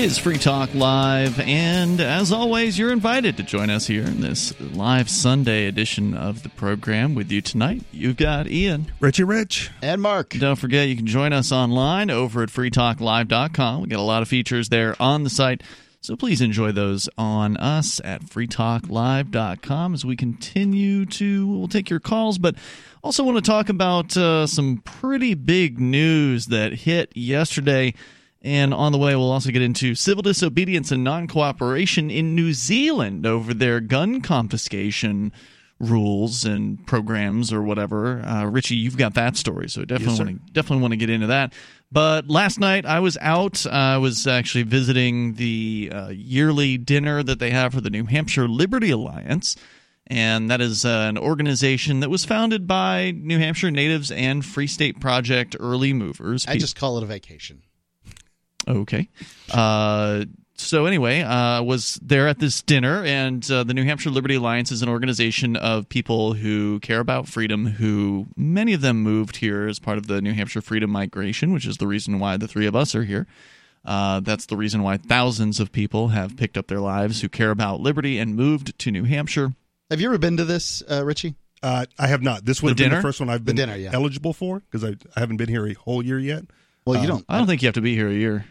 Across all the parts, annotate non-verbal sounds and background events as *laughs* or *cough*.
It is Free Talk Live, and as always, you're invited to join us here in this live Sunday edition of the program. With you tonight, you've got Ian, Richie Rich, and Mark. Don't forget, you can join us online over at freetalklive.com. We got a lot of features there on the site, so please enjoy those on us at freetalklive.com as we continue to. We'll take your calls, but also want to talk about uh, some pretty big news that hit yesterday. And on the way, we'll also get into civil disobedience and non cooperation in New Zealand over their gun confiscation rules and programs or whatever. Uh, Richie, you've got that story, so definitely Yes, want to definitely want to get into that. But last night I was out. I was actually visiting the uh, yearly dinner that they have for the New Hampshire Liberty Alliance. And that is uh, an organization that was founded by New Hampshire natives and Free State Project early movers. I just call it a vacation. Okay. Uh, so anyway, uh, was there at this dinner, and uh, the New Hampshire Liberty Alliance is an organization of people who care about freedom. Who many of them moved here as part of the New Hampshire Freedom Migration, which is the reason why the three of us are here. Uh, that's the reason why thousands of people have picked up their lives who care about liberty and moved to New Hampshire. Have you ever been to this, uh, Richie? Uh, I have not. This would have The been the first one I've been dinner, yeah. eligible for because I, I haven't been here a whole year yet. Well, you Um, don't. I don't think you have to be here a year.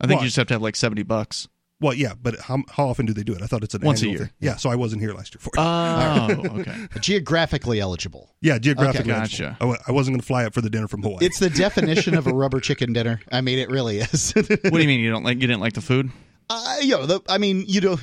I think Why? you just have to have like seventy bucks. Well, yeah, but how, how often do they do it? I thought it's an Once a annual year. Thing. Yeah, so I wasn't here last year for it. Oh, *laughs* okay. geographically eligible. yeah, geographically. okay, gotcha. I, wa- I wasn't going to fly up for the dinner from Hawaii. It's the definition of a rubber chicken dinner. I mean, it really is. what do you mean you don't like? You didn't like the food? uh, you know, the, I mean, you know.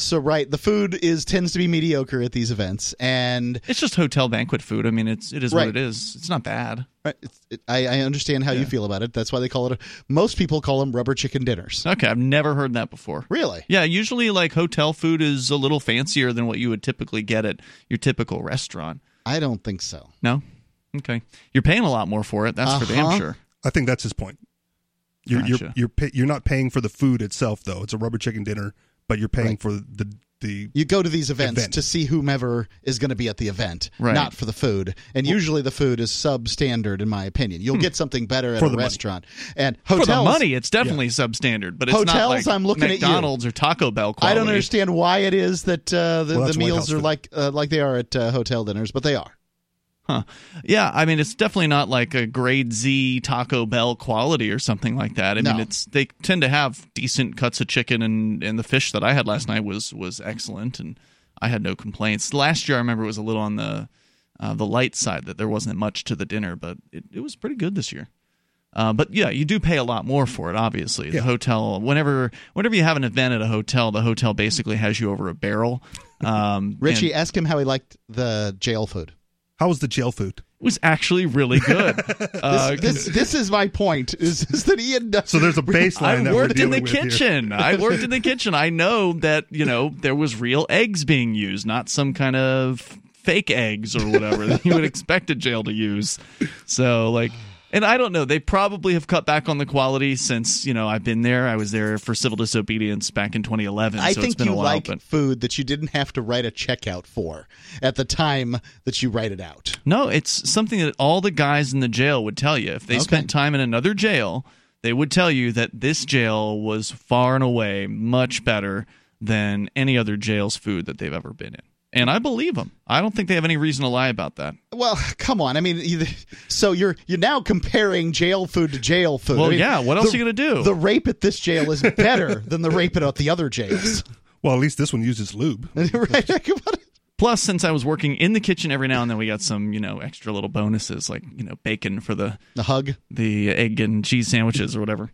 So right, the food is tends to be mediocre at these events, and It's just hotel banquet food. I mean, it's it is Right. what it is. It's not bad. uh, it's- it, I, I understand how you feel about it. That's why they call it. A, most people call them rubber chicken dinners. Okay, I've never heard that before. Really? Yeah, usually like hotel food is a little fancier than what you would typically get at your typical restaurant. I don't think so. No, okay, you're paying a lot more for it. That's for damn Uh-huh. sure. I think that's his point. You're Gotcha. you're you're pay, you're not paying for the food itself though. It's a rubber chicken dinner, but you're paying Right. for the the You go to these events Event. to see whomever is going to be at the event, Right. not for the food. And usually the food is substandard, in my opinion. You'll get something better at For a the money. restaurant. And For hotels, the money, it's definitely substandard, but it's not Hotels, like I'm looking at you. McDonald's or Taco Bell I don't understand why it is that uh, the, Well, the meals are food. like uh, like they are at uh, hotel dinners, but they are. Huh. Yeah, I mean it's definitely not like a grade Z Taco Bell quality or something like that. I mean it's they tend to have decent cuts of chicken and and the fish that I had last night was was excellent and I had no complaints. Last year I remember it was a little on the uh, the light side that there wasn't much to the dinner, but it, it was pretty good this year. Uh, but yeah, you do pay a lot more for it. Obviously, the Yeah. hotel. Whenever, whenever you have an event at a hotel, the hotel basically has you over a barrel. *laughs* Um, Richie, and ask him how he liked the jail food. How was the jail food? it was actually really good. *laughs* Uh, This this is my point. Is, is that Ian? does- So there's a *laughs* baseline I that we're worked in the dealing with here. kitchen. I worked in the kitchen. I know that you know there was real eggs being used, not some kind of fake eggs or whatever that you would expect a jail to use. So like. And I don't know. They probably have cut back on the quality since you know I've been there. I was there for civil disobedience back in 2011. I so it's think been you a while. like but food that you didn't have to write a checkout for at the time that you write it out. no, it's something that all the guys in the jail would tell you. If they Okay. spent time in another jail, they would tell you that this jail was far and away much better than any other jail's food that they've ever been in. And I believe them. I don't think they have any reason to lie about that. Well, come on. I mean, so you're you're now comparing jail food to jail food. Well, I mean, yeah, what else the- are you gonna do? The rape at this jail is better *laughs* than the rape at the other jails. Well, at least this one uses lube. *laughs* right? *laughs* Plus, since I was working in the kitchen every now and then, we got some, you know, extra little bonuses like, you know, bacon for the The hug. the egg and cheese sandwiches or whatever.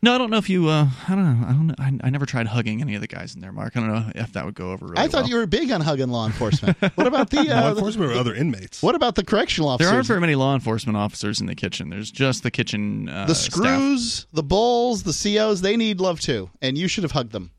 No, I don't know if you. Uh, I don't know. I don't know. I, I never tried hugging any of the guys in there, Mark. I don't know if that would go over. Really I thought well. you were big on hugging law enforcement. What about the, *laughs* Law uh, the enforcement or other inmates? what about the correctional officers? There aren't very many law enforcement officers in the kitchen. There's just the kitchen. Uh, the staff. screws, the bulls, the COs, they need love too, and you should have hugged them.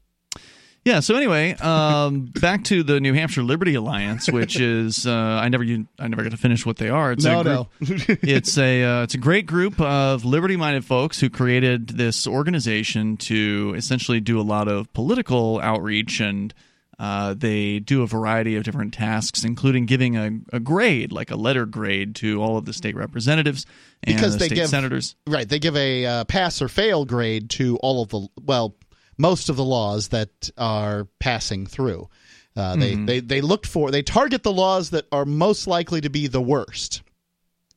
Yeah. So anyway, um, back to the New Hampshire Liberty Alliance, *laughs* which is uh, I never I never got to finish what they are. It's No, a group, no. *laughs* it's a uh, it's a great group of liberty-minded folks who created this organization to essentially do a lot of political outreach and Uh, they do a variety of different tasks, including giving a, a grade, like a letter grade, to all of the state representatives and Because the they state give- senators. Right. They give a uh, pass or fail grade to all of the well, most of the laws that are passing through. Uh, they, Mm-hmm. they they looked for they target the laws that are most likely to be the worst.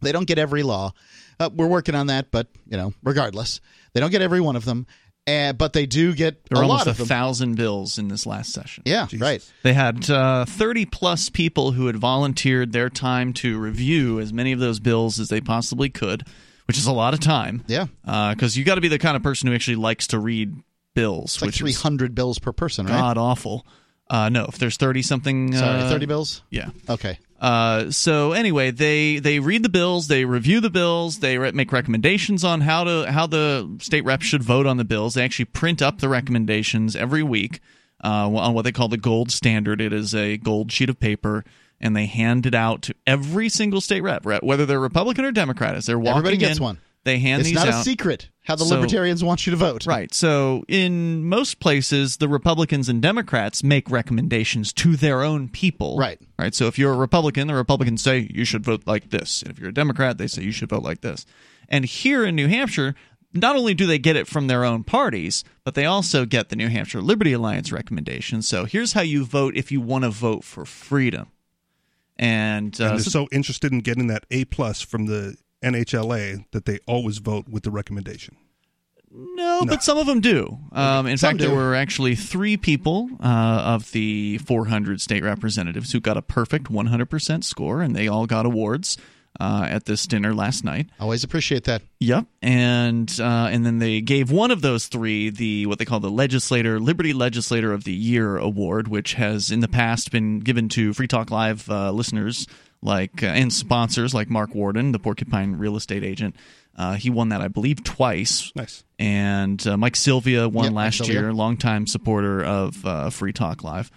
They don't get every law. Uh, we're working on that, but you know, regardless, they don't get every one of them. Uh, but they do get There a almost lot a of them. thousand bills in this last session. yeah, Jesus. right. They had uh, 30 plus people who had volunteered their time to review as many of those bills as they possibly could, which is a lot of time. Yeah, Because you got to be the kind of person who actually likes to read bills, it's like which three is bills per person, right? god awful. Uh, no, if there's 30 something. Sorry, uh, thirty bills. Yeah. Okay. Uh, so anyway, they they read the bills, they review the bills, they re- make recommendations on how to how the state reps should vote on the bills. They actually print up the recommendations every week uh, on what they call the gold standard. It is a gold sheet of paper, and they hand it out to every single state rep, re- whether they're Republican or Democrat. As they're walking Everybody gets in, one. They hand It's these not a secret how the So- libertarians want you to vote. Right. So in most places, the Republicans and Democrats make recommendations to their own people. Right. Right. So if you're a Republican, the Republicans say you should vote like this. And if you're a Democrat, they say you should vote like this. And here in New Hampshire, not only do they get it from their own parties, but they also get the New Hampshire Liberty Alliance recommendations. So here's how you vote if you want to vote for freedom. And, uh, and they're so- so interested in getting that A plus from the NHLA that they always vote with the recommendation. No, but some of them do. Um, in Some fact, there were actually three people uh, of the 400 state representatives who got a perfect 100% score, and they all got awards uh, at this dinner last night. Always appreciate that. Yep, and uh, and then they gave one of those three the what they call the legislator Liberty Legislator of the Year award, which has in the past been given to Free Talk Live uh, listeners like uh, and sponsors like Mark Warden, the Porcupine real estate agent. Uh, he won that, I believe, twice Nice. and uh, Mike Sylvia won Yep, last Sylvia. year, longtime supporter of uh, Free Talk Live.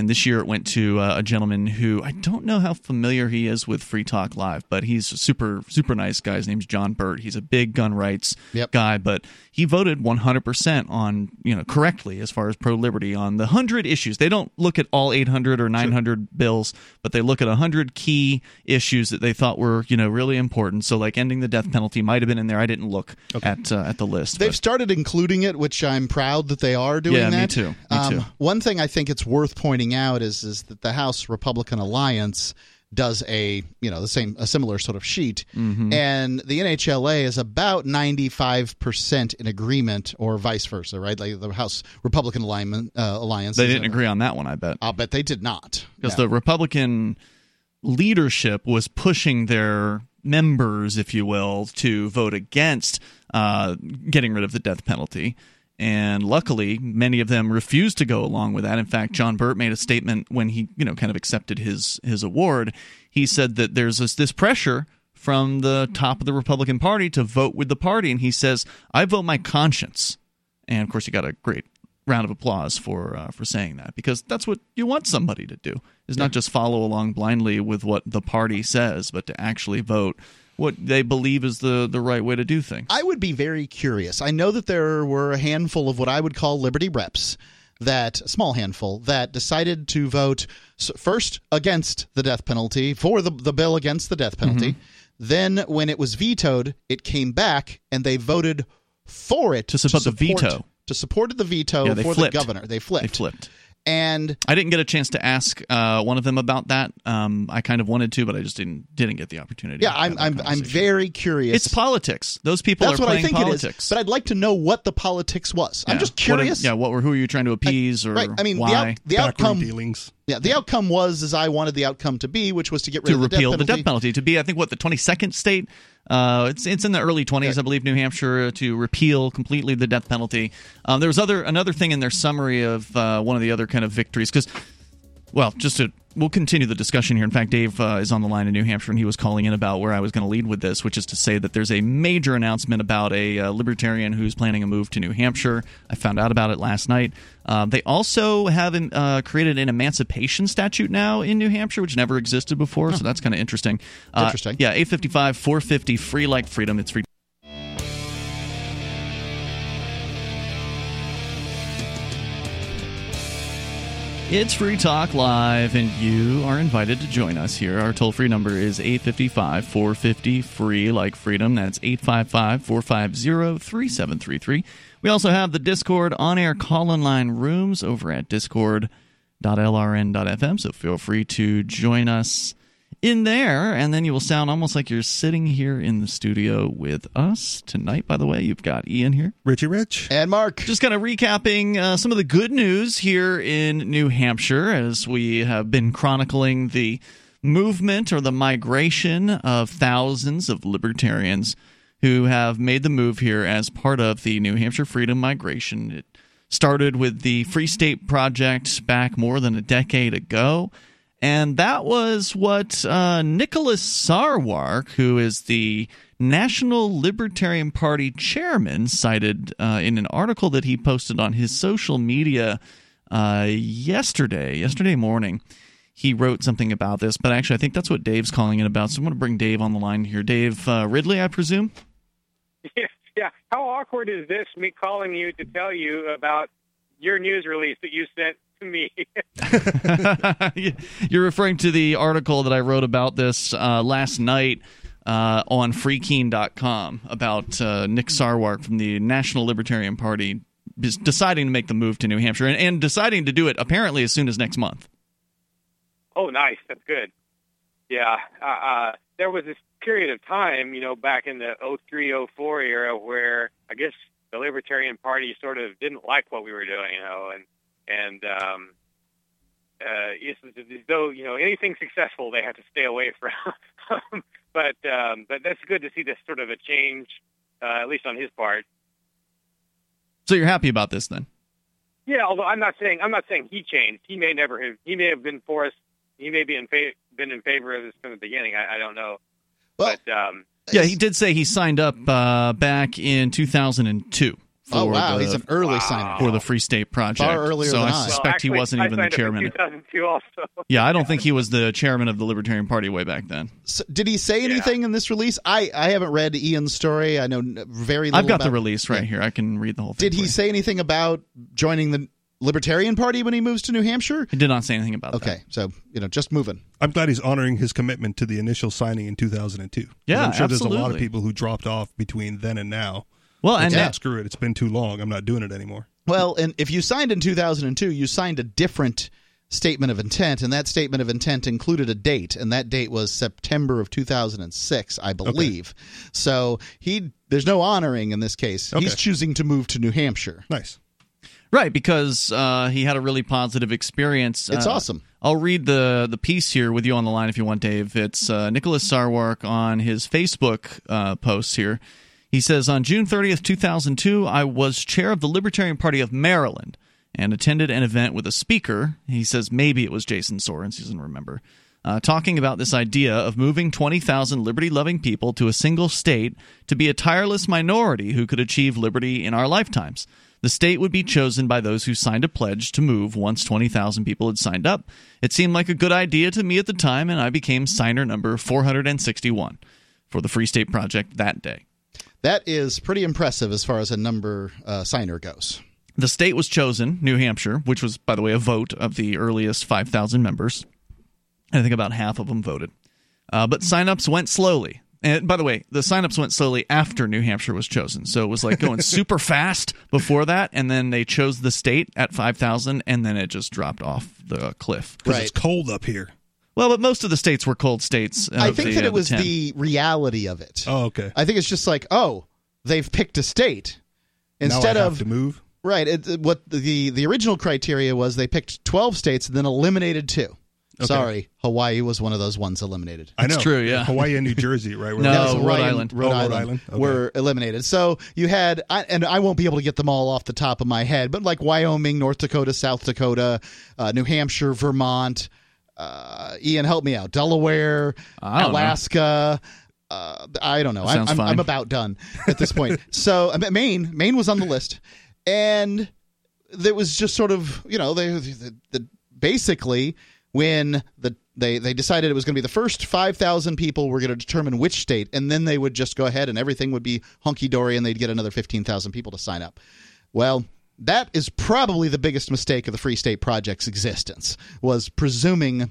And this year it went to uh, a gentleman who I don't know how familiar he is with Free Talk Live, but he's a super super nice guy. His name's John Burt. He's a big gun rights Yep. guy, but he voted 100% on you know correctly as far as pro liberty on the hundred issues. They don't look at all 800 or 900 bills, but they look at 100 key issues that they thought were you know really important. So like ending the death penalty might have been in there. I didn't look at uh, at the list. They've but- started including it, which I'm proud that they are doing Yeah, me that. too. Me um, too. One thing I think it's worth pointing out is is that the House Republican Alliance does a you know the same a similar sort of sheet, Mm-hmm. and the NHLA is about 95 percent in agreement, or vice versa, right? Like the House Republican Alignment uh, Alliance. They didn't agree on that one, I bet. I'll bet they did not. Because No. the Republican leadership was pushing their members, if you will, to vote against uh, getting rid of the death penalty. And luckily, many of them refused to go along with that. In fact, John Burt made a statement when he, you know, kind of accepted his his award. He said that there's this, this pressure from the top of the Republican Party to vote with the party, and he says, "I vote my conscience." And of course, he got a great round of applause for uh, for saying that because that's what you want somebody to do is not just follow along blindly with what the party says, but to actually vote what they believe is the the right way to do things. I would be very curious. I know that there were a handful of what I would call Liberty reps, that a small handful that decided to vote first against the death penalty for the the bill against the death penalty. Mm-hmm. Then, when it was vetoed, it came back and they voted for it To support the veto. To support the veto Yeah, for flipped. the governor. They flipped. They flipped. And I didn't get a chance to ask uh, one of them about that. Um, I kind of wanted to, but I just didn't didn't get the opportunity. yeah, I'm I'm I'm very curious. It's politics. Those people That's are what I playing think politics. it is. But I'd like to know what the politics was. I'm Yeah. just What are- curious. yeah, what were who are you trying to appease or right. I mean, the, why? out, the outcome. dealings. Yeah, the outcome was as I wanted the outcome to be, which was to get rid to of the repeal death the death penalty to be I think what the 22nd state uh, it's it's in the early 20s I believe New Hampshire uh, to repeal completely the death penalty. Um, there was other another thing in their summary of uh, one of the other kind of victories because well just to we'll continue the discussion here in fact Dave uh, is on the line in New Hampshire and he was calling in about where I was going to lead with this which is to say that there's a major announcement about a uh, libertarian who's planning a move to New Hampshire I found out about it last night uh, they also have an, uh, created an emancipation statute now in New Hampshire, which never existed before. So that's kind of interesting. Uh, Interesting. Yeah, 855 450 free like freedom. It's free. It's Free Talk Live, and you are invited to join us here. Our toll free number is 855 450 free, like freedom. That's 855 450 3733. We also have the Discord on air call in line rooms over at discord.lrn.fm, so feel free to join us in there, and then you will sound almost like you're sitting here in the studio with us tonight. By the way, you've got Ian here, Richie Rich, and Mark. Just kind of recapping uh, some of the good news here in New Hampshire as we have been chronicling the movement or the migration of thousands of libertarians who have made the move here as part of the New Hampshire Freedom Migration. It started with the Free State Project back more than a decade ago. And that was what uh, Nicholas Sarwark, who is the National Libertarian Party chairman, cited uh, in an article that he posted on his social media uh, yesterday, yesterday morning. He wrote something about this, but actually, I think that's what Dave's calling it about. So I'm going to bring Dave on the line here. Dave uh, Ridley, I presume? Yeah, *laughs* yeah. How awkward is this, me calling you to tell you about your news release that you sent to me. *laughs* You're referring to the article that I wrote about this uh, last night uh, on freekeen.com about uh, Nick Sarwark from the National Libertarian Party deciding to make the move to New Hampshire and, and deciding to do it apparently as soon as next month. Oh, nice. That's good. Yeah. Uh, uh, there was this period of time, you know, back in the 03, 04 era where I guess the Libertarian Party sort of didn't like what we were doing, you know, and and um, uh, it's as though you know anything successful they have to stay away *laughs* from. but um, but that's good to see this sort of a change, uh, at least on his part. So you're happy about this then? Yeah, although I'm not saying I'm not saying he changed. He may never have. He may have been for us. He may be in fa- been in favor of this from the beginning. I, I don't know. Well, but um, yeah, he did say he signed up uh, back in 2002 oh wow, the, he's an early wow. signer for the Free State Project. Far earlier so than I I. suspect well, actually, he wasn't I even the chairman. 2002 also. Yeah, I don't think he was the chairman of the Libertarian Party way back then. So, did he say anything yeah. in this release? I, I haven't read Ian's story. I know very little. I've got about, the release right yeah. here. I can read the whole thing. Did he you. say anything about joining the Libertarian Party when he moves to New Hampshire? He did not say anything about okay, that. Okay, so you know, just moving. I'm glad he's honoring his commitment to the initial signing in 2002. Yeah, I'm sure absolutely. there's a lot of people who dropped off between then and now. Well, and yeah. screw it, it's been too long. I'm not doing it anymore. Well, and if you signed in 2002, you signed a different statement of intent, and that statement of intent included a date, and that date was September of 2006, I believe. Okay. So he there's no honoring in this case. Okay. He's choosing to move to New Hampshire. Nice. Right, because uh, he had a really positive experience. It's uh, awesome. I'll read the the piece here with you on the line if you want, Dave. It's uh, Nicholas Sarwark on his Facebook uh, posts here. He says on June 30th, 2002, I was chair of the Libertarian Party of Maryland and attended an event with a speaker. He says maybe it was Jason Sorens, he doesn't remember. Uh, talking about this idea of moving 20,000 liberty loving people to a single state to be a tireless minority who could achieve liberty in our lifetimes. The state would be chosen by those who signed a pledge to move once 20,000 people had signed up. It seemed like a good idea to me at the time, and I became signer number 461 for the Free State Project that day. That is pretty impressive as far as a number uh, signer goes. The state was chosen, New Hampshire, which was, by the way, a vote of the earliest 5,000 members. I think about half of them voted. Uh, but signups went slowly. And by the way, the signups went slowly after New Hampshire was chosen. So it was like going *laughs* super fast before that. And then they chose the state at 5,000, and then it just dropped off the cliff. Because right. it's cold up here. Well, but most of the states were cold states. I think the, that uh, it was the, the, reality of it. Oh, okay. I think it's just like, oh, they've picked a state instead now I have of to move. Right. It, what the the original criteria was they picked twelve states and then eliminated two. Okay. Sorry, Hawaii was one of those ones eliminated. I know. It's true, yeah. Hawaii and New *laughs* Jersey, right? no, Rhode Hawaii Island. Rhode, oh, Island, Rhode Island okay. were eliminated. So you had, and I won't be able to get them all off the top of my head, but like Wyoming, North Dakota, South Dakota, uh, New Hampshire, Vermont. Uh, Ian, help me out. Delaware, Alaska. Uh, I don't know. I'm, I'm, I'm, about done at this point. *laughs* so Maine, Maine was on the list, and there was just sort of you know they the, the, basically when the they they decided it was going to be the first 5000 people were going to determine which state and then they would just go ahead and everything would be hunky dory and they'd get another 15000 people to sign up well that is probably the biggest mistake of the Free State Project's existence was presuming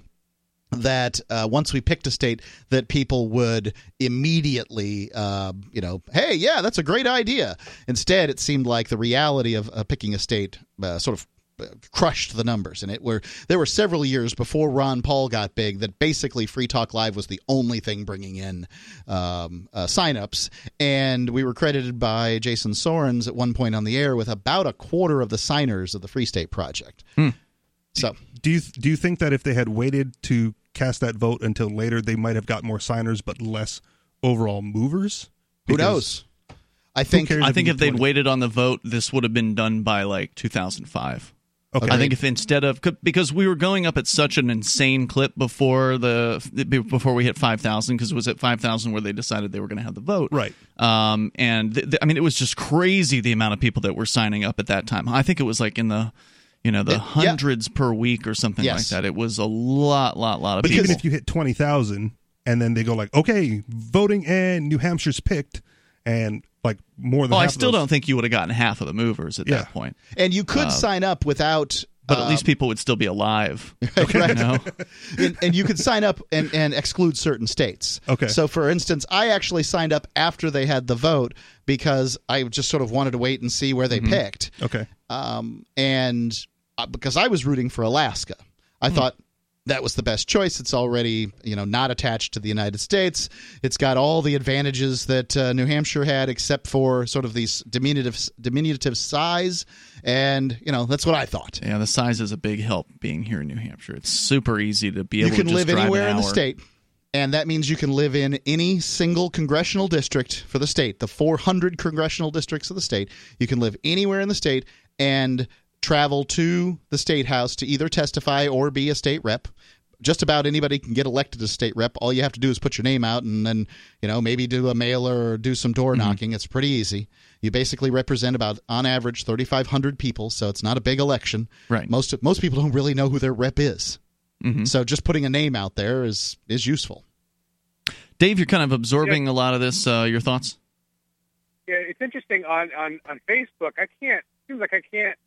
that uh, once we picked a state that people would immediately uh, you know hey yeah that's a great idea. Instead it seemed like the reality of uh, picking a state uh, sort of crushed the numbers and it were there were several years before Ron Paul got big that basically Free Talk Live was the only thing bringing in um, uh, signups and we were credited by Jason Sorens at one point on the air with about a quarter of the signers of the Free State Project. Hmm. So Do you do you think that if they had waited to cast that vote until later, they might have got more signers but less overall movers? who knows? I think? I think you if they'd 20. waited on the vote, this would have been done by like 2005. Okay. I think if instead of because we were going up at such an insane clip before the before we hit 5,000 because it was at 5,000 where they decided they were going to have the vote. Right. Um, and th- th- I mean, it was just crazy the amount of people that were signing up at that time. I think it was like in the, you know, the It- yeah. hundreds per week or something like that. It was a lot, lot, lot of But people. even if you hit twenty thousand, and then they go like, okay, voting and New Hampshire's picked, and like more than oh, I half of still those- don't think you would have gotten half of the movers at Yeah. that point. and you could sign up without But at uh, least people would still be alive. *laughs* right. You know? *laughs* and, and you could sign up and, and exclude certain states. Okay. So, for instance, I actually signed up after they had the vote because I just sort of wanted to wait and see where they picked. Okay. Um, and uh, because I was rooting for Alaska, I thought that was the best choice. It's already you know not attached to the United States. It's got all the advantages that uh, New Hampshire had, except for sort of these diminutive diminutive size. And you know that's what I thought. Yeah, the size is a big help being here in New Hampshire. It's super easy to be you able can to live anywhere an in the state and that means you can live in any single congressional district for the state the 400 congressional districts of the state you can live anywhere in the state and travel to the state house to either testify or be a state rep just about anybody can get elected as state rep all you have to do is put your name out and then you know maybe do a mailer or do some door Mm-hmm. knocking it's pretty easy you basically represent about on average 3500 people so it's not a big election Right. most most people don't really know who their rep is Mhm. so just putting a name out there is is useful. Dave, you're kind of absorbing a lot of this. Uh, your thoughts? Yeah, it's interesting on on on Facebook. I can't. Seems like I can't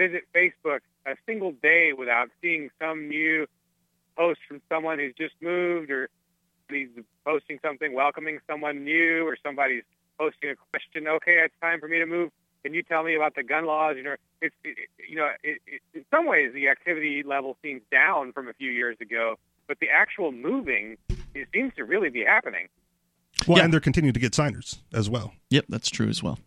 visit Facebook a single day without seeing some new post from someone who's just moved, or somebody's posting something welcoming someone new, or somebody's posting a question. Okay, it's time for me to move. Can you tell me about the gun laws? You know, it's it, you know, it, it, in some ways the activity level seems down from a few years ago, but the actual moving it seems to really be happening. Well, Yeah. and they're continuing to get signers as well. Yep, that's true as well.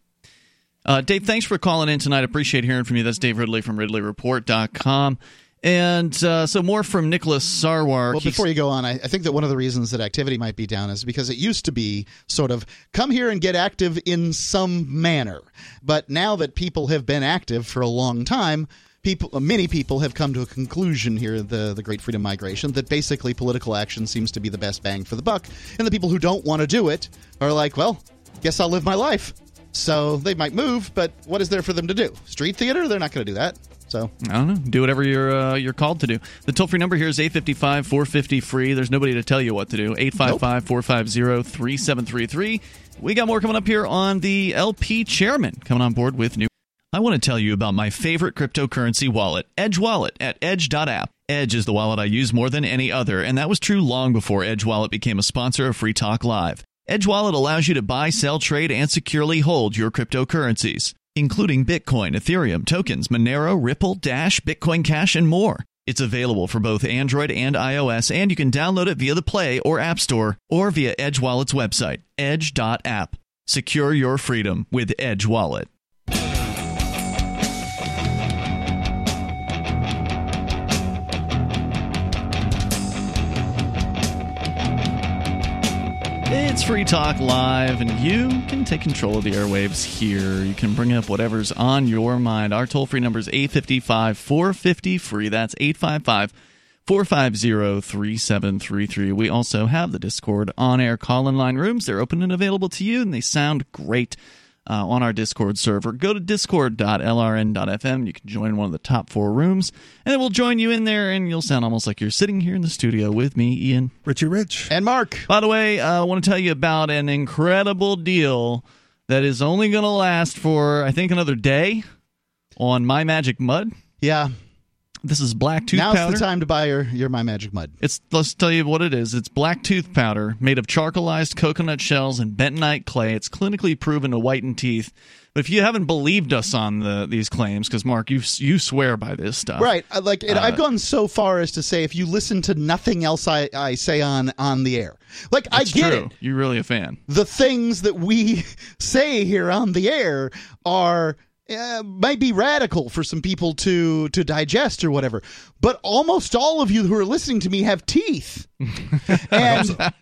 Uh, Dave, thanks for calling in tonight. Appreciate hearing from you. That's Dave Ridley from RidleyReport.com. And uh, so more from Nicholas Sarwar. Well, before you go on, I, I think that one of the reasons that activity might be down is because it used to be sort of come here and get active in some manner, but now that people have been active for a long time. People, uh, many people have come to a conclusion here, the the Great Freedom Migration, that basically political action seems to be the best bang for the buck, and the people who don't want to do it are like, well, guess I'll live my life. So they might move, but what is there for them to do? Street theater? They're not going to do that. So I don't know. Do whatever you're uh, you're called to do. The toll free number here is 855 450 free. There's nobody to tell you what to do. 855 450 3733. We got more coming up here on the LP chairman coming on board with new. I want to tell you about my favorite cryptocurrency wallet, Edge Wallet at edge.app. Edge is the wallet I use more than any other, and that was true long before Edge Wallet became a sponsor of Free Talk Live. Edge Wallet allows you to buy, sell, trade, and securely hold your cryptocurrencies, including Bitcoin, Ethereum, tokens, Monero, Ripple, Dash, Bitcoin Cash, and more. It's available for both Android and iOS, and you can download it via the Play or App Store or via Edge Wallet's website, edge.app. Secure your freedom with Edge Wallet. It's Free Talk Live, and you can take control of the airwaves here. You can bring up whatever's on your mind. Our toll free number is 855 450 free. That's 855 450 3733. We also have the Discord on air call in line rooms. They're open and available to you, and they sound great. Uh, on our Discord server. Go to discord.lrn.fm. You can join one of the top four rooms, and it will join you in there, and you'll sound almost like you're sitting here in the studio with me, Ian. Richie Rich. and Mark, By the way, uh, I want to tell you about an incredible deal that is only going to last for, I think, another day. on My Magic Mud. Yeah. This is black tooth Now's powder. Now's the time to buy your, your My Magic Mud. It's let's tell you what it is. It's black tooth powder made of charcoalized coconut shells and bentonite clay. It's clinically proven to whiten teeth. But if you haven't believed us on the these claims, because Mark, you you swear by this stuff, Right. Like and Uh, I've gone so far as to say if you listen to nothing else I, I say on on the air. Like I get true. it. You're really a fan. The things that we *laughs* say here on the air are uh, might be radical for some people to to digest or whatever. But almost all of you who are listening to me have teeth. *laughs* and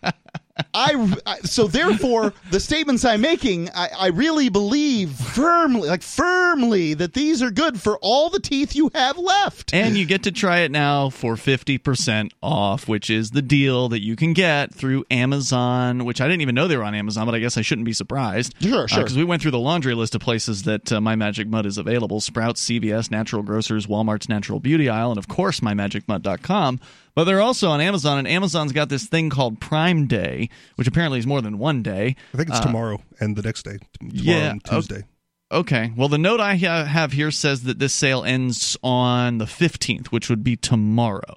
I, I so therefore the statements I'm making, I, I really believe firmly, like firmly, that these are good for all the teeth you have left. And you get to try it now for 50% off, which is the deal that you can get through Amazon, which I didn't even know they were on Amazon, but I guess I shouldn't be surprised. Sure, sure. Because we went through the laundry list of places that uh, My Magic Mud is available Sprouts, CVS, Natural Grocers, Walmart's Natural Beauty Aisle, and of course, MyMagicMud.com. But they're also on Amazon, and Amazon's got this thing called Prime Day, which apparently is more than one day. I think it's Uh, tomorrow and the next day. Tomorrow yeah, and Tuesday. Okay. Well, the note I ha- have here says that this sale ends on the 15th, which would be tomorrow.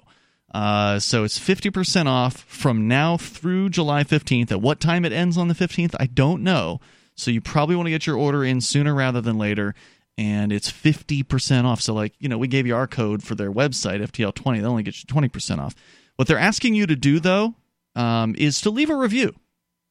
Uh, so it's 50% off from now through July 15th. At what time it ends on the 15th, I don't know. So you probably want to get your order in sooner rather than later. And it's 50% off. So, like, you know, we gave you our code for their website, FTL20. They only get you 20% off. What they're asking you to do, though, um, is to leave a review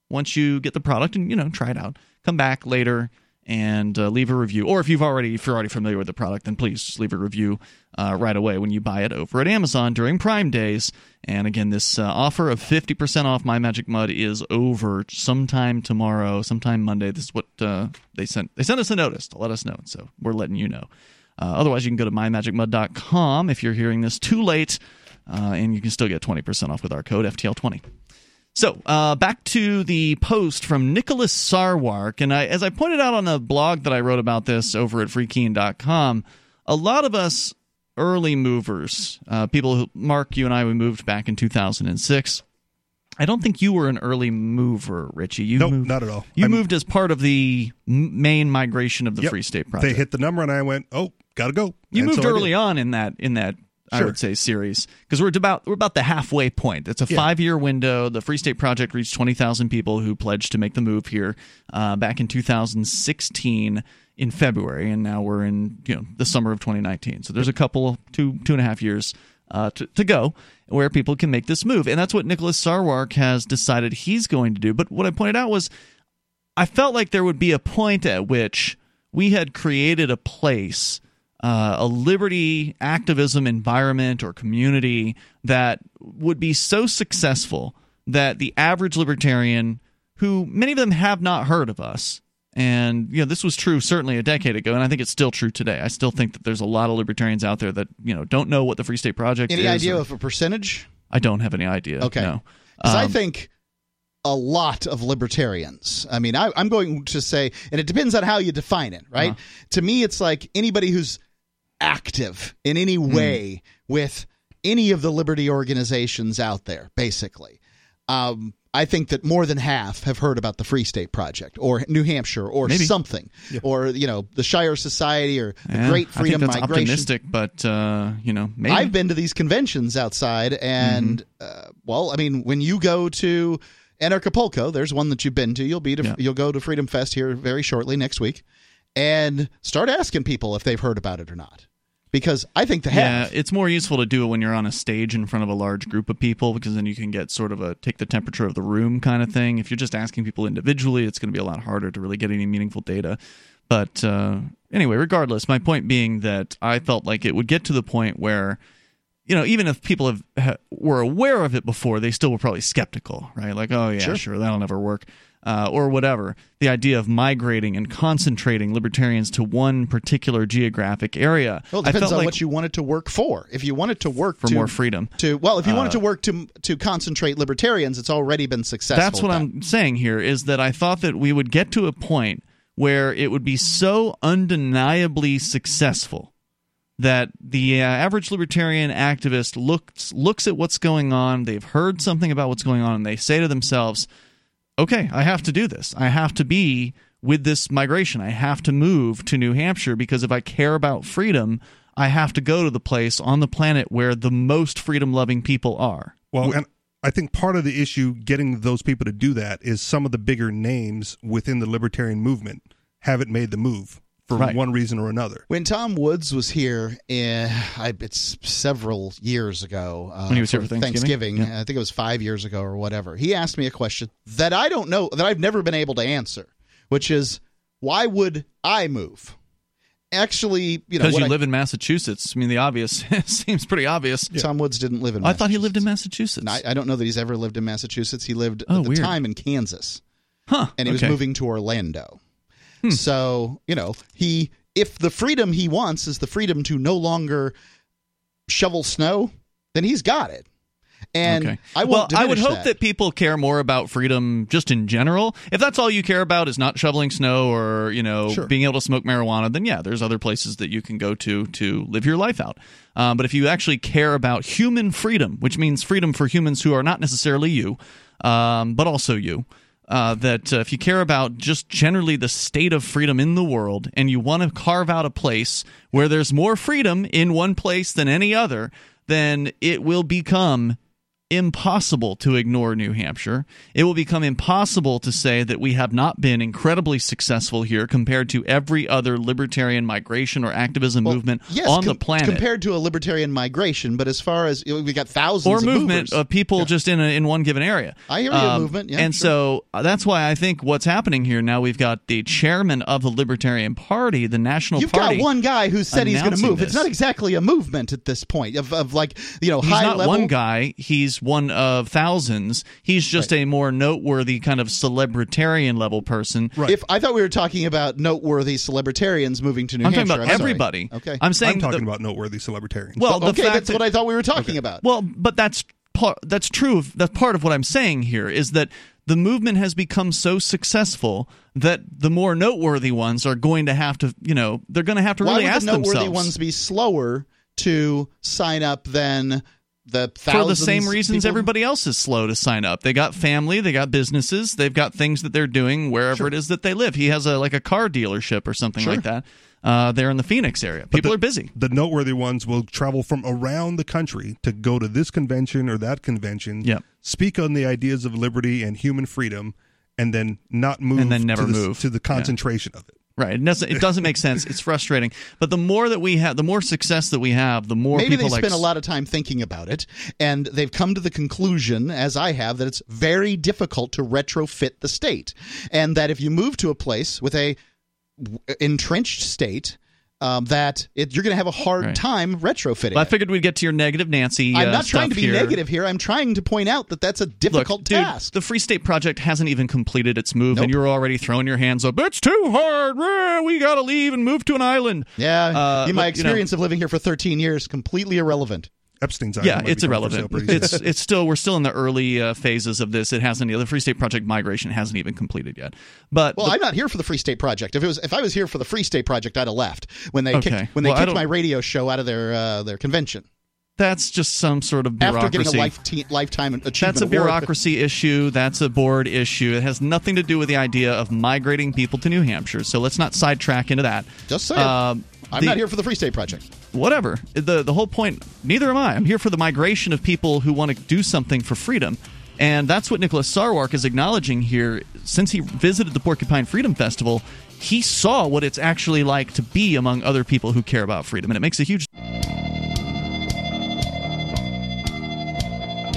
once you get the product and you know try it out come back later and uh, leave a review. Or if you've already if you're already familiar with the product then please just leave a review uh, right away when you buy it over at amazon during prime days. And again this uh, offer of 50% off my magic mud is over sometime tomorrow sometime monday. This is what uh, they sent they sent us a notice to let us know. So we're letting you know. Uh, otherwise you can go to mymagicmud.com if you're hearing this too late uh, and you can still get 20% off with our code ftl20 so uh, back to the post from Nicholas Sarwark, and I, as I pointed out on the blog that I wrote about this over at freekeen.com, a lot of us early movers, uh, people who Mark, you and I, we moved back in 2006. I don't think you were an early mover, Richie. You Nope, moved, not at all. You I'm- moved as part of the main migration of the Yep. Free State Project. They hit the number, and I went, "Oh, gotta go." You And moved so early on in that in that I would say series because we're about we're about the halfway point. It's a Yeah. five year window. The Free State Project reached twenty thousand people who pledged to make the move here uh, back in 2016 in February, and now we're in you know the summer of 2019. So there's a couple two two and a half years uh, to, to go where people can make this move, and that's what Nicholas Sarwark has decided he's going to do. But what I pointed out was I felt like there would be a point at which we had created a place, uh, a liberty activism environment or community that would be so successful that the average libertarian, who many of them have not heard of us, and you know this was true certainly a decade ago, and I think it's still true today. I still think that there's a lot of libertarians out there that you know don't know what the Free State Project Any is. Any idea or- of a percentage? I don't have any idea. Okay. no. 'Cause I Um, think a lot of libertarians. I mean, I, I'm going to say, and it depends on how you define it, right? Uh-huh. To me, it's like anybody who's active in any Hmm. way with any of the liberty organizations out there, basically. Um, I think that more than half have heard about the Free State Project or New Hampshire or Maybe. something, or you know, the Shire Society or the yeah, Great Freedom I think that's Migration. optimistic, but uh, you know maybe I've been to these conventions outside, and Mm-hmm. uh, well, I mean, when you go to Anarchapulco, there's one that you've been to. You'll be to, Yeah. you'll go to Freedom Fest here very shortly next week, and start asking people if they've heard about it or not, because I think they Yeah, have. it's more useful to do it when you're on a stage in front of a large group of people because then you can get sort of a take the temperature of the room kind of thing. If you're just asking people individually, it's going to be a lot harder to really get any meaningful data. But uh, anyway, regardless, my point being that I felt like it would get to the point where, you know, even if people have ha, were aware of it before, they still were probably skeptical, right? Like, oh yeah, Sure. sure, that'll never work. Uh, or whatever. The idea of migrating and concentrating libertarians to one particular geographic area. Well, it I depends felt on like what you want it to work for. If you want it to work for to, more freedom. to well, if you want it Uh, to work to to concentrate libertarians, it's already been successful. That's what at I'm saying here is that I thought that we would get to a point where it would be so undeniably successful that the uh, average libertarian activist looks looks at what's going on, they've heard something about what's going on and they say to themselves, "Okay, I have to do this. I have to be with this migration. I have to move to New Hampshire because if I care about freedom, I have to go to the place on the planet where the most freedom loving people are. Well, and I think part of the issue getting those people to do that is some of the bigger names within the libertarian movement haven't made the move for Right. one reason or another. When Tom Woods was here, eh, I, it's several years ago. Uh, When he was here for Thanksgiving? I think it was five years ago or whatever. He asked me a question that I don't know, that I've never been able to answer, which is why would I move? Actually, you know, Because you I- live in Massachusetts. I mean, the obvious *laughs* seems pretty obvious. Tom Woods didn't live in. Massachusetts. I thought he lived in Massachusetts. I, I don't know that he's ever lived in Massachusetts. He lived Oh, at the weird. time in Kansas. huh. and he okay. Was moving to Orlando. So, you know, he if the freedom he wants is the freedom to no longer shovel snow, then he's got it. And Okay. I well, I would hope that. people care more about freedom just in general. If that's all you care about is not shoveling snow or you know Sure. being able to smoke marijuana, then yeah, there's other places that you can go to to live your life out. Um, but if you actually care about human freedom, which means freedom for humans who are not necessarily you, um, but also you. Uh, that uh, if you care about just generally the state of freedom in the world and you want to carve out a place where there's more freedom in one place than any other, then it will become impossible to ignore New Hampshire. It will become impossible to say that we have not been incredibly successful here compared to every other libertarian migration or activism Well, movement yes, on com- the planet. compared to a libertarian migration, but as far as we got thousands or of movement movers. of people just in a, in one given area. I hear you, movement, yeah, and sure. so uh, that's why I think what's happening here now. We've got the chairman of the Libertarian Party, the National You've Party. got one guy who said he's going to move. It's not exactly a movement at this point of, of like you know He's high not level. one guy. He's one of thousands. He's just a more noteworthy kind of celebritarian level person. Right. If I thought we were talking about noteworthy celebritarians moving to New I'm Hampshire, talking about I'm sorry. everybody. Okay, I'm saying I'm talking the- about noteworthy celebritarians. well, the okay, that's that- what I thought we were talking about. Well, but that's part. That's true. Of, that's part of what I'm saying here is that the movement has become so successful that the more noteworthy ones are going to have to, you know, they're going to have to Why really would ask the noteworthy themselves ones be slower to sign up than the for the same reasons people- everybody else is slow to sign up. They got family, they got businesses, they've got things that they're doing wherever it is that they live. He has a like a car dealership or something like that. Uh, there in the Phoenix area. People the- are busy. the noteworthy ones will travel from around the country to go to this convention or that convention, Yep. speak on the ideas of liberty and human freedom, and then not move And then never to the, move. to the Yeah. concentration of it. Right. It doesn't it doesn't make sense. It's frustrating. But the more that we have the more success that we have, the more Maybe they like spend a lot of time thinking about it, and they've come to the conclusion, as I have, that it's very difficult to retrofit the state, and that if you move to a place with a entrenched state, um, that it, you're going to have a hard Right. time retrofitting. Well, I figured we'd get to your negative Nancy. I'm uh, not trying to be here. negative here. I'm trying to point out that that's a Look, difficult dude, task. the Free State Project hasn't even completed its move, Nope. and you're already throwing your hands up. It's too hard. We got to leave and move to an island. yeah, Uh, my but, you know- experience of living here for 13 years completely irrelevant. Epstein's Island. Yeah, it's be coming for irrelevant. It's it's still we're still in the early uh, phases of this. It hasn't the Free State Project migration hasn't even completed yet. But Well, the- I'm not here for the Free State Project. If it was, if I was here for the Free State Project, I'd have left when they Okay. kicked, when they Well, kicked my radio show out of their uh, their convention that's just some sort of bureaucracy. after getting a life te- lifetime achievement. That's a award. bureaucracy issue. That's a board issue. It has nothing to do with the idea of migrating people to New Hampshire. So let's not sidetrack into that. Just saying. Um, I'm the- not here for the Free State Project. whatever. The the whole point. Neither am I. I'm here for the migration of people who want to do something for freedom, and that's what Nicholas Sarwark is acknowledging here. Since he visited the Porcupine Freedom Festival, he saw what it's actually like to be among other people who care about freedom, and it makes a huge.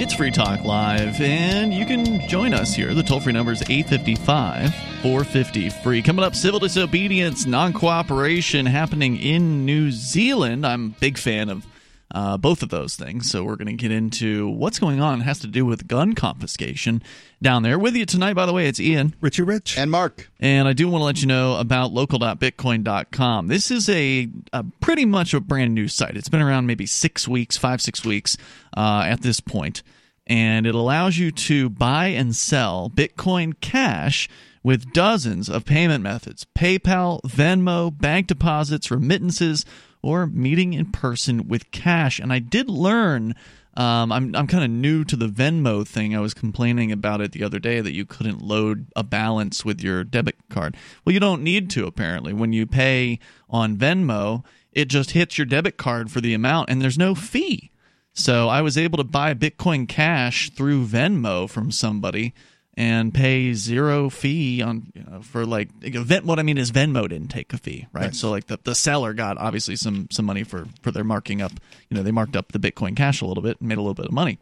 It's Free Talk Live, and you can join us here. The toll free number is 855 450 free. Coming up, civil disobedience, non cooperation happening in New Zealand. I'm a big fan of uh, both of those things, so we're going to get into what's going on. It has to do with gun confiscation down there. With you tonight, by the way, it's Ian. Richie Rich. And Mark, And I do want to let you know about local.bitcoin.com. This is a, a pretty much a brand new site. It's been around maybe six weeks, five, six weeks uh, at this point. And it allows you to buy and sell Bitcoin Cash with dozens of payment methods PayPal, Venmo, bank deposits, remittances, or meeting in person with cash. And I did learn Um, I'm I'm kind of new to the Venmo thing. I was complaining about it the other day that you couldn't load a balance with your debit card. Well, you don't need to apparently. When you pay on Venmo, it just hits your debit card for the amount, and there's no fee. So I was able to buy Bitcoin Cash through Venmo from somebody and pay zero fee on you know, for like event. What I mean is Venmo didn't take a fee, right? right? So like the, the seller got obviously some some money for for their marking up. You know, they marked up the Bitcoin Cash a little bit and made a little bit of money.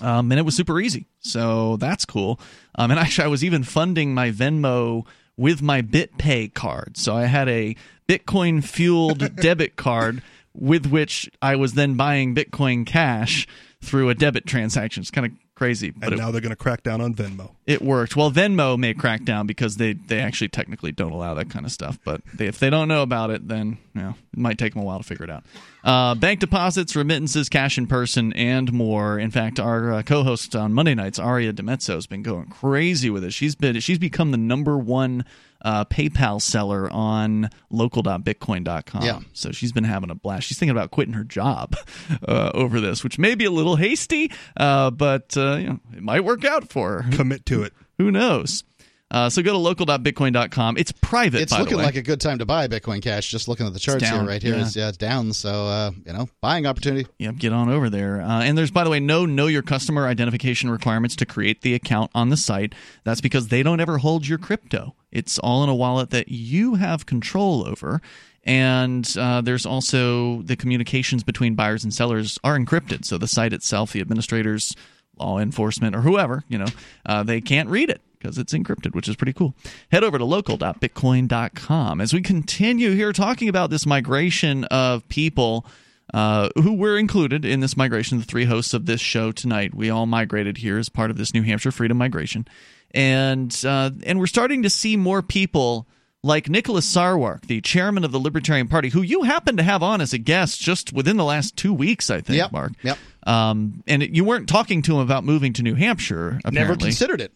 Um, and it was super easy, so that's cool. Um, and *laughs* actually, I was even funding my Venmo with my BitPay card. So I had a Bitcoin fueled *laughs* debit card with which I was then buying Bitcoin Cash through a debit transaction. It's kind of crazy. But and now it, they're going to crack down on Venmo. It worked. Well, Venmo may crack down because they, they actually technically don't allow that kind of stuff. But they, if they don't know about it, then you know, it might take them a while to figure it out. Uh, bank deposits, remittances, cash in person, and more. In fact, our uh, co-host on Monday nights, Aria DiMezzo, has been going crazy with it. She's been she's become the number one uh, PayPal seller on local.bitcoin.com. Yeah. So she's been having a blast. She's thinking about quitting her job *laughs* uh, over this, which may be a little hasty, uh, but uh, you know, it might work out for her. Commit to it. Who knows? Uh, so go to local.bitcoin.com. It's private. It's looking like a good time to buy Bitcoin Cash. Just looking at the charts here, right here, yeah. It's, yeah, it's down. So uh, you know, buying opportunity. Yep, get on over there. Uh, and there's, by the way, no know your customer identification requirements to create the account on the site. That's because they don't ever hold your crypto. It's all in a wallet that you have control over. And uh, there's also the communications between buyers and sellers are encrypted. So the site itself, the administrators, law enforcement, or whoever, you know, uh, they can't read it because it's encrypted, which is pretty cool. Head over to local.bitcoin.com as we continue here talking about this migration of people uh, who were included in this migration. The three hosts of this show tonight, we all migrated here as part of this New Hampshire Freedom Migration, and uh, and we're starting to see more people like Nicholas Sarwark, the chairman of the Libertarian Party, who you happen to have on as a guest just within the last two weeks, I think, yep, Mark. Yep. Um, and you weren't talking to him about moving to New Hampshire. Apparently. Never considered it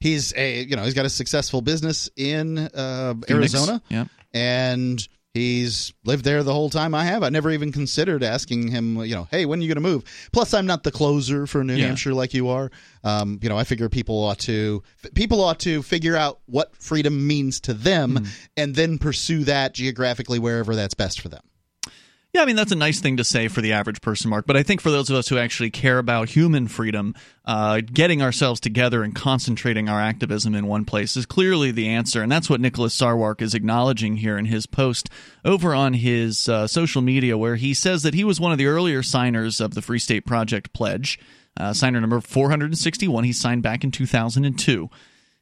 he's a you know he's got a successful business in uh, Arizona, yeah. and he's lived there the whole time I have. I never even considered asking him, you know, hey, when are you going to move? Plus, I'm not the closer for New yeah. Hampshire like you are. Um, you know, I figure people ought to people ought to figure out what freedom means to them, mm. and then pursue that geographically wherever that's best for them. Yeah, I mean that's a nice thing to say for the average person, Mark. But I think for those of us who actually care about human freedom, uh, getting ourselves together and concentrating our activism in one place is clearly the answer, and that's what Nicholas Sarwark is acknowledging here in his post over on his uh, social media, where he says that he was one of the earlier signers of the Free State Project pledge, uh, signer number 461. He signed back in 2002.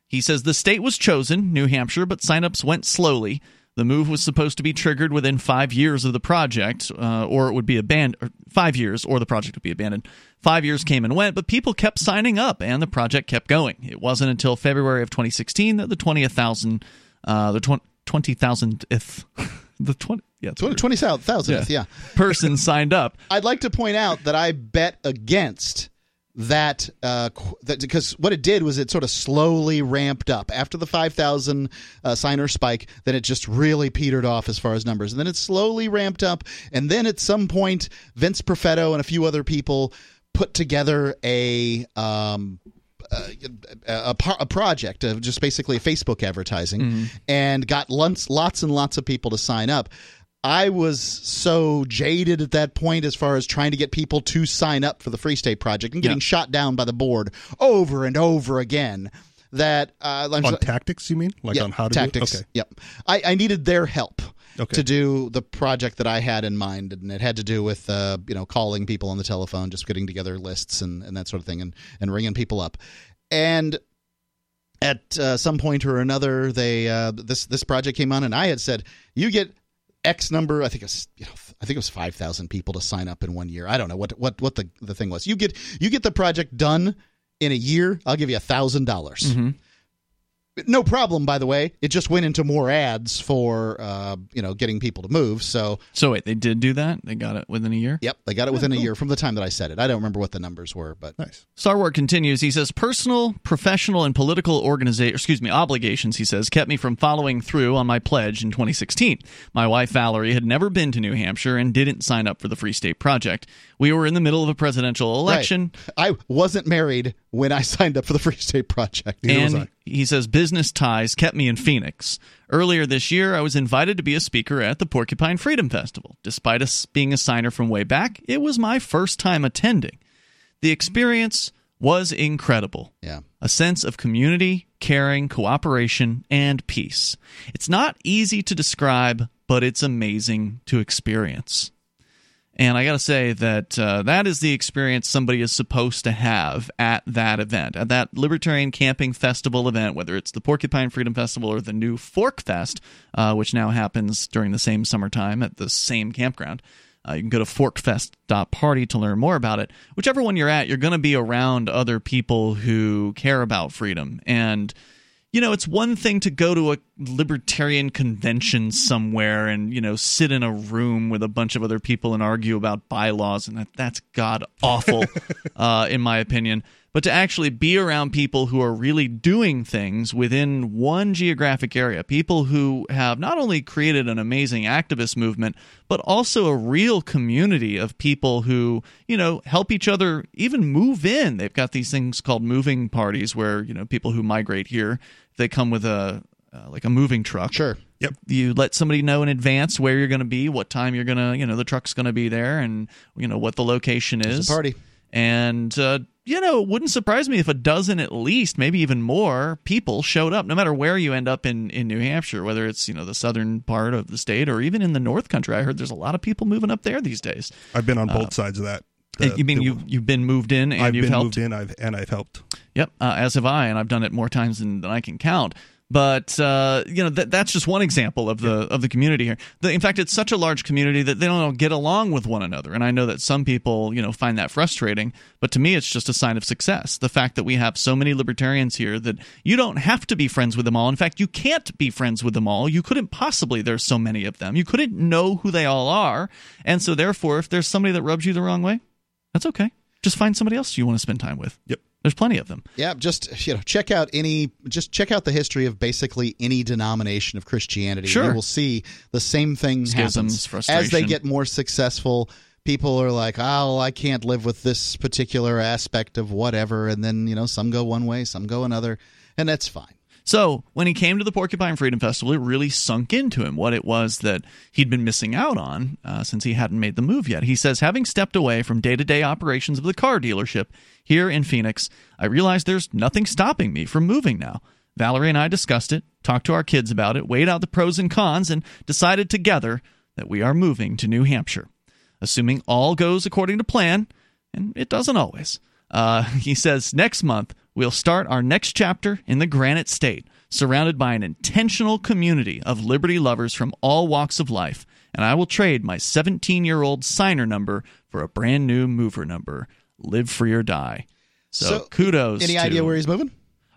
He says the state was chosen, New Hampshire, but signups went slowly. The move was supposed to be triggered within five years of the project, uh, or it would be abandoned. Five years, or the project would be abandoned. Five years came and went, but people kept signing up, and the project kept going. It wasn't until February of 2016 that the 20,000, uh, the 20,000th, *laughs* the 20, yeah, 20,000th, yeah. yeah. person signed up. I'd like to point out that I bet against that uh, that because what it did was it sort of slowly ramped up after the 5000 uh, signer spike then it just really petered off as far as numbers and then it slowly ramped up and then at some point Vince Perfetto and a few other people put together a um, a, a, a, project of just basically Facebook advertising mm-hmm. and got lots, lots and lots of people to sign up. I was so jaded at that point as far as trying to get people to sign up for the Free State Project and getting yeah. shot down by the board over and over again. That uh, on tactics, you mean? Like yeah, on how to tactics? Do, okay. Yep. I, I needed their help. Okay. to do the project that I had in mind, and it had to do with uh, you know calling people on the telephone, just getting together lists and, and that sort of thing, and and ringing people up. And at uh, some point or another, they uh, this this project came on, and I had said, "You get X number. I think it's you know I think it was five thousand people to sign up in one year. I don't know what what what the the thing was. You get you get the project done in a year. I'll give you a thousand dollars. Mm-hmm. No problem, by the way. It just went into more ads for uh, you know getting people to move. So So wait, they did do that? They got it within a year? yep, they got it within a year from the time that I said it. I don't remember what the numbers were, but Nice. Sarwark continues. He says personal, professional, and political organization, excuse me, obligations. He says kept me from following through on my pledge in 2016. My wife Valerie had never been to New Hampshire and didn't sign up for the Free State Project. We were in the middle of a presidential election, Right. I wasn't married when I *laughs* signed up for the Free State Project. Neither and he says business ties kept me in Phoenix. Earlier this year, I was invited to be a speaker at the Porcupine Freedom Festival. Despite us being a signer from way back, it was my first time attending. The experience was incredible. Yeah. a sense of community, caring, cooperation, and peace. It's not easy to describe, but it's amazing to experience. And I got to say that uh, that is the experience somebody is supposed to have at that event, at that Libertarian Camping Festival event, whether it's the Porcupine Freedom Festival or the new Fork Fest, uh, which now happens during the same summertime at the same campground. Uh, you can go to forkfest.party to learn more about it. Whichever one you're at, you're going to be around other people who care about freedom. And, you know, it's one thing to go to a libertarian convention somewhere and, you know, sit in a room with a bunch of other people and argue about bylaws. And that, that's god awful, *laughs* uh, in my opinion. But to actually be around people who are really doing things within one geographic area, people who have not only created an amazing activist movement, but also a real community of people who, you know, help each other even move in. They've got these things called moving parties where, you know, people who migrate here, they come with a uh, like a moving truck. Sure. Yep. You let somebody know in advance where you're going to be, what time you're going to, you know, the truck's going to be there and you know what the location is. It's a party. And uh, you know, it wouldn't surprise me if a dozen at least, maybe even more, people showed up, no matter where you end up in, in New Hampshire, whether it's, you know, the southern part of the state or even in the north country. I heard there's a lot of people moving up there these days. I've been on both sides of that. The- you mean the- you you've been moved in and I've you've been helped? moved in. I've and I've helped. Yep, uh, as have I, and I've done it more times than, than I can count. But uh, you know that that's just one example of the of the community here. The, in fact, it's such a large community that they don't get along with one another, and I know that some people you know find that frustrating. But to me, it's just a sign of success. The fact that we have so many libertarians here that you don't have to be friends with them all. In fact, you can't be friends with them all. You couldn't possibly. There's so many of them. You couldn't know who they all are, and so therefore, if there's somebody that rubs you the wrong way, that's okay. Just find somebody else you want to spend time with. Yep. There's plenty of them. Yeah, just you know, check out any just check out the history of basically any denomination of Christianity. Sure. You will see the same thing Schisms, happens as they get more successful. People are like, "Oh, I can't live with this particular aspect of whatever," and then you know, some go one way, some go another, and that's fine. So when he came to the Porcupine Freedom Festival, it really sunk into him what it was that he'd been missing out on uh, since he hadn't made the move yet. He says, having stepped away from day to day operations of the car dealership here in Phoenix, I realized there's nothing stopping me from moving now. Valerie and I discussed it, talked to our kids about it, weighed out the pros and cons, and decided together that we are moving to New Hampshire. Assuming all goes according to plan, and it doesn't always. Uh, *laughs* he says next month we'll start our next chapter in the Granite State, surrounded by an intentional community of liberty lovers from all walks of life, and I will trade my 17 year old signer number for a brand new mover number. Live free or die. So, So, kudos. Any to- idea where he's moving?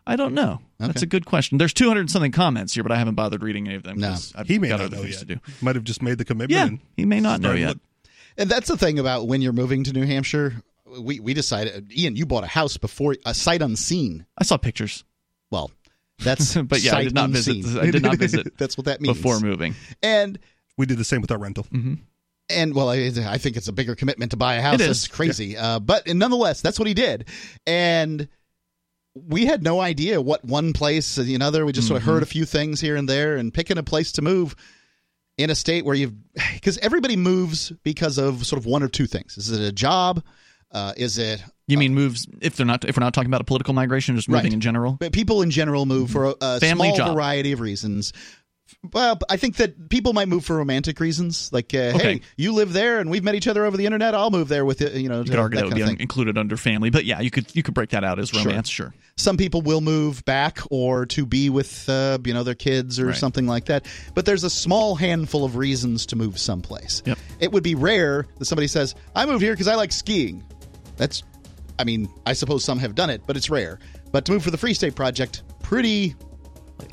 I don't know. That's a good question. There's 200 and something comments here, but I haven't bothered reading any of them. No. 'cause I've He may got not other know things yet. to do. Might have just made the commitment. Yeah, and he may not know yet. look- And that's the thing about when you're moving to New Hampshire. We we decided, Ian, you bought a house before a sight unseen. I saw pictures Well, that's *laughs* But yeah, I did not visit- unseen. I did not visit *laughs* that's what that means. before moving. And We did the same with our rental. and well, I, I think it's a bigger commitment to buy a house. It is. That's crazy. Uh, but nonetheless, that's what he did. And we had no idea what one place and another. We just sort of Mm-hmm. heard a few things here and there, and picking a place to move in a state where you've because everybody moves because of sort of one or two things. Is it a job? Uh, is it You mean moves if they're not if we're not talking about a political migration, just moving Right. in general? But people in general move for a, a Family small job. variety of reasons. Well, I think that people might move for romantic reasons, like, uh, Okay. hey, you live there and we've met each other over the internet. I'll move there with you. You know, You could argue that, that would be un- included under family, but yeah, you could you could break that out as romance, sure. Some people will move back or to be with, uh, you know, their kids or Right. something like that. But there's a small handful of reasons to move someplace. Yep. It would be rare that somebody says, "I moved here because I like skiing." That's, I mean, I suppose some have done it, but it's rare. But to move for the Free State Project, pretty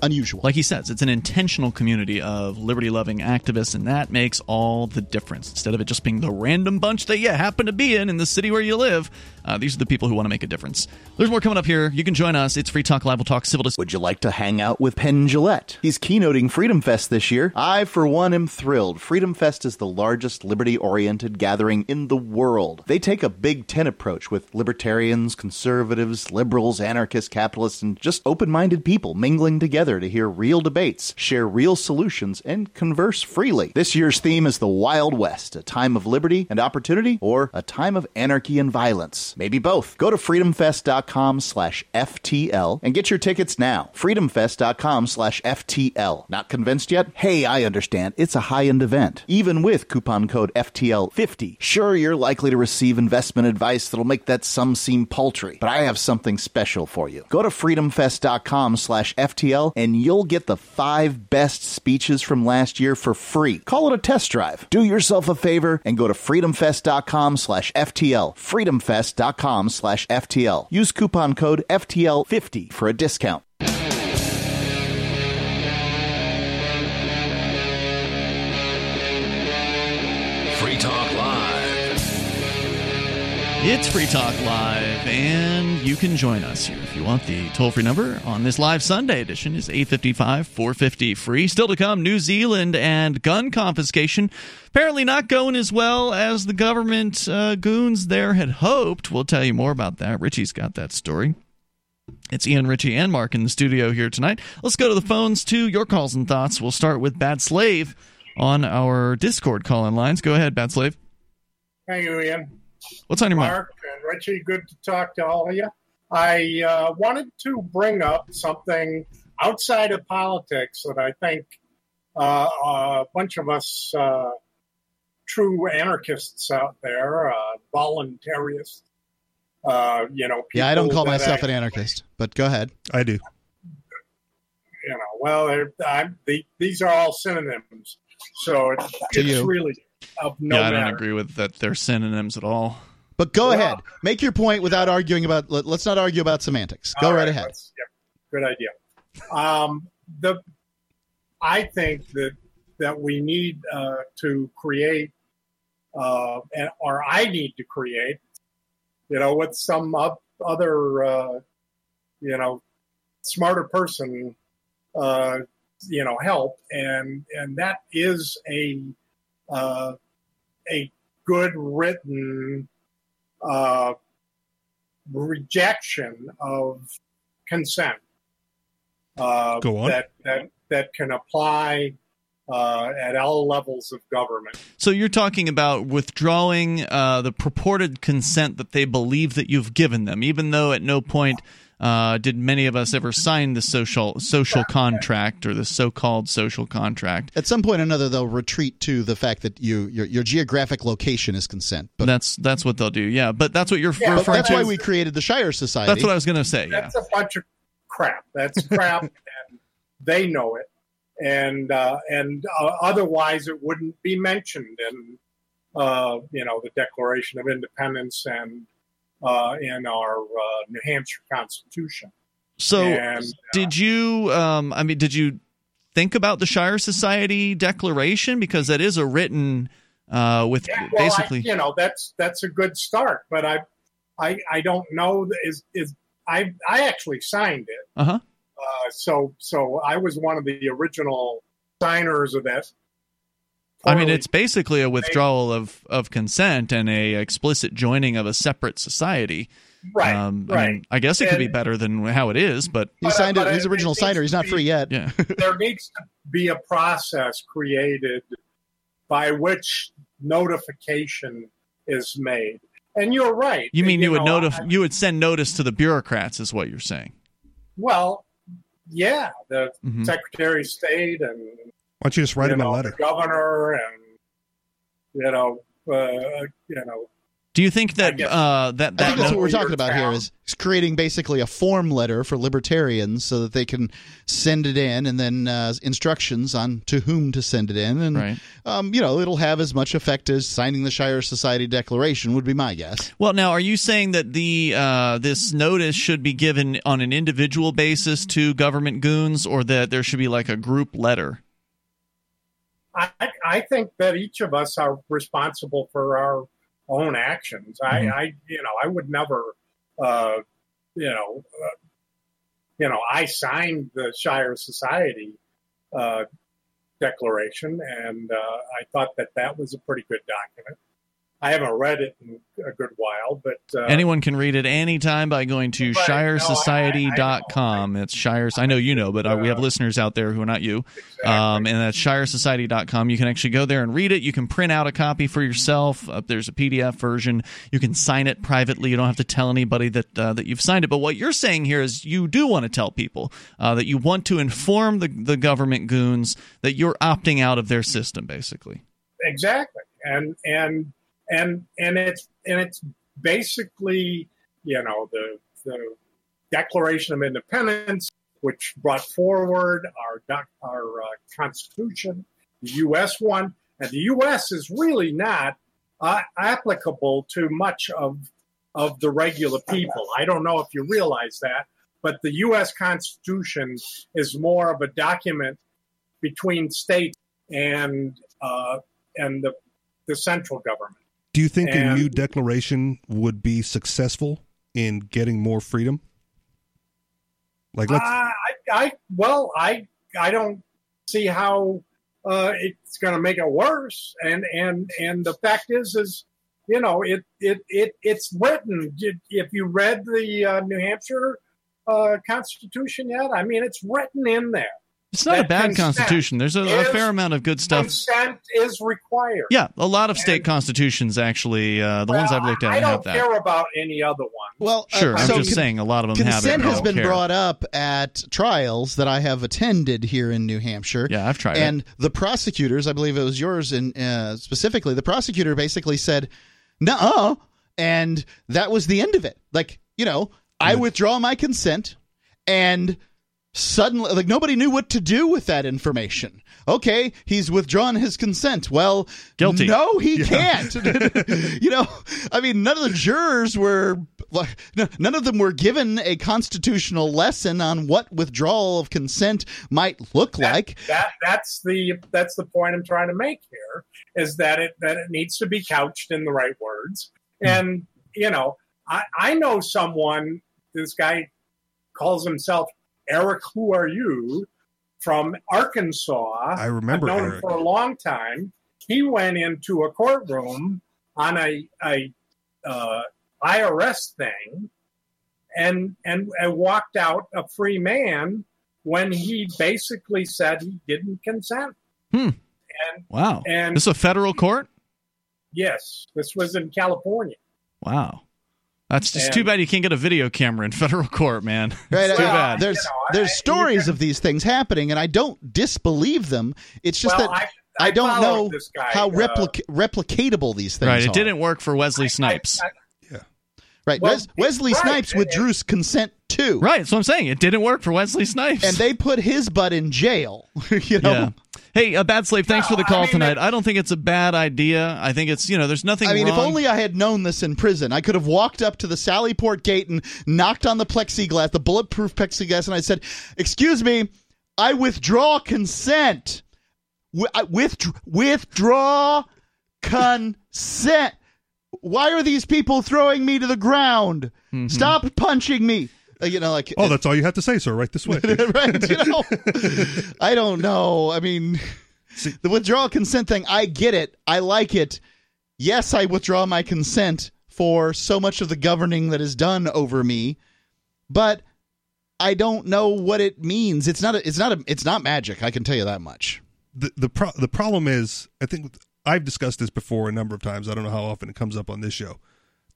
unusual. Like he says, it's an intentional community of liberty loving activists, and that makes all the difference. Instead of it just being the random bunch that you happen to be in in the city where you live, uh, these are the people who want to make a difference. There's more coming up here. You can join us. It's Free Talk Live. We'll talk civil Would you like to hang out with Penn Jillette? He's keynoting Freedom Fest this year. I, for one, am thrilled. Freedom Fest is the largest liberty oriented gathering in the world. They take a Big Ten approach with libertarians, conservatives, liberals, anarchists, capitalists, and just open minded people mingling together to hear real debates, share real solutions, and converse freely. This year's theme is the Wild West, a time of liberty and opportunity, or a time of anarchy and violence. Maybe both. Go to freedomfest.com slash FTL and get your tickets now. Freedomfest.com slash FTL. Not convinced yet? Hey, I understand. It's a high end event. Even with coupon code FTL50. Sure, you're likely to receive investment advice that'll make that sum seem paltry, but I have something special for you. Go to freedomfest.com slash FTL and you'll get the five best speeches from last year for free. Call it a test drive. Do yourself a favor and go to freedomfest.com slash FTL. Freedomfest.com slash FTL. Use coupon code FTL50 for a discount. It's Free Talk Live, and you can join us here if you want. The toll free number on this live Sunday edition is 855 450 free. Still to come, New Zealand and gun confiscation. Apparently not going as well as the government uh, goons there had hoped. We'll tell you more about that. Richie's got that story. It's Ian, Richie, and Mark in the studio here tonight. Let's go to the phones to your calls and thoughts. We'll start with Bad Slave on our Discord call in lines. Go ahead, Bad Slave. Thank you, Ian. What's on your mind? Mark and Richie, good to talk to all of you. I uh, wanted to bring up something outside of politics that I think uh, a bunch of us uh, true anarchists out there, uh, voluntarists, uh, you know, yeah, I don't call myself act- an anarchist, but go ahead. I do. You know, well, I'm, the, these are all synonyms, so it's, it's you. really of no yeah, I don't agree with that. They're synonyms at all. But go Well- ahead. Make your point without arguing about. Let, us not argue about semantics. Go right ahead. yeah, good idea. Um, the I think that that we need uh, to create, uh, and, or I need to create, you know, with some oth- other, uh, you know, smarter person, uh, you know, help, and and that is a uh, a good written uh, rejection of consent uh, Go on. that that that can apply uh, at all levels of government. So you're talking about withdrawing uh, the purported consent that they believe that you've given them, even though at no point uh, did many of us ever sign the social social contract or the so-called social contract. At some point or another, they'll retreat to the fact that you your, your geographic location is consent. But, that's that's what they'll do. Yeah, but that's what you're Yeah, but referring that's to. why we created the Shire Society. that's what I was going to say. Yeah. That's a bunch of crap. That's crap, *laughs* and they know it. And uh, and uh, otherwise, it wouldn't be mentioned in uh, you know the Declaration of Independence and uh, in our uh, New Hampshire Constitution. So and did you? Um, I mean, did you think about the Shire Society Declaration because that is a written uh, with Yeah, well, basically. I, you know, that's that's a good start, but I, I, I don't know Is is I I actually signed it. Uh huh. Uh, so so I was one of the original signers of that. I mean, it's basically a withdrawal of, of consent and a explicit joining of a separate society. right, Um, I, right. mean, I guess it could be better than how it is, but he signed but it. He's it- original it signer. He's not to free be- yet. yeah. *laughs* there needs to be a process created by which notification is made. And you're right. You mean you, would know, notif- I- you would send notice to the bureaucrats, is what you're saying? well, yeah, the Mhm. Secretary of State and Why don't you just write you him a letter? the governor and you know uh, you know Do you think that guess- uh, that I that think that's what we're talking about here town. is, is creating basically a form letter for libertarians so that they can send it in and then uh, instructions on to whom to send it in and Right. um, you know it'll have as much effect as signing the Shire Society Declaration would be my guess. Well, now, are you saying that the uh, this notice should be given on an individual basis to government goons, or that there should be like a group letter? I, I think that each of us are responsible for our own actions. Mhm. I, I, you know, I would never, uh, you know, uh, you know, I signed the Shire Society uh, Declaration, and uh, I thought that that was a pretty good document. I haven't read it in a good while, but uh, Anyone can read it anytime by going to Right. No, shiresociety.com. It's Shires. I know you know, but uh, we have listeners out there who are not you. exactly. Um, and that's shiresociety.com. You can actually go there and read it. You can print out a copy for yourself. Uh, there's a PDF version. You can sign it privately. You don't have to tell anybody that uh, that you've signed it. But what you're saying here is you do want to tell people uh, that you want to inform the, the government goons that you're opting out of their system, basically. exactly and and and and it's and it's basically you know the the declaration of independence which brought forward our our uh, constitution the us one and the us is really not uh, applicable to much of of the regular people i don't know if you realize that but the us constitution is more of a document between states and uh, and the the central government. Do you think a new declaration would be successful in getting more freedom? Like, let's, Uh, I, I well, I I don't see how uh, it's going to make it worse. And and and the fact is, is you know, it it it it's written. If you read the uh, New Hampshire uh, Constitution yet, I mean, it's written in there. It's not a bad constitution. There's a, a fair amount of good stuff. Consent is required. Yeah, a lot of state And- constitutions actually, uh, the ones I've looked at have that. I don't have that. care about any other one. Well, uh, Sure, I'm so just con- saying a lot of them have consent has been care. brought up at trials that I have attended here in New Hampshire. Yeah, I've tried and it. the prosecutors, I believe it was yours, and uh, specifically, the prosecutor basically said, "No," and that was the end of it. Like, you know, I withdraw my consent, and suddenly, like, nobody knew what to do with that information. Okay, he's withdrawn his consent. Well, Guilty. No, he can't. *laughs* you know, I mean, none of the jurors were. like, None of them were given a constitutional lesson on what withdrawal of consent might look That- like. that that's the that's the point I'm trying to make here is that it that it needs to be couched in the right words. Hmm. And you know, I, I know someone. This guy calls himself Eric. Who are you? From Arkansas. I remember I've known him for a long time. He went into a courtroom on a a uh, IRS thing, and and and walked out a free man when he basically said he didn't consent. Hmm. And Wow. and This is a federal court? yes, this was in California. Wow. That's just And- too bad you can't get a video camera in federal court, man. *laughs* Right? Too uh, bad. There's You know, there's I- stories you of these things happening, and I don't disbelieve them. It's just well, that I, I, don't know this guy, how uh, replic- replicatable these things are. Right. It are. didn't work for Wesley Snipes. I- Right. Well, Wes- Wesley right. Snipes withdrew consent too. right. That's what I'm saying. It didn't work for Wesley Snipes. And they put his butt in jail. *laughs* you know. yeah. Hey, uh, Bad Slave, thanks No, for the I call mean, tonight. it- I don't think it's a bad idea. I think it's, you know, there's nothing I mean, wrong. if only I had known this in prison, I could have walked up to the Sallyport gate and knocked on the plexiglass, the bulletproof plexiglass, and I said, "Excuse me, I withdraw consent. Wi- I withdraw, withdraw consent. Why are these people throwing me to the ground? Mm-hmm. Stop punching me." Uh, you know, like oh, that's all you have to say, sir. Right this way. *laughs* right? You know, I don't know. I mean, the withdrawal consent thing, I get it. I like it. Yes, I withdraw my consent for so much of the governing that is done over me, but I don't know what it means. It's not. A, it's not. A, it's not magic. I can tell you that much. the the pro- the problem is, I think I've discussed this before a number of times. I don't know how often it comes up on this show.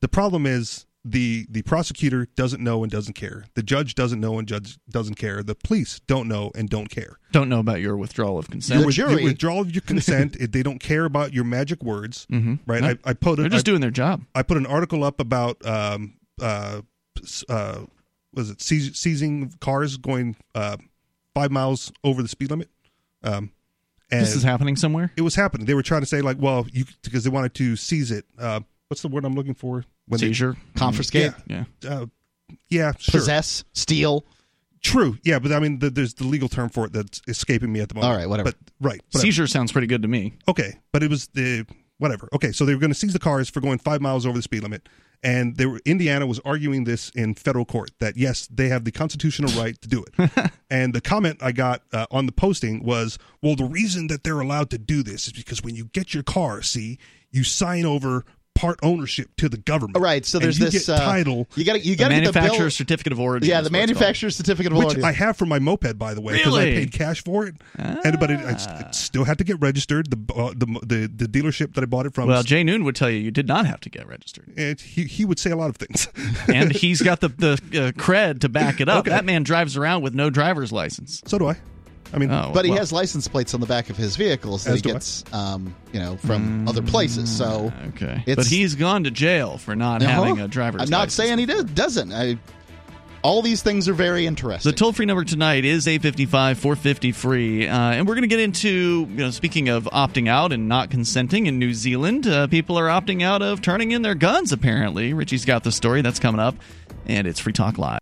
The problem is the the prosecutor doesn't know and doesn't care. The judge doesn't know and judge doesn't care. The police don't know and don't care. Don't know about your withdrawal of consent. The With- jury- your withdrawal of your consent, they don't care about your magic words, Mhm. right? No, I, I put They're it. just I, doing their job. I put an article up about um uh uh was it seizing cars going uh five miles over the speed limit. Um, and This is happening somewhere. it was happening. They were trying to say like, well, you because they wanted to seize it. Uh, what's the word I'm looking for? When they- Seizure. Confiscate, Yeah. uh, yeah, sure. possess, steal. True. Yeah, but I mean, the, there's the legal term for it that's escaping me at the moment. All right, whatever. But right. But, Seizure sounds pretty good to me. okay, but it was the whatever. Okay, so they were going to seize the cars for going five miles over the speed limit, and they were Indiana was arguing this in federal court that yes, they have the constitutional right to do it. *laughs* and the comment I got uh, on the posting was, well, the reason that they're allowed to do this is because when you get your car, see, you sign over part ownership to the government. All right, so and there's you this get uh, title. You got to you got to get the manufacturer's bill. certificate of origin. Yeah, the what it's called. manufacturer's certificate of which origin. I have for my moped, by the way, because Really? I paid cash for it. And but it, I it still had to get registered. The, uh, the the the dealership that I bought it from. Well, Jay Noon would tell you you did not have to get registered. it, he he would say a lot of things. *laughs* and he's got the the uh, cred to back it up. Okay. That man drives around with no driver's license. so do I. I mean, Oh, but he well, has license plates on the back of his vehicles that As he gets, um, you know, from other places. So okay. it's- But he's gone to jail for not Uh-huh. having a driver's. I'm not license. saying he did, doesn't. I, all these things are very interesting. The toll free number tonight is 855 450 free. Uh, and we're going to get into, you know, speaking of opting out and not consenting in New Zealand, uh, people are opting out of turning in their guns, apparently. Richie's got the story that's coming up, and it's Free Talk Live.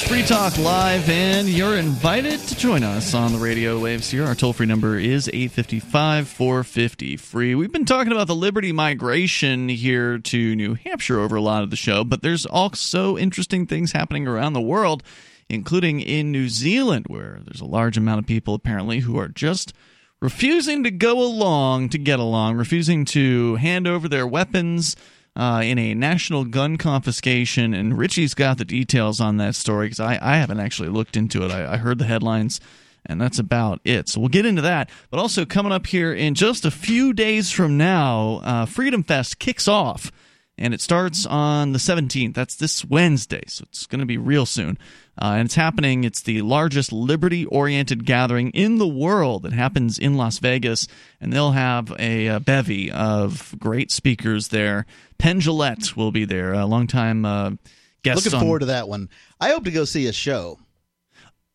It's Free Talk Live, and you're invited to join us on the radio waves here. Our toll free number is 855 450 free. We've been talking about the Liberty migration here to New Hampshire over a lot of the show, but there's also interesting things happening around the world, including in New Zealand, where there's a large amount of people apparently who are just refusing to go along to get along, refusing to hand over their weapons uh, in a national gun confiscation. And Richie's got the details on that story because I, I haven't actually looked into it. I, I heard the headlines. And that's about it. So we'll get into that. But also, coming up here in just a few days from now, uh, Freedom Fest kicks off and it starts on the 17th. That's this Wednesday, so it's going to be real soon. Uh, and it's happening. It's the largest liberty-oriented gathering in the world. It happens in Las Vegas, and they'll have a, uh bevy of great speakers there. Penn Jillette will be there, a longtime uh, guest. Looking on- forward to that one. I hope to go see a show.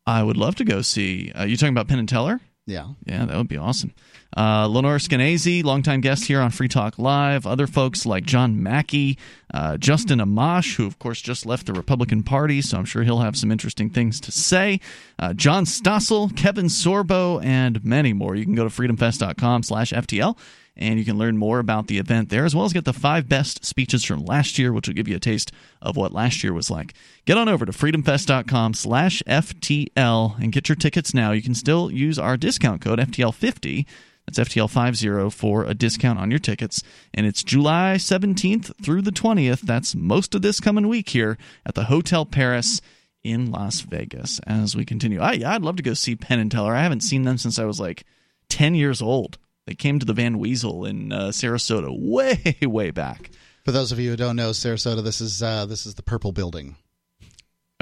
I would love to go see. Uh, you talking about Penn and Teller? Yeah. Yeah, that would be awesome. Uh, Lenore Skenazy, longtime guest here on Free Talk Live. Other folks like John Mackey, uh, Justin Amash, who of course just left the Republican Party, so I'm sure he'll have some interesting things to say. Uh, John Stossel, Kevin Sorbo, and many more. You can go to freedomfest.com slash FTL and you can learn more about the event there, as well as get the five best speeches from last year, which will give you a taste of what last year was like. Get on over to freedomfest.com slash FTL and get your tickets now. You can still use our discount code FTL50. That's FTL50 for a discount on your tickets. And it's July 17th through the 20th. That's most of this coming week here at the Hotel Paris in Las Vegas as we continue. I, I'd love to go see Penn and Teller. I haven't seen them since I was like 10 years old. They came to the Van Wezel in uh, Sarasota way, *laughs* way back. For those of you who don't know Sarasota, this is uh, this is the Purple Building.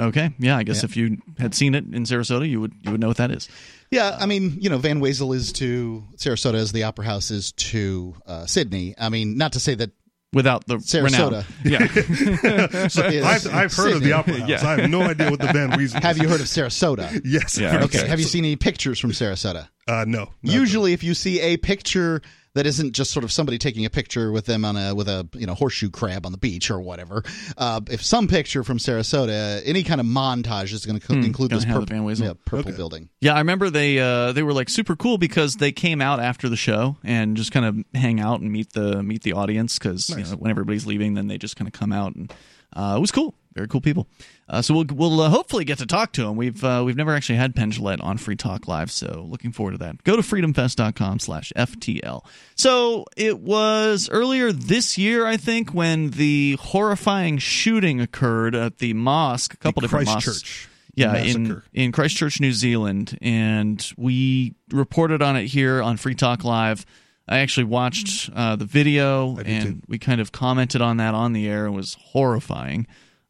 Okay, yeah, I guess Yeah. if you had seen it in Sarasota, you would you would know what that is. Yeah, I mean, you know, Van Wezel is to Sarasota as the Opera House is to uh, Sydney. I mean, not to say that Without the Sarasota. renown. yeah. *laughs* I've, I've heard of the Opera House. Yeah. I have no idea what the Van Wezel. have you heard of Sarasota? *laughs* Yes. Yeah, I've heard of Okay. Have you seen any pictures from Sarasota? Uh, no. no. Usually, if you see a picture that isn't just sort of somebody taking a picture with them on a with a you know horseshoe crab on the beach or whatever, uh, if some picture from Sarasota, any kind of montage is going to include gonna this have purple, the yeah, purple Okay. building. Yeah, I remember they uh, they were like super cool because they came out after the show and just kind of hang out and meet the meet the audience because you know, when everybody's leaving, then they just kind of come out and it was cool. Very cool people. Uh, so we'll we'll uh, hopefully get to talk to him. We've uh, we've never actually had Penn on Free Talk Live, so looking forward to that. Go to freedomfest.com/ftl. So it was earlier this year, I think, when the horrifying shooting occurred at the mosque. A couple The different mosques. Christchurch Yeah, in in Christchurch, New Zealand, and we reported on it here on Free Talk Live. I actually watched uh, the video, and too. we kind of commented on that on the air. It was horrifying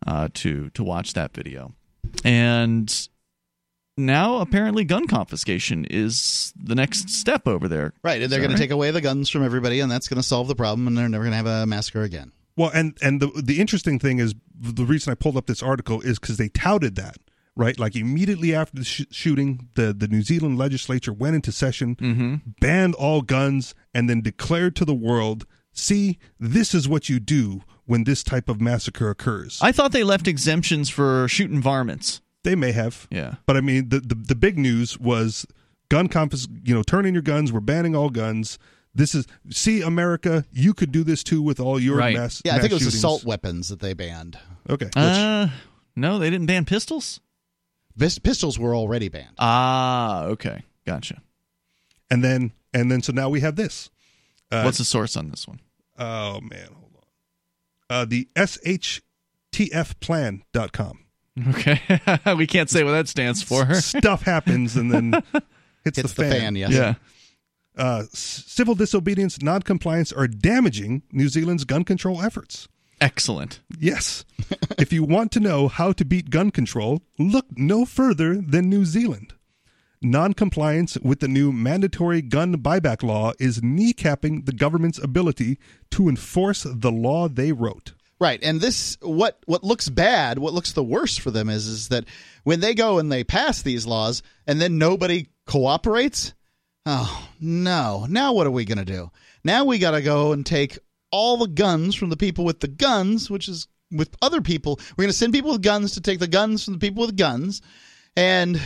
uh, to to watch that video, and now apparently gun confiscation is the next step over there. Right, and they're Is that going to take away the guns from everybody, and that's going to solve the problem, and they're never going to have a massacre again. Well, and and the the interesting thing is the reason I pulled up this article is because they touted that right, like immediately after the sh- shooting, the the New Zealand legislature went into session, Mm-hmm. banned all guns, and then declared to the world, "See, this is what you do when this type of massacre occurs." I thought they left exemptions for shooting varmints. they may have, Yeah. but I mean, the the, the big news was gun confis. You know, turn in your guns. We're banning all guns. This is see America. You could do this too with all your Right. mass. Yeah, I think it was shootings. assault weapons that they banned. Okay, which- Uh, no, they didn't ban pistols. Pis- Pistols were already banned. Ah, okay, gotcha. and then and then so now we have this. Uh, What's the source on this one? Oh man, hold on. Uh, the shtfplan.com. Okay, *laughs* we can't say what that stands for. Stuff happens and then *laughs* hits, Hits the fan. yes. Yeah. Uh, s- civil disobedience, noncompliance are damaging New Zealand's gun control efforts. Excellent. Yes. *laughs* if you want to know how to beat gun control, look no further than New Zealand. Noncompliance with the new mandatory gun buyback law is kneecapping the government's ability to enforce the law they wrote. Right, and this what what looks bad, what looks the worst for them is is that when they go and they pass these laws and then nobody cooperates. Oh no! Now what are we gonna do? Now we got to go and take all the guns from the people with the guns, which is with other people. We're gonna send people with guns to take the guns from the people with guns, and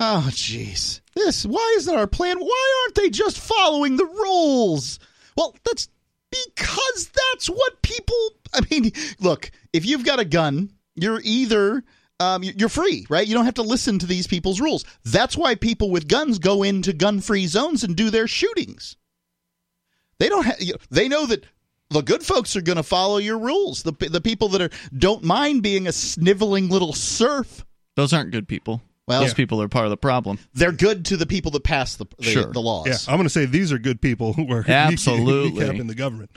oh jeez, this why isn't our plan? Why aren't they just following the rules? Well, that's because that's what people i mean look if you've got a gun you're either um, you're free right you don't have to listen to these people's rules that's why people with guns go into gun free zones and do their shootings they don't have they know that the good folks are going to follow your rules the, the people that are don't mind being a sniveling little serf Those aren't good people. Well- those people are part of the problem. they're good to the people that pass the, the, Sure. the laws Yeah, I'm going to say these are good people who are *laughs* Absolutely. *laughs* in the government.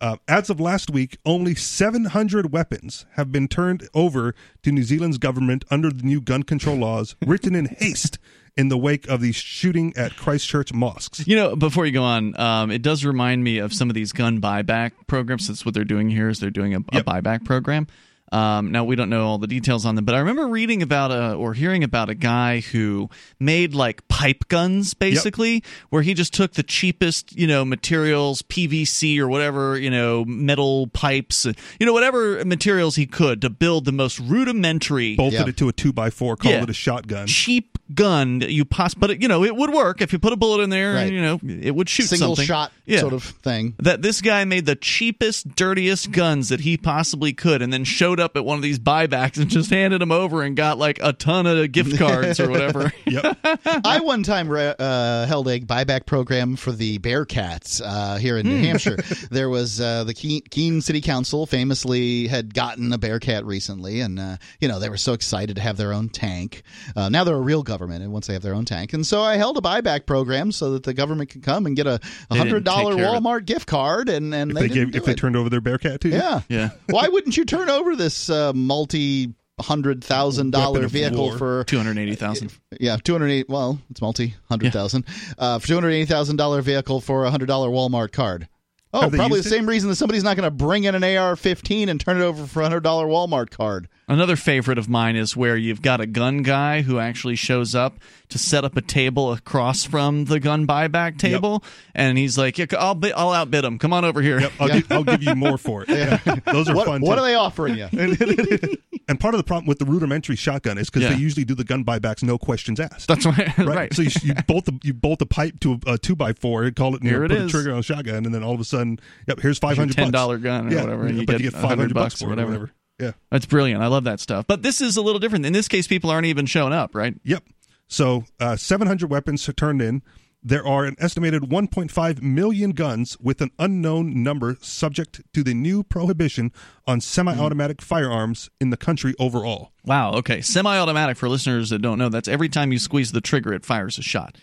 Uh, as of last week, only 700 weapons have been turned over to New Zealand's government under the new gun control laws written in haste *laughs* in the wake of the shooting at Christchurch mosques. You know, before you go on, um, it does remind me of some of these gun buyback programs. That's what they're doing here. Is they're doing a, Yep. a buyback program. Um, now we don't know all the details on them, but I remember reading about a or hearing about a guy who made like pipe guns, basically, where he just took the cheapest, you know, materials, PVC or whatever, you know, metal pipes, you know, whatever materials he could to build the most rudimentary Bolted Yeah. it to a 2x4, called Yeah. it a shotgun. cheap gun you poss but it, you know it would work if you put a bullet in there Right. you know it would shoot single something shot yeah. sort of thing that this guy made the cheapest dirtiest guns that he possibly could and then showed up at one of these buybacks and just handed them over and got like a ton of gift cards or whatever *laughs* Yep. *laughs* I one time re- uh, held a buyback program for the Bearcats uh, here in New Hampshire. *laughs* There was uh, the Keene, Keene City Council famously had gotten a Bearcat recently, and uh, you know they were so excited to have their own tank. Uh, now they're a real government, and once they have their own tank, and so I held a buyback program so that the government could come and get a hundred dollar take of. Walmart gift card, and and If they, they, gave, do if they turned over their Bearcat to you. yeah. yeah *laughs* Why wouldn't you turn over this uh, multi hundred thousand dollar vehicle war. for 280000 yeah, two hundred eight. Well, it's multi hundred thousand. Uh, for two hundred eighty thousand dollar vehicle for a hundred dollar Walmart card. Oh, Have probably the used it? same reason that somebody's not going to bring in an AR fifteen and turn it over for a hundred dollar Walmart card. Another favorite of mine is where you've got a gun guy who actually shows up to set up a table across from the gun buyback table, and he's like, yeah, "I'll bi- I'll outbid him. Come on over here." Yep, I'll, Yeah. give, I'll give you more for it. Yeah. *laughs* Those are What, fun. what too. are they offering you? *laughs* *laughs* And part of the problem with the rudimentary shotgun is because Yeah. they usually do the gun buybacks, no questions asked. That's right. *laughs* right. right. So you, you bolt the you bolt the pipe to a, a two by four and call it, you Here know, put is. a trigger on a shotgun, and then all of a sudden, yep, here's five hundred ten dollar gun or yeah, whatever, and you but get, you get five hundred bucks bucks or for it whatever. Yeah. That's brilliant. I love that stuff. But this is a little different. In this case, people aren't even showing up, right? Yep. So uh, 700 weapons are turned in. There are an estimated 1.5 million guns with an unknown number subject to the new prohibition on semi automatic firearms in the country overall. Wow. Okay. Semi-automatic for listeners that don't know, that's every time you squeeze the trigger, it fires a shot.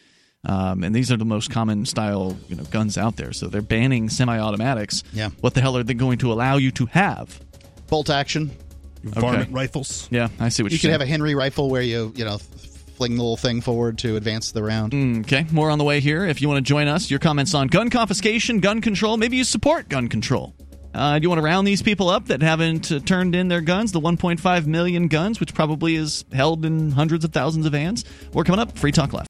Um, and these are the most common style, you know, guns out there. So they're banning semi-automatics. Yeah. What the hell are they going to allow you to have? Bolt action. Varmint rifles. Yeah, I see what You are could have a Henry rifle where you you know fling the little thing forward to advance the round. Okay, more on the way here. If you want to join us, your comments on gun confiscation, gun control, maybe you support gun control. Uh, do you want to round these people up that haven't uh, turned in their guns, the 1.5 million guns, which probably is held in hundreds of thousands of hands? We're coming up, Free Talk Live.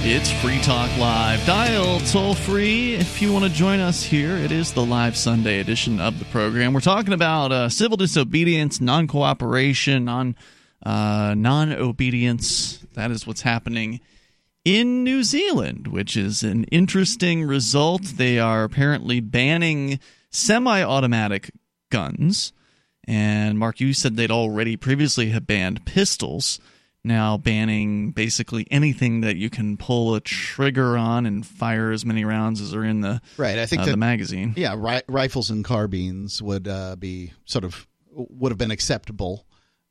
It's Free Talk Live. Dial toll free if you want to join us here. It is the live Sunday edition of the program. We're talking about uh, civil disobedience, non cooperation, non uh, non obedience. That is what's happening in New Zealand, which is an interesting result. They are apparently banning semi automatic guns. And Mark, you said they'd already previously have banned pistols. Now banning basically anything that you can pull a trigger on and fire as many rounds as are in the Right. I think uh, that the magazine. yeah, ri- rifles and carbines would uh, be sort of would have been acceptable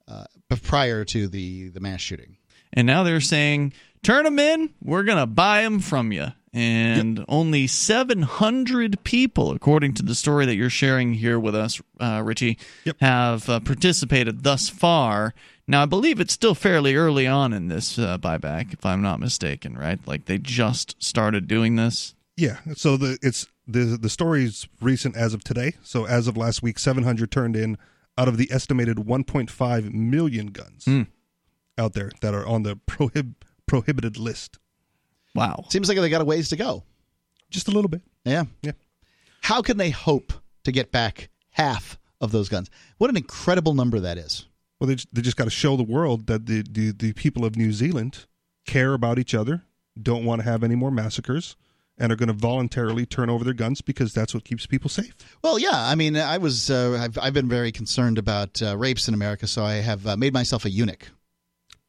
uh, prior to the the mass shooting. And now they're saying, turn them in, we're going to buy them from you. And only 700 people, according to the story that you're sharing here with us, uh, Richie, Yep. have uh, participated thus far. Now, I believe it's still fairly early on in this uh, buyback, if I'm not mistaken, right? Like they just started doing this. Yeah. So the it's the the story's recent as of today. So as of last week, 700 turned in out of the estimated 1.5 million guns Hmm. out there that are on the prohib- prohibited list. Wow. Seems like they got a ways to go. Just a little bit. Yeah. Yeah. How can they hope to get back half of those guns? What an incredible number that is. Well, they just, they just got to show the world that the, the the people of New Zealand care about each other, don't want to have any more massacres, and are going to voluntarily turn over their guns because that's what keeps people safe. Well, yeah. I mean, I was uh, I've, I've been very concerned about uh, rapes in America, so I have uh, made myself a eunuch.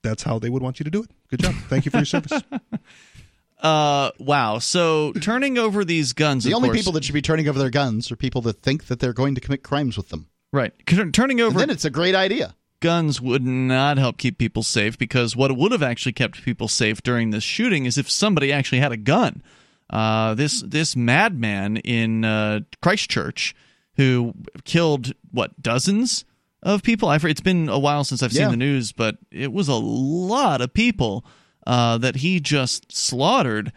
That's how they would want you to do it. Good job. Thank you for your service. *laughs* Uh, wow. So turning over these guns, The of only course- people that should be turning over their guns are people that think that they're going to commit crimes with them. right, turning And over then it's a great idea. Guns would not help keep people safe because what would have actually kept people safe during this shooting is if somebody actually had a gun. Uh, this this madman in uh, Christchurch who killed what dozens of people. I've, it's been a while since I've seen Yeah. the news, but it was a lot of people uh, that he just slaughtered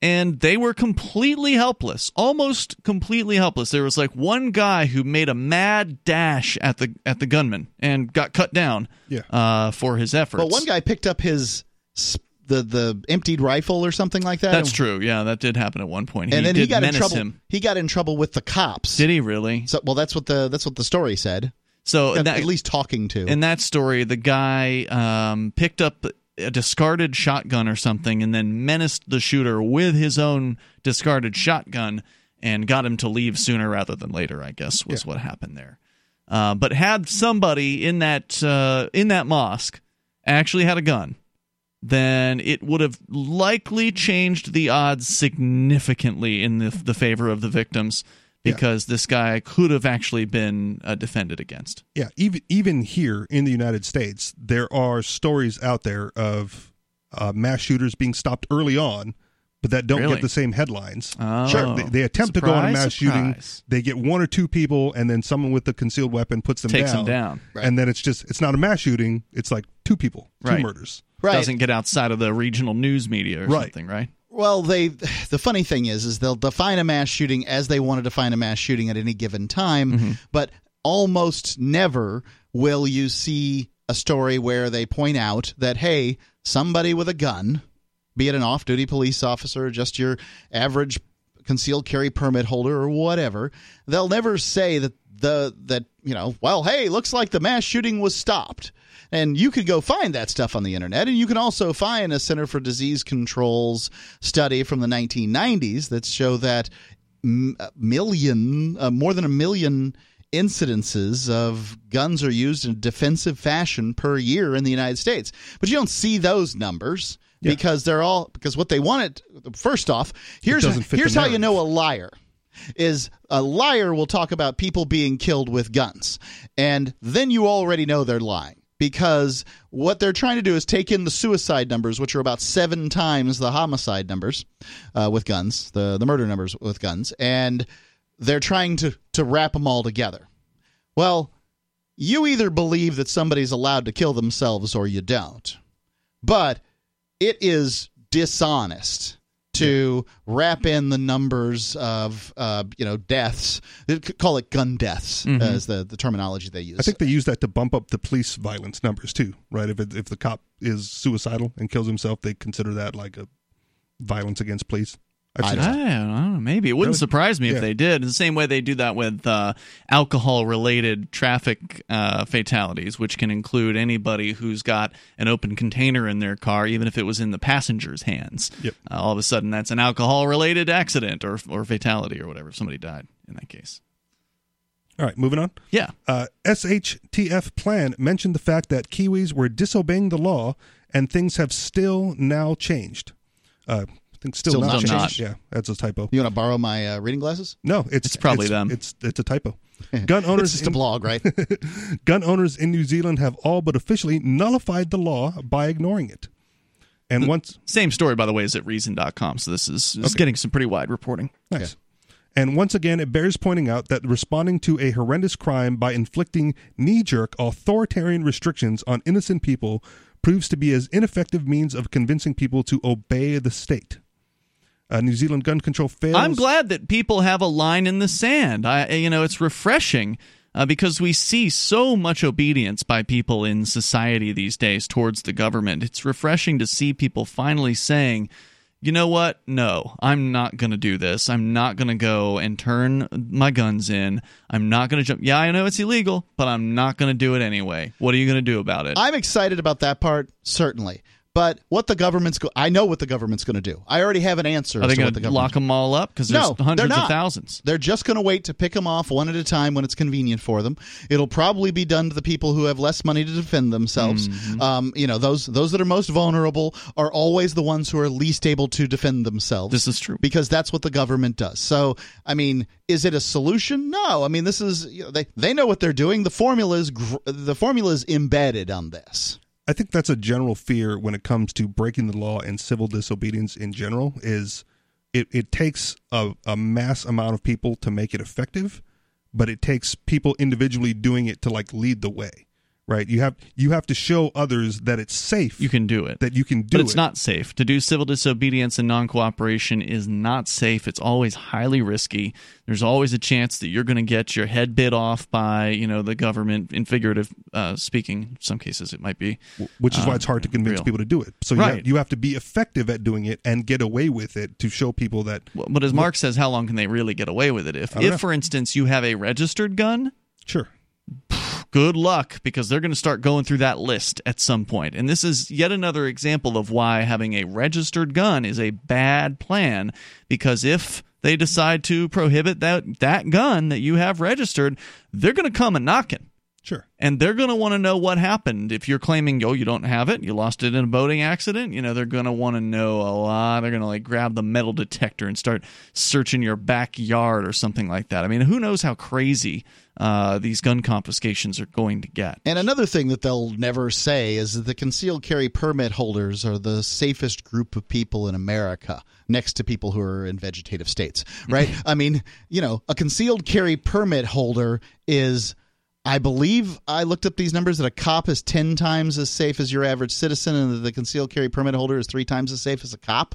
and they were completely helpless almost completely helpless there was like one guy who made a mad dash at the at the gunman and got cut down Yeah. uh, for his efforts But one guy picked up his sp- the the emptied rifle or something like that. that's true yeah that did happen at one point And he then did he got in trouble. him He got in trouble with the cops. did he really So, well, that's what the that's what the story said. so At, that, at least talking to. in that story the guy um, picked up a discarded shotgun or something and then menaced the shooter with his own discarded shotgun and got him to leave sooner rather than later i guess was what happened there. Uh, but had somebody in that uh, in that mosque actually had a gun then it would have likely changed the odds significantly in the, the favor of the victims Yeah. because this guy could have actually been uh, defended against Yeah, even even here in the United States, there are stories out there of uh, mass shooters being stopped early on but that don't Really? get the same headlines. Oh, Sure, they, they attempt to go on a surprise, mass shooting. They get one or two people, and then someone with a concealed weapon puts them Takes down. them down. And then it's just it's not a mass shooting. It's like two people, two Right. murders. Right. Doesn't get outside of the regional news media or Right. something, right? Well, they *sighs* the funny thing is is they'll define a mass shooting as they want to define a mass shooting at any given time, mm-hmm. but almost never will you see a story where they point out that hey, somebody with a gun, be it an off-duty police officer just your average concealed carry permit holder or whatever, they'll never say that the that you know, well, hey, looks like the mass shooting was stopped. And you could go find that stuff on the internet. And you can also find a Center for Disease Control's study from the 1990s that show that a million, uh, more than a million incidences of guns are used in a defensive fashion per year in the United States. But you don't see those numbers because they're all because what they wanted. First off, here's doesn't fit the here's how you know a liar is a liar will talk about people being killed with guns and then you already know they're lying because what they're trying to do is take in the suicide numbers which are about seven times the homicide numbers uh, with guns the, the murder numbers with guns and they're trying to, to wrap them all together. Well you either believe that somebody's allowed to kill themselves or you don't. But it is dishonest to wrap in the numbers of uh, you know deaths they c- call it gun deaths Mm-hmm. as the, the terminology they use I think they use that to bump up the police violence numbers too, right? If it, if the cop is suicidal and kills himself, they consider that like a violence against police. I seen I don't know. Maybe it wouldn't Really? surprise me Yeah. if they did. In the same way they do that with uh, alcohol-related traffic uh, fatalities, which can include anybody who's got an open container in their car, even if it was in the passenger's hands. Yep. Uh, all of a sudden, that's an alcohol-related accident or or fatality or whatever. Somebody died in that case. All right, moving on. Yeah. Uh, SHTF plan mentioned the fact that Kiwis were disobeying the law, and things have still now changed. Think still, Still not not. Yeah, that's a typo. you want to borrow my uh, reading glasses No, it's It's probably it's, them. It's it's a typo. *laughs* Gun it's owners a in- blog right *laughs* gun owners in New Zealand have all but officially nullified the law by ignoring it. And once Same story, by the way, is at Reason.com. So this is, this is Okay. getting some pretty wide reporting. Nice. And once again, it bears pointing out that responding to a horrendous crime by inflicting knee jerk authoritarian restrictions on innocent people proves to be as ineffective means of convincing people to obey the state. Uh, New Zealand gun control fails. I'm glad that people have a line in the sand. I, you know, it's refreshing uh, because we see so much obedience by people in society these days towards the government. It's refreshing to see people finally saying, you know what? No, I'm not going to do this. I'm not going to go and turn my guns in. I'm not going to jump. Yeah, I know it's illegal, but I'm not going to do it anyway. What are you going to do about it? i'm excited about that part certainly but what the government's go- i know what the government's going to do i already have an answer are they going what the to lock them all up? Because there's No, hundreds of thousands. They're just going to wait to pick them off one at a time when it's convenient for them. It'll probably be done to the people who have less money to defend themselves. Mm-hmm. Um, you know, those those that are most vulnerable are always the ones who are least able to defend themselves. This is true. because that's what the government does. So, I mean, is it a solution? No. I mean, this is you know, they they know what they're doing. The formula is gr- the formula is embedded on this. I think that's a general fear when it comes to breaking the law and civil disobedience in general is it, it takes a, a mass amount of people to make it effective, but it takes people individually doing it to like lead the way. Right? You have you have to show others that it's safe. You can do it. that you can do it. but it's it. not safe to do civil disobedience and non-cooperation is not safe it's always highly risky there's always a chance that you're going to get your head bit off by you know the government in figurative uh, speaking in some cases it might be which is why it's hard to convince real. people to do it. So you, Right. have, you have to be effective at doing it and get away with it to show people that Well, but as mark says how long can they really get away with it if if know. for instance you have a registered gun sure. Good luck because they're going to start going through that list at some point. And this is yet another example of why having a registered gun is a bad plan because if they decide to prohibit that that gun that you have registered, they're going to come a knocking. Sure. and they're going to want to know what happened. If you're claiming, oh, you don't have it, you lost it in a boating accident, you know, they're going to want to know a lot. They're going to like grab the metal detector and start searching your backyard or something like that. I mean, who knows how crazy uh, these gun confiscations are going to get. And another thing that they'll never say is that the concealed carry permit holders are the safest group of people in America, next to people who are in vegetative states, right? *laughs* I mean, you know, a concealed carry permit holder is. I believe I looked up these numbers that a cop is 10 times as safe as your average citizen, and that the concealed carry permit holder is three times as safe as a cop,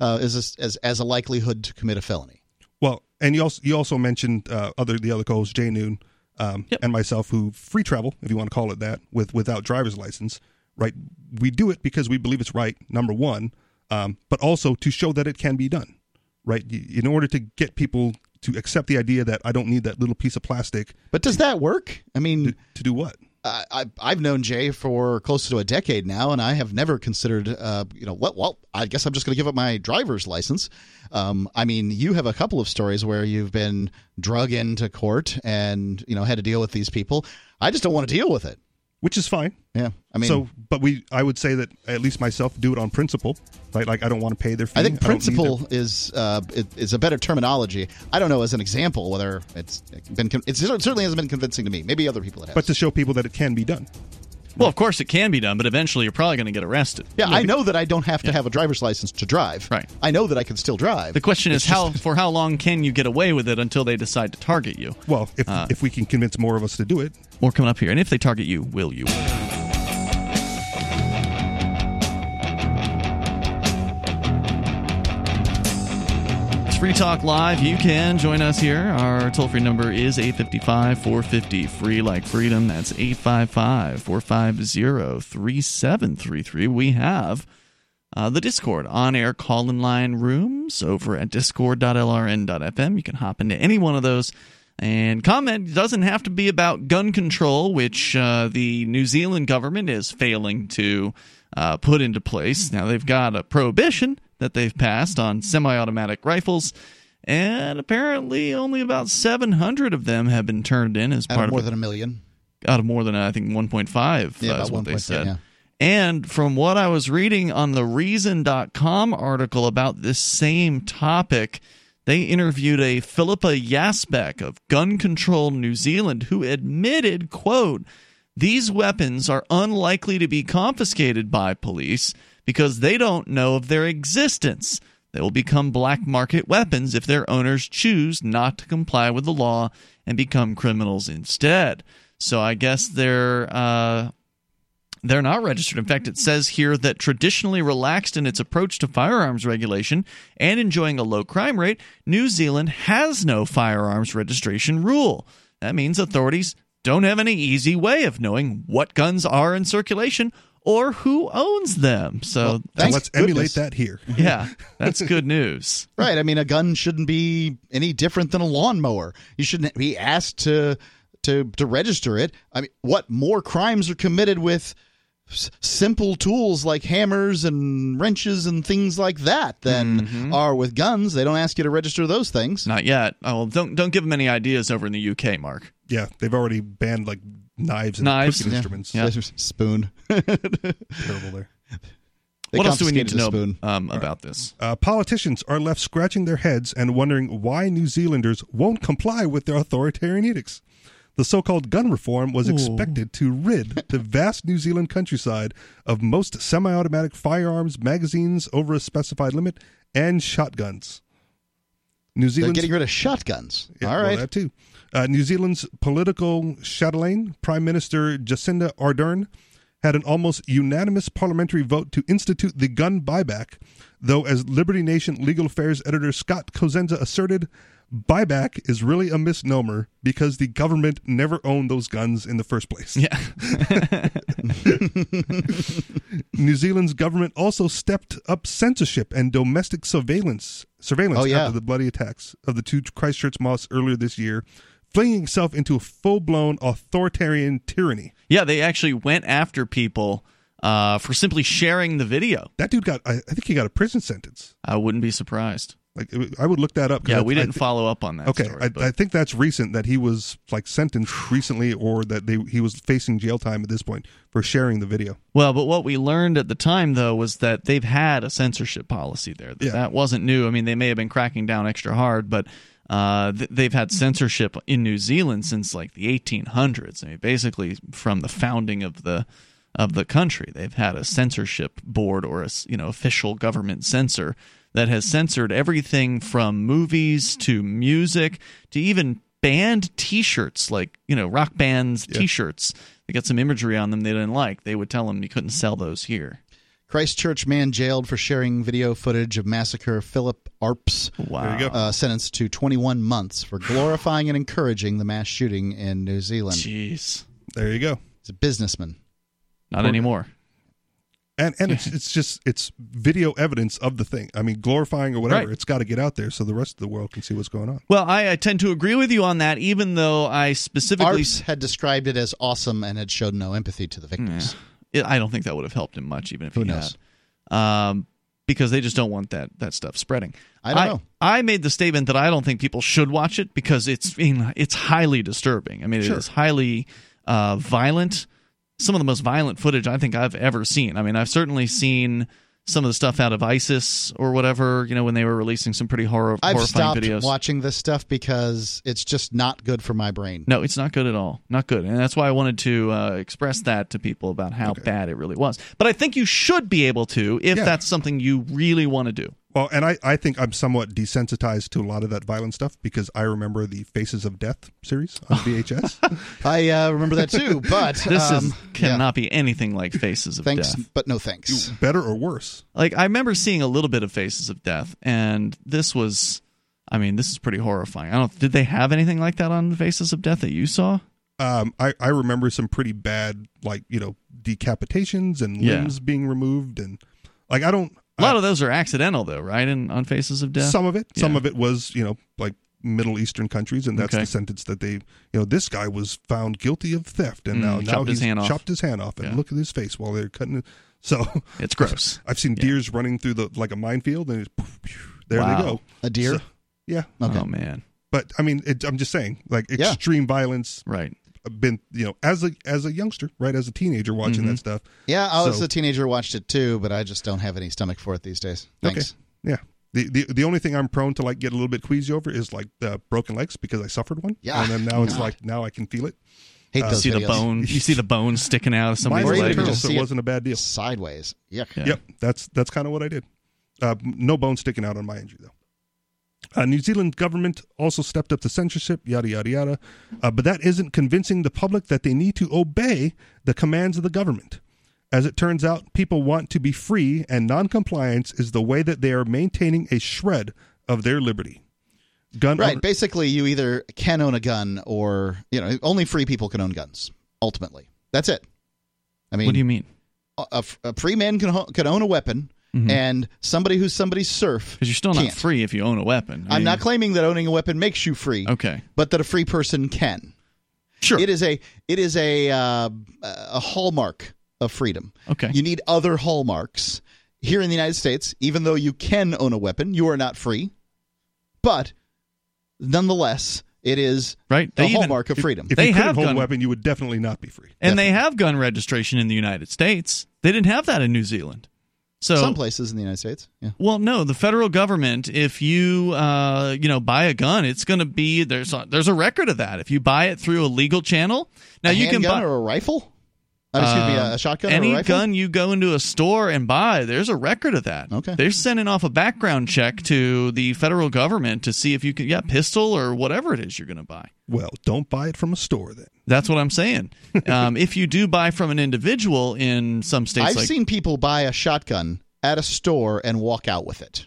uh, is a, as, as a likelihood to commit a felony. Well, and you also you also mentioned uh, other the other co-host Jay Noon um, Yep. and myself who free travel, if you want to call it that, with without driver's license. Right, we do it because we believe it's right. Number one, um, but also to show that it can be done. Right, in order to get people to accept the idea that I don't need that little piece of plastic But does that work? I mean, to, to do what? I, I- I've known Jay for close to a decade now, and I have never considered, uh, you know, well, well, I guess I'm just going to give up my driver's license. Um, I mean, you have a couple of stories where you've been drug into court and you know had to deal with these people. I just don't want to deal with it. Which is fine. Yeah, I mean, so, but we, I would say that at least myself do it on principle, right? Like I don't want to pay their fee. I think don't need their- principle is uh, is a better terminology. I don't know as an example whether it's been it certainly hasn't been convincing to me. Maybe other people it has. but to show people that it can be done. Well, of course it can be done, but eventually you're probably going to get arrested. yeah, I know that I don't have to have a driver's license to drive. Right. I know that I can still drive. The question is just- how *laughs* for how long can you get away with it until they decide to target you? Well, if Uh. if we can convince more of us to do it, More coming up here, and if they target you, will you? Free Talk Live. You can join us here. Our toll free number is 855 450 free like freedom. That's 855 450 3733. We have uh, the Discord on air call in line rooms over at discord.lrn.fm. You can hop into any one of those and comment. It doesn't have to be about gun control, which uh, the New Zealand government is failing to uh, put into place. Now, they've got a prohibition that they've passed on semi automatic rifles. And apparently, only about 700 of them have been turned in as out part of more of than a million. out of more than I think 1.5 Yeah, is what they 1.5, said. yeah. And from what I was reading on the Reason.com article about this same topic, they interviewed a Philippa Yasbek of Gun Control New Zealand who admitted, quote, these weapons are unlikely to be confiscated by police because they don't know of their existence. They will become black market weapons if their owners choose not to comply with the law and become criminals instead. So I guess they're uh, they're not registered. In fact, it says here that traditionally relaxed in its approach to firearms regulation and enjoying a low crime rate, New Zealand has no firearms registration rule. That means authorities don't have any easy way of knowing what guns are in circulation or who owns them. So, so Thank let's goodness. emulate that here. *laughs* yeah, that's good news. *laughs* Right. I mean, a gun shouldn't be any different than a lawnmower. You shouldn't be asked to to to register it. I mean, what more crimes are committed with s- simple tools like hammers and wrenches and things like that than mm-hmm. are with guns? They don't ask you to register those things. Not yet. Oh, well, don't don't give them any ideas over in the UK, Mark. Yeah, they've already banned like knives and Knives, cooking yeah. instruments. Yeah. Spoon. *laughs* Terrible there. They what else do we need to know spoon. um, about this? Uh, politicians are left scratching their heads and wondering why New Zealanders won't comply with their authoritarian edicts. The so called gun reform was expected to rid the vast New Zealand countryside of most semi automatic firearms, magazines over a specified limit, and shotguns. New They're getting rid of shotguns. Yeah, All well, that too. Uh, New Zealand's political chatelaine, Prime Minister Jacinda Ardern, had an almost unanimous parliamentary vote to institute the gun buyback, though, as Liberty Nation legal affairs editor Scott Cosenza asserted, buyback is really a misnomer because the government never owned those guns in the first place. Yeah. *laughs* New Zealand's government also stepped up censorship and domestic surveillance surveillance Oh, yeah. after the bloody attacks of the two Christchurch mosques earlier this year, flinging itself into a full-blown authoritarian tyranny. Yeah, they actually went after people uh, for simply sharing the video. That dude got I, I think he got a prison sentence. I wouldn't be surprised. Like I would look that up. Yeah, I- we didn't thi- follow up on that. Okay, story, I, I think that's recent that he was like sentenced recently, or that they he was facing jail time at this point for sharing the video. Well, but what we learned at the time, though, was that they've had a censorship policy there. That, Yeah. that wasn't new. I mean, they may have been cracking down extra hard, but uh, th- they've had censorship in New Zealand since like the 1800s. I mean, basically from the founding of the of the country, they've had a censorship board or a you know official government censor that has censored everything from movies to music to even band T-shirts, like you know rock bands T-shirts. They got some imagery on them they didn't like. They would tell them you couldn't sell those here. Christchurch man jailed for sharing video footage of massacre. Philip Arps Wow. There you go. uh, sentenced to 21 months for glorifying and encouraging the mass shooting in New Zealand. Jeez, There you go. He's a businessman. not anymore. And and it's it's just it's video evidence of the thing. I mean, glorifying or whatever. Right. It's got to get out there so the rest of the world can see what's going on. Well, I, I tend to agree with you on that, even though I specifically. Arps had described it as awesome and had showed no empathy to the victims. Yeah. I don't think that would have helped him much, even if Who he knows? had. Um, because they just don't want that that stuff spreading. I don't know. I made the statement that I don't think people should watch it because it's in, it's highly disturbing. I mean, it Sure. is highly uh, violent. Some of the most violent footage I think I've ever seen. I mean, I've certainly seen some of the stuff out of ISIS or whatever. You know, when they were releasing some pretty horror, I've horrifying stopped videos. watching this stuff because it's just not good for my brain. No, it's not good at all. Not good. And that's why I wanted to uh, express that to people about how bad it really was. But I think you should be able to if Yeah. that's something you really want to do. Well, and I, I think I'm somewhat desensitized to a lot of that violent stuff because I remember the Faces of Death series on *laughs* VHS. I uh, remember that too, but *laughs* This um, is cannot be anything like Faces of thanks, Death. but no thanks. Better or worse? Like I remember seeing a little bit of Faces of Death, and this was, I mean, this is pretty horrifying. I don't. Did they have anything like that on Faces of Death that you saw? Um, I, I remember some pretty bad, like, you know, decapitations and Yeah. limbs being removed. And, like, I don't. A lot I- of those are accidental, though, right? In on Faces of Death. Some of it. Some of it was, you know, like Middle Eastern countries, and that's Okay. the sentence that they, you know, this guy was found guilty of theft, and Mm, now now chopped his he's hand off. chopped his hand off, and Yeah. look at his face while they're cutting it. *laughs* So It's gross. *laughs* I've seen Yeah. deers running through the like a minefield, and it's, *laughs* there Wow. they go. A deer? So- yeah, Okay. Oh man, but I mean, it, I'm just saying, like Yeah. extreme violence. right. I've Been you know, as a as a youngster, right, as a teenager watching Mm-hmm. that stuff. Yeah, I was So- a teenager, watched it too, but I just don't have any stomach for it these days. Thanks. Okay. Yeah. The, the the only thing I'm prone to like get a little bit queasy over is like the broken legs because I suffered one. Yeah. And then now it's like now I can feel it. Hate You those see the videos. bone. You see the bone sticking out of Mine somebody's was Or even leg. internal, so it it wasn't a bad deal. Sideways. Yuck. Yeah. Yep. That's that's kind of what I did. Uh, no bone sticking out on my injury though. Uh, New Zealand government also stepped up the censorship, yada yada yada, uh, but that isn't convincing the public that they need to obey the commands of the government. As it turns out, people want to be free, and noncompliance is the way that they are maintaining a shred of their liberty. Gun Right. owner- Basically, you either can own a gun or, you know, only free people can own guns, ultimately. That's it. I mean, What do you mean? a, a- a free man can, ho- can own a weapon, and somebody who's somebody's serf. Because you're still not can't. free if you own a weapon. I I'm mean- not claiming that owning a weapon makes you free, Okay. but that a free person can. Sure. It is a it is a uh, a hallmark of freedom. Okay. You need other hallmarks. Here in the United States, even though you can own a weapon, you are not free. But nonetheless, it is Right. the They even- hallmark of freedom. if They you couldn't have hold gun- a weapon, you would definitely not be free. and they have gun registration in the United States. They didn't have that in New Zealand. So Some places in the United States. Yeah. Well, no, the federal government. If you, uh, you know, buy a gun, it's going to be there's a, there's a record of that. If you buy it through a legal channel, now a you can buy or a rifle? Uh, excuse me, um, a, a shotgun any or a rifle? gun you go into a store and buy. There's a record of that. Okay. they're sending off a background check to the federal government to see if you can, yeah, pistol or whatever it is you're going to buy. Well, don't buy it from a store then. That's what I'm saying. *laughs* um, if you do buy from an individual in some states, I've like seen people buy a shotgun at a store and walk out with it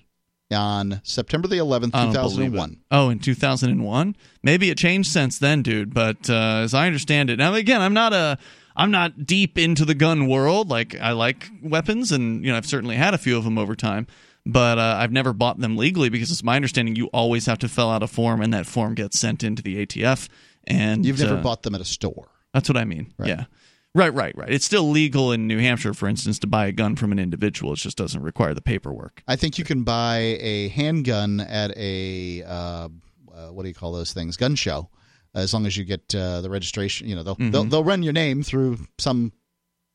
on September the 11th, I don't believe 2001. Oh, in 2001? Maybe it changed since then, dude. But uh, as I understand it, now again, I'm not a, I'm not deep into the gun world. Like I like weapons, and you know, I've certainly had a few of them over time. But uh, I've never bought them legally because it's my understanding you always have to fill out a form, and that form gets sent into the ATF. And You've never uh, bought them at a store. That's what I mean. Right. Yeah. Right, right, right. It's still legal in New Hampshire, for instance, to buy a gun from an individual. It just doesn't require the paperwork. I think you can buy a handgun at a uh, uh, what do you call those things? Gun show, as long as you get uh, the registration. You know, they'll, Mm-hmm. they'll they'll run your name through some,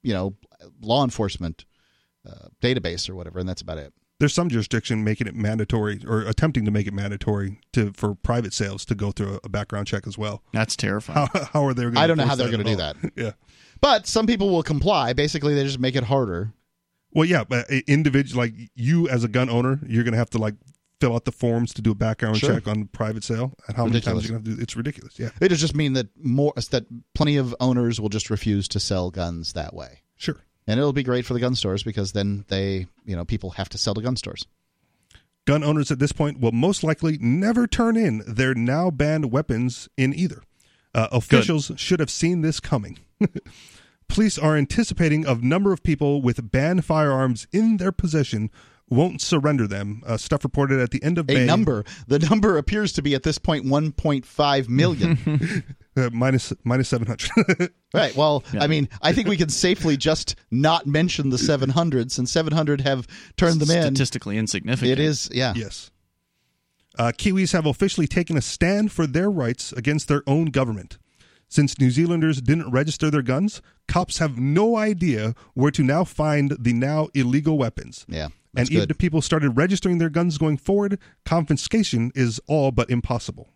you know, law enforcement uh, database or whatever, and that's about it. There's some jurisdiction making it mandatory or attempting to make it mandatory to for private sales to go through a background check as well. That's terrifying. How, how are they? Gonna I don't know how they're going to do that. *laughs* yeah. But some people will comply. Basically, they just make it harder. Well, yeah, but individual like you as a gun owner, you're going to have to like fill out the forms to do a background Sure. check on private sale. And how Ridiculous. many times you're you going to have to do? It's ridiculous. Yeah, It does just mean that more that plenty of owners will just refuse to sell guns that way. sure. And it'll be great for the gun stores because then they, you know, people have to sell to gun stores. Gun owners at this point will most likely never turn in their now banned weapons in either. Uh, officials should have seen this coming. *laughs* Police are anticipating a number of people with banned firearms in their possession won't surrender them. Uh, stuff reported at the end of A May. number. The number appears to be at this point 1.5 million. *laughs* uh, minus minus seven hundred. *laughs* right. Well, I mean, I think we can safely just not mention the 700 since 700 have turned them in. Statistically insignificant. It is, yeah. yes. Uh, Kiwis have officially taken a stand for their rights against their own government. Since New Zealanders didn't register their guns, cops have no idea where to now find the now illegal weapons. Yeah. And That's even if people started registering their guns going forward, confiscation is all but impossible.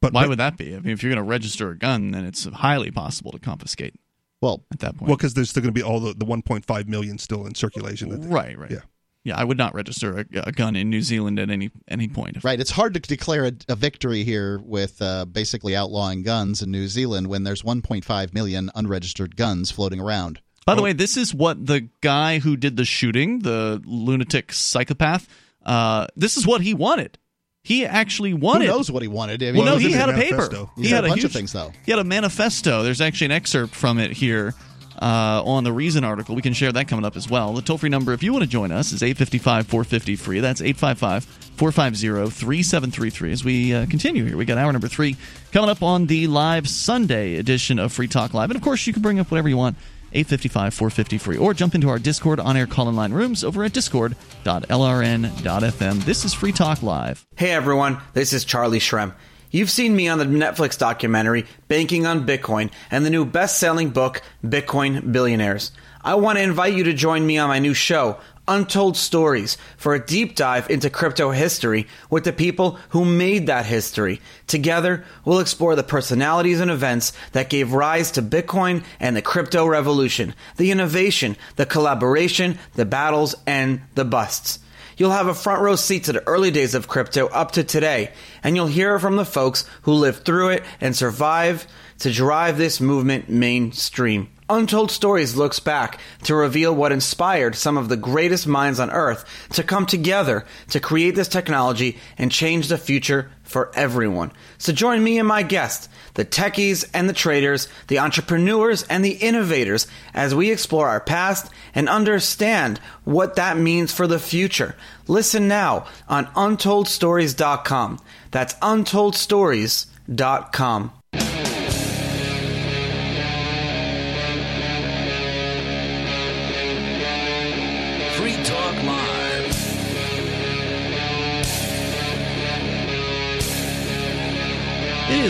But Why would that be? I mean, if you're going to register a gun, then it's highly possible to confiscate Well, at that point. well, because there's still going to be all the, the 1.5 million still in circulation. that they- right, right. Yeah. Yeah, I would not register a, a gun in New Zealand at any any point. Right. It's hard to declare a, a victory here with uh, basically outlawing guns in New Zealand when there's 1.5 million unregistered guns floating around. By the way, this is what the guy who did the shooting, the lunatic psychopath, uh, this is what he wanted. He actually Who wanted. knows what he wanted? I mean, Well, no, he had a his paper. manifesto. He got had a bunch of things, though. He had a manifesto. There's actually an excerpt from it here uh, on the Reason article. We can share that coming up as well. The toll free number, if you want to join us, is 855 450 free. That's 855 450 3733. As we uh, continue here, we got hour number three coming up on the live Sunday edition of Free Talk Live. And of course, you can bring up whatever you want. 855 450 free or jump into our discord on air call in line rooms over at discord.lrn.fm this is free talk live Hey everyone, this is Charlie Shrem. You've seen me on the Netflix documentary Banking on Bitcoin and the new best selling book Bitcoin Billionaires. I want to invite you to join me on my new show, Untold Stories, for a deep dive into crypto history with the people who made that history. Together, we'll explore the personalities and events that gave rise to Bitcoin and the crypto revolution, the innovation, the collaboration, the battles, and the busts. You'll have a front row seat to the early days of crypto up to today, and you'll hear from the folks who lived through it and survived to drive this movement mainstream. Untold Stories looks back to reveal what inspired some of the greatest minds on earth to come together to create this technology and change the future for everyone. So join me and my guests, the techies and the traders, the entrepreneurs and the innovators, as we explore our past and understand what that means for the future. Listen now on UntoldStories.com. That's UntoldStories.com.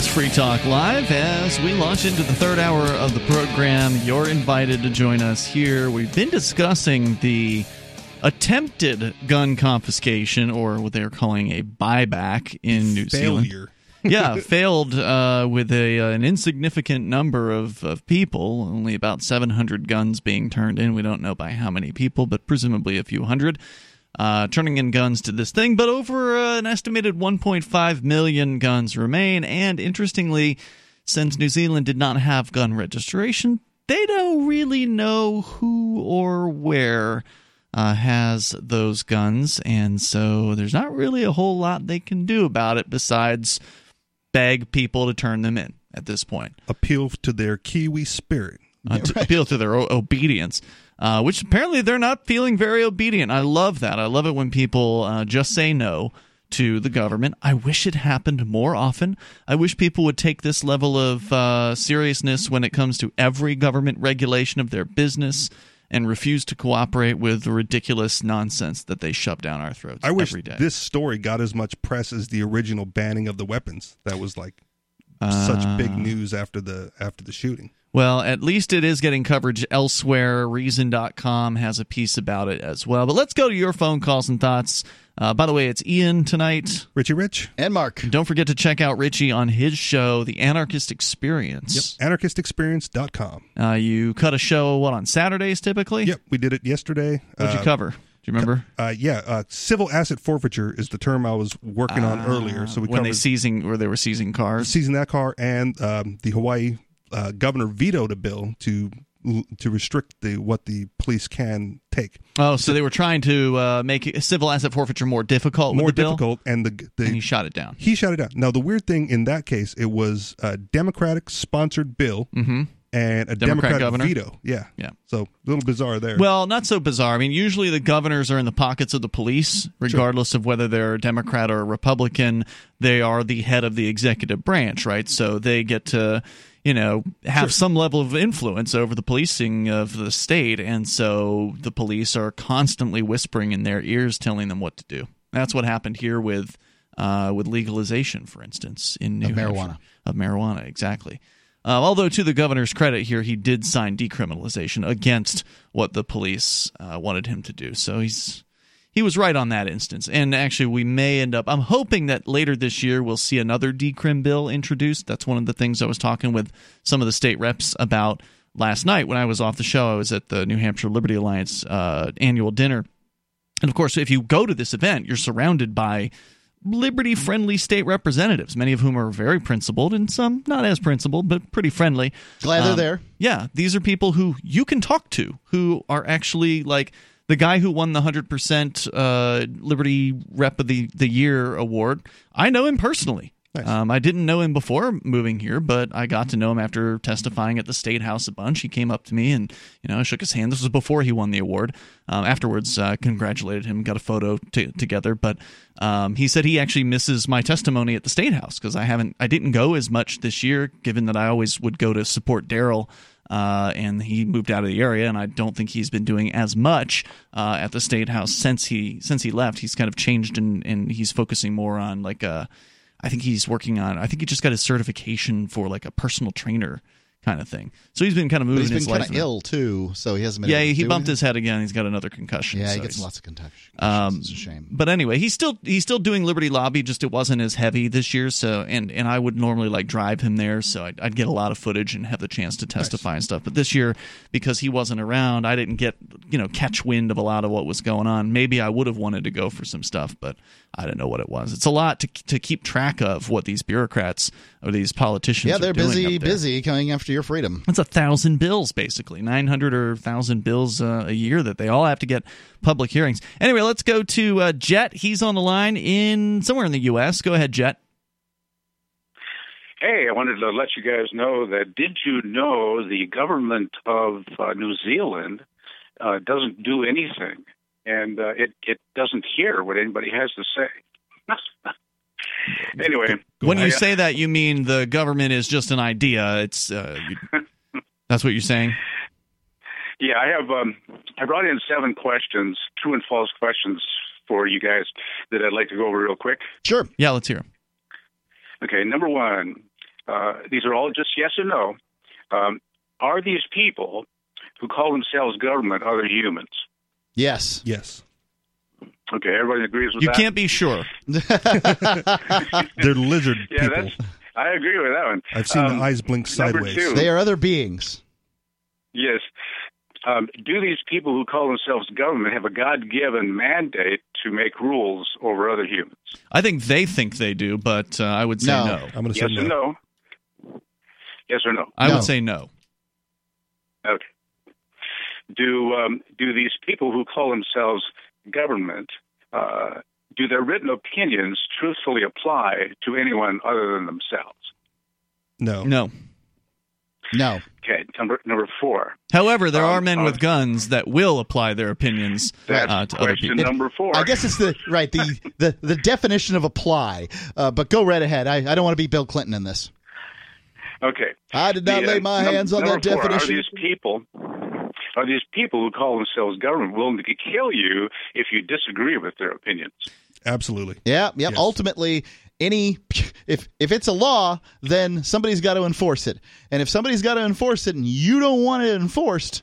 is Free Talk Live as we launch into the third hour of the program. You're invited to join us here. We've been discussing the attempted gun confiscation, or what they're calling a buyback in New Zealand. Failure. *laughs* yeah, failed uh, with a uh, an insignificant number of, of people. Only about 700 guns being turned in. We don't know by how many people, but presumably a few hundred. Uh, turning in guns to this thing, but over uh, an estimated 1.5 million guns remain. And interestingly, since New Zealand did not have gun registration, they don't really know who or where uh, has those guns, and so there's not really a whole lot they can do about it besides beg people to turn them in at this point. Appeal to their Kiwi spirit. Uh, to *laughs* appeal to their o- obedience, uh, which apparently they're not feeling very obedient. I love that. I love it when people uh, just say no to the government. I wish it happened more often. I wish people would take this level of uh, seriousness when it comes to every government regulation of their business and refuse to cooperate with the ridiculous nonsense that they shove down our throats I wish every day. this story got as much press as the original banning of the weapons. That was like such big Uh, news after the after the shooting. Well, at least it is getting coverage elsewhere. Reason.com has a piece about it as well. But let's go to your phone calls and thoughts. Uh, by the way, it's Ian tonight. Richie Rich. And Mark. And don't forget to check out Richie on his show, The Anarchist Experience. Anarchistexperience.com. Uh, you cut a show, what, on Saturdays typically? Yep, we did it yesterday. What'd you Uh, cover? Do you remember? Uh, yeah, uh, civil asset forfeiture is the term I was working on earlier. So we Uh, when they seizing, where they were seizing cars. seizing that car, and um, the Hawaii uh, governor vetoed a bill to to restrict the what the police can take. Oh, so they were trying to uh, make civil asset forfeiture more difficult. More with the bill, difficult, and the, the and he shot it down. he shot it down. Now the weird thing in that case, it was a Democratic sponsored bill Mm-hmm. and a Democrat Democratic governor? veto. Yeah, Yeah. So a little bizarre there. Well, not so bizarre. I mean, usually the governors are in the pockets of the police, regardless of whether they're a Democrat or a Republican. They are the head of the executive branch, right? So they get to, you know, have some level of influence over the policing of the state. And so the police are constantly whispering in their ears, telling them what to do. That's what happened here with. Uh, with legalization, for instance, in New Of Hampshire. marijuana. of marijuana, exactly. Uh, although, to the governor's credit here, he did sign decriminalization against what the police uh, wanted him to do. So he's he was right on that instance. And actually, we may end up. I'm hoping that later this year we'll see another decrim bill introduced. That's one of the things I was talking with some of the state reps about last night when I was off the show. I was at the New Hampshire Liberty Alliance uh, annual dinner. And of course, if you go to this event, you're surrounded by liberty friendly state representatives, many of whom are very principled and some not as principled, but pretty friendly. Glad they're Um, there. Yeah, these are people who you can talk to who are actually like the guy who won the 100% uh, Liberty Rep of the, the Year award. I know him personally. Nice. Um, I didn't know him before moving here, but I got to know him after testifying at the state house a bunch. He came up to me and you know shook his hand. This was before he won the award. Um, afterwards, uh, congratulated him, got a photo t- together. But um, he said he actually misses my testimony at the state house because I haven't, I didn't go as much this year, given that I always would go to support Daryl. Uh, and he moved out of the area, and I don't think he's been doing as much uh, at the state house since he since he left. He's kind of changed, and and he's focusing more on like a I think he's working on. I think he just got his certification for like a personal trainer kind of thing. So he's been kind of But moving he's been kind of ill too, so he hasn't been. Yeah, able to he bumped anything. his head again. He's got another concussion. Yeah, so he gets lots of concussions. um, it's a shame. But anyway, he's still he's still doing Liberty Lobby. Just it wasn't as heavy this year. So and and I would normally like drive him there, so I'd, I'd get a lot of footage and have the chance to testify and stuff. But this year, because he wasn't around, I didn't get you know catch wind of a lot of what was going on. Maybe I would have wanted to go for some stuff, but I don't know what it was. It's a lot to to keep track of what these bureaucrats or these politicians. Yeah, they're doing busy, busy coming after your freedom. That's a thousand bills, basically nine hundred or thousand bills uh, a year that they all have to get public hearings. Anyway, let's go to uh, Jet. He's on the line in somewhere in the U.S. Go ahead, Jet. Hey, I wanted to let you guys know that did you know the government of uh, New Zealand uh, doesn't do anything, and uh, it it doesn't hear what anybody has to say. *laughs* anyway, When you uh, say that, you mean the government is just an idea. It's uh, you, *laughs* that's what you're saying. yeah, I have um, I brought in seven questions, true and false questions for you guys that I'd like to go over real quick. Sure. Yeah, let's hear 'em. Okay, number one, uh, these are all just yes or no. Um, are these people who call themselves government other humans? Yes. yes, Okay, everybody agrees with You that. You can't be sure. *laughs* they're lizard Yeah, people. that's. I agree with that one. I've seen Um, the eyes blink sideways. two. They are other beings. Yes. Um, do these people who call themselves government have a God-given mandate to make rules over other humans? I think they think they do, but uh, I would say No. no. I'm going to say Yes say or no. no? Yes or no? I No. would say no. Okay. Do um, do these people who call themselves government uh, do their written opinions truthfully apply to anyone other than themselves? No. No. No. Okay, number number four. However, there are Um, men uh, with guns that will apply their opinions *laughs* That's uh, to other question people. number four. I guess it's the right the the, the definition of apply. Uh, but go right ahead. I, I don't want to be Bill Clinton in this. Okay. I did not The, uh, lay my num- hands on number that four, definition. Are these people? Are these people who call themselves government willing to kill you if you disagree with their opinions? Absolutely. Yeah, yep. Yes. Ultimately, any if if it's a law, then somebody's got to enforce it. And if somebody's got to enforce it, and you don't want it enforced,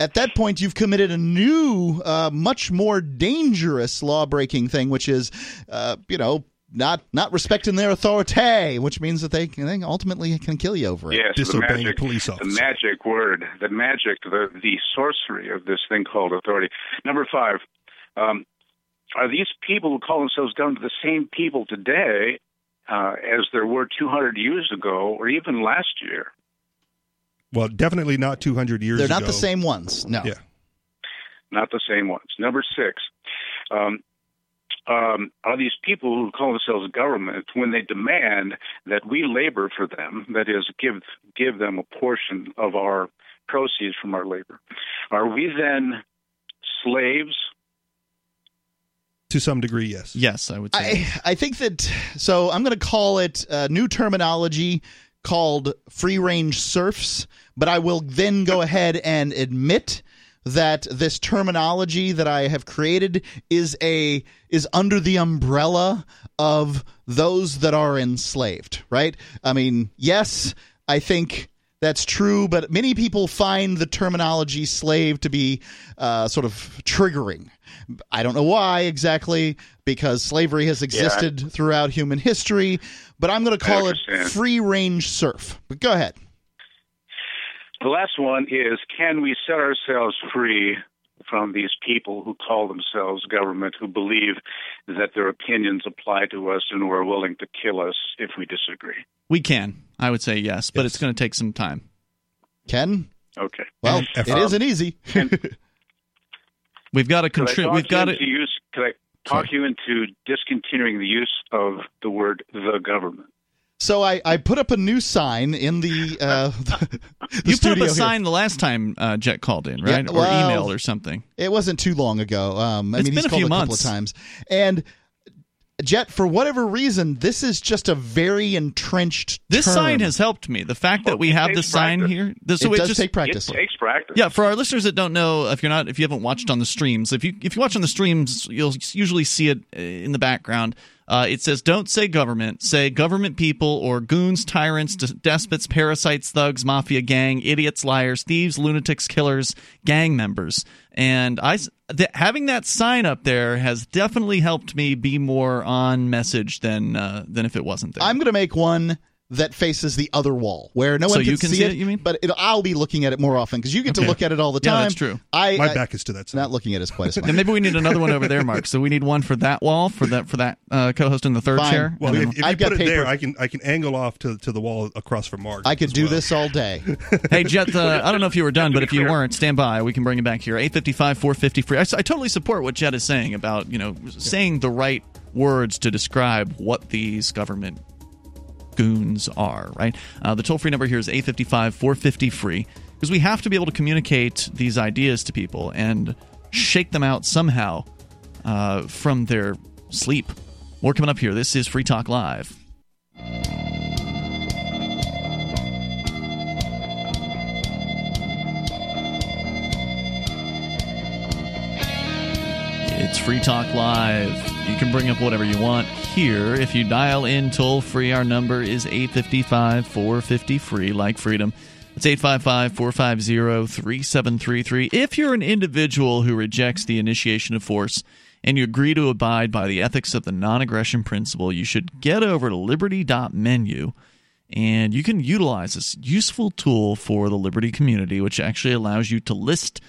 at that point you've committed a new, uh, much more dangerous law-breaking thing, which is, uh, you know. Not not respecting their authority, which means that they, they ultimately can kill you over it. Yes, the Disobeying a magic, police the magic word, the magic, the the sorcery of this thing called authority. Number five, um, are these people who call themselves government the same people today uh, as there were 200 years ago, or even last year? Well, definitely not 200 years ago. They're ago. not the same ones. No. Yeah. Not the same ones. Number six. Um, um, are these people who call themselves government when they demand that we labor for them, that is, give give them a portion of our proceeds from our labor? Are we then slaves? To some degree, yes. Yes, I would say. I, I think that so I'm going to call it uh, new terminology called free range serfs, but I will then go ahead and admit that this terminology that I have created is a is under the umbrella of those that are enslaved, right? I mean, yes, I think that's true, but many people find the terminology slave to be uh, sort of triggering. I don't know why exactly, because slavery has existed throughout human history, but I'm going to call it free range serf. But go ahead. The last one is can we set ourselves free from these people who call themselves government, who believe that their opinions apply to us and who are willing to kill us if we disagree? we can. I would say yes, but Yes. it's going to take some time. Ken? Okay. Well, effort. it isn't easy. *laughs* We've got to Could contribute. We've got to. use, could I talk you into discontinuing the use of the word the government? So I, I put up a new sign in the, uh, *laughs* the You put up a here. sign the last time uh, Jet called in, Yeah, right? or well, emailed or something. It wasn't too long ago. Um, I It's mean, been he's a called few a couple of times. And Jet, for whatever reason, this is just a very entrenched. This term. sign has helped me. The fact that we have takes this sign here. This, so it does just, take practice. It takes practice. Yeah, for our listeners that don't know, if you're not, if you haven't watched on the streams, if you if you watch on the streams, you'll usually see it uh, in the background. Uh, it says, "Don't say government. Say government people or goons, tyrants, despots, parasites, thugs, mafia, gang, idiots, liars, thieves, lunatics, killers, gang members." And I, th- having that sign up there has definitely helped me be more on message than uh, than if it wasn't there. I'm to make one that faces the other wall, where no So one you can can see see it. it, you mean? But it, I'll be looking at it more often because you get to look at it all the time. Yeah, time. that's true. I, My I- back is to that side. not looking at it as quite as Then much. maybe we need another one over there, Mark. So we need one for that wall for that for that uh, co-host in the third Fine. chair. Well, And if, then- if I've you got put it paper. there, I can I can angle off to to the wall across from Mark. I could do well. this all day. *laughs* hey, Jet, uh, I don't know if you were done, but if you clear. weren't, stand by. We can bring it back here. 855 450 free. I, s- I totally support what Jet is saying about, you know, saying the right words to describe what these government goons are, right? Uh, the toll free number here is 855 450 free because we have to be able to communicate these ideas to people and shake them out somehow uh, from their sleep. More coming up here. This is Free Talk Live. It's Free Talk Live. You can bring up whatever you want here. If you dial in toll free, our number is 855 450 free, like freedom. It's 855 450 3733. If you're an individual who rejects the initiation of force and you agree to abide by the ethics of the non aggression principle, you should get over to liberty.menu and you can utilize this useful tool for the Liberty community, which actually allows you to list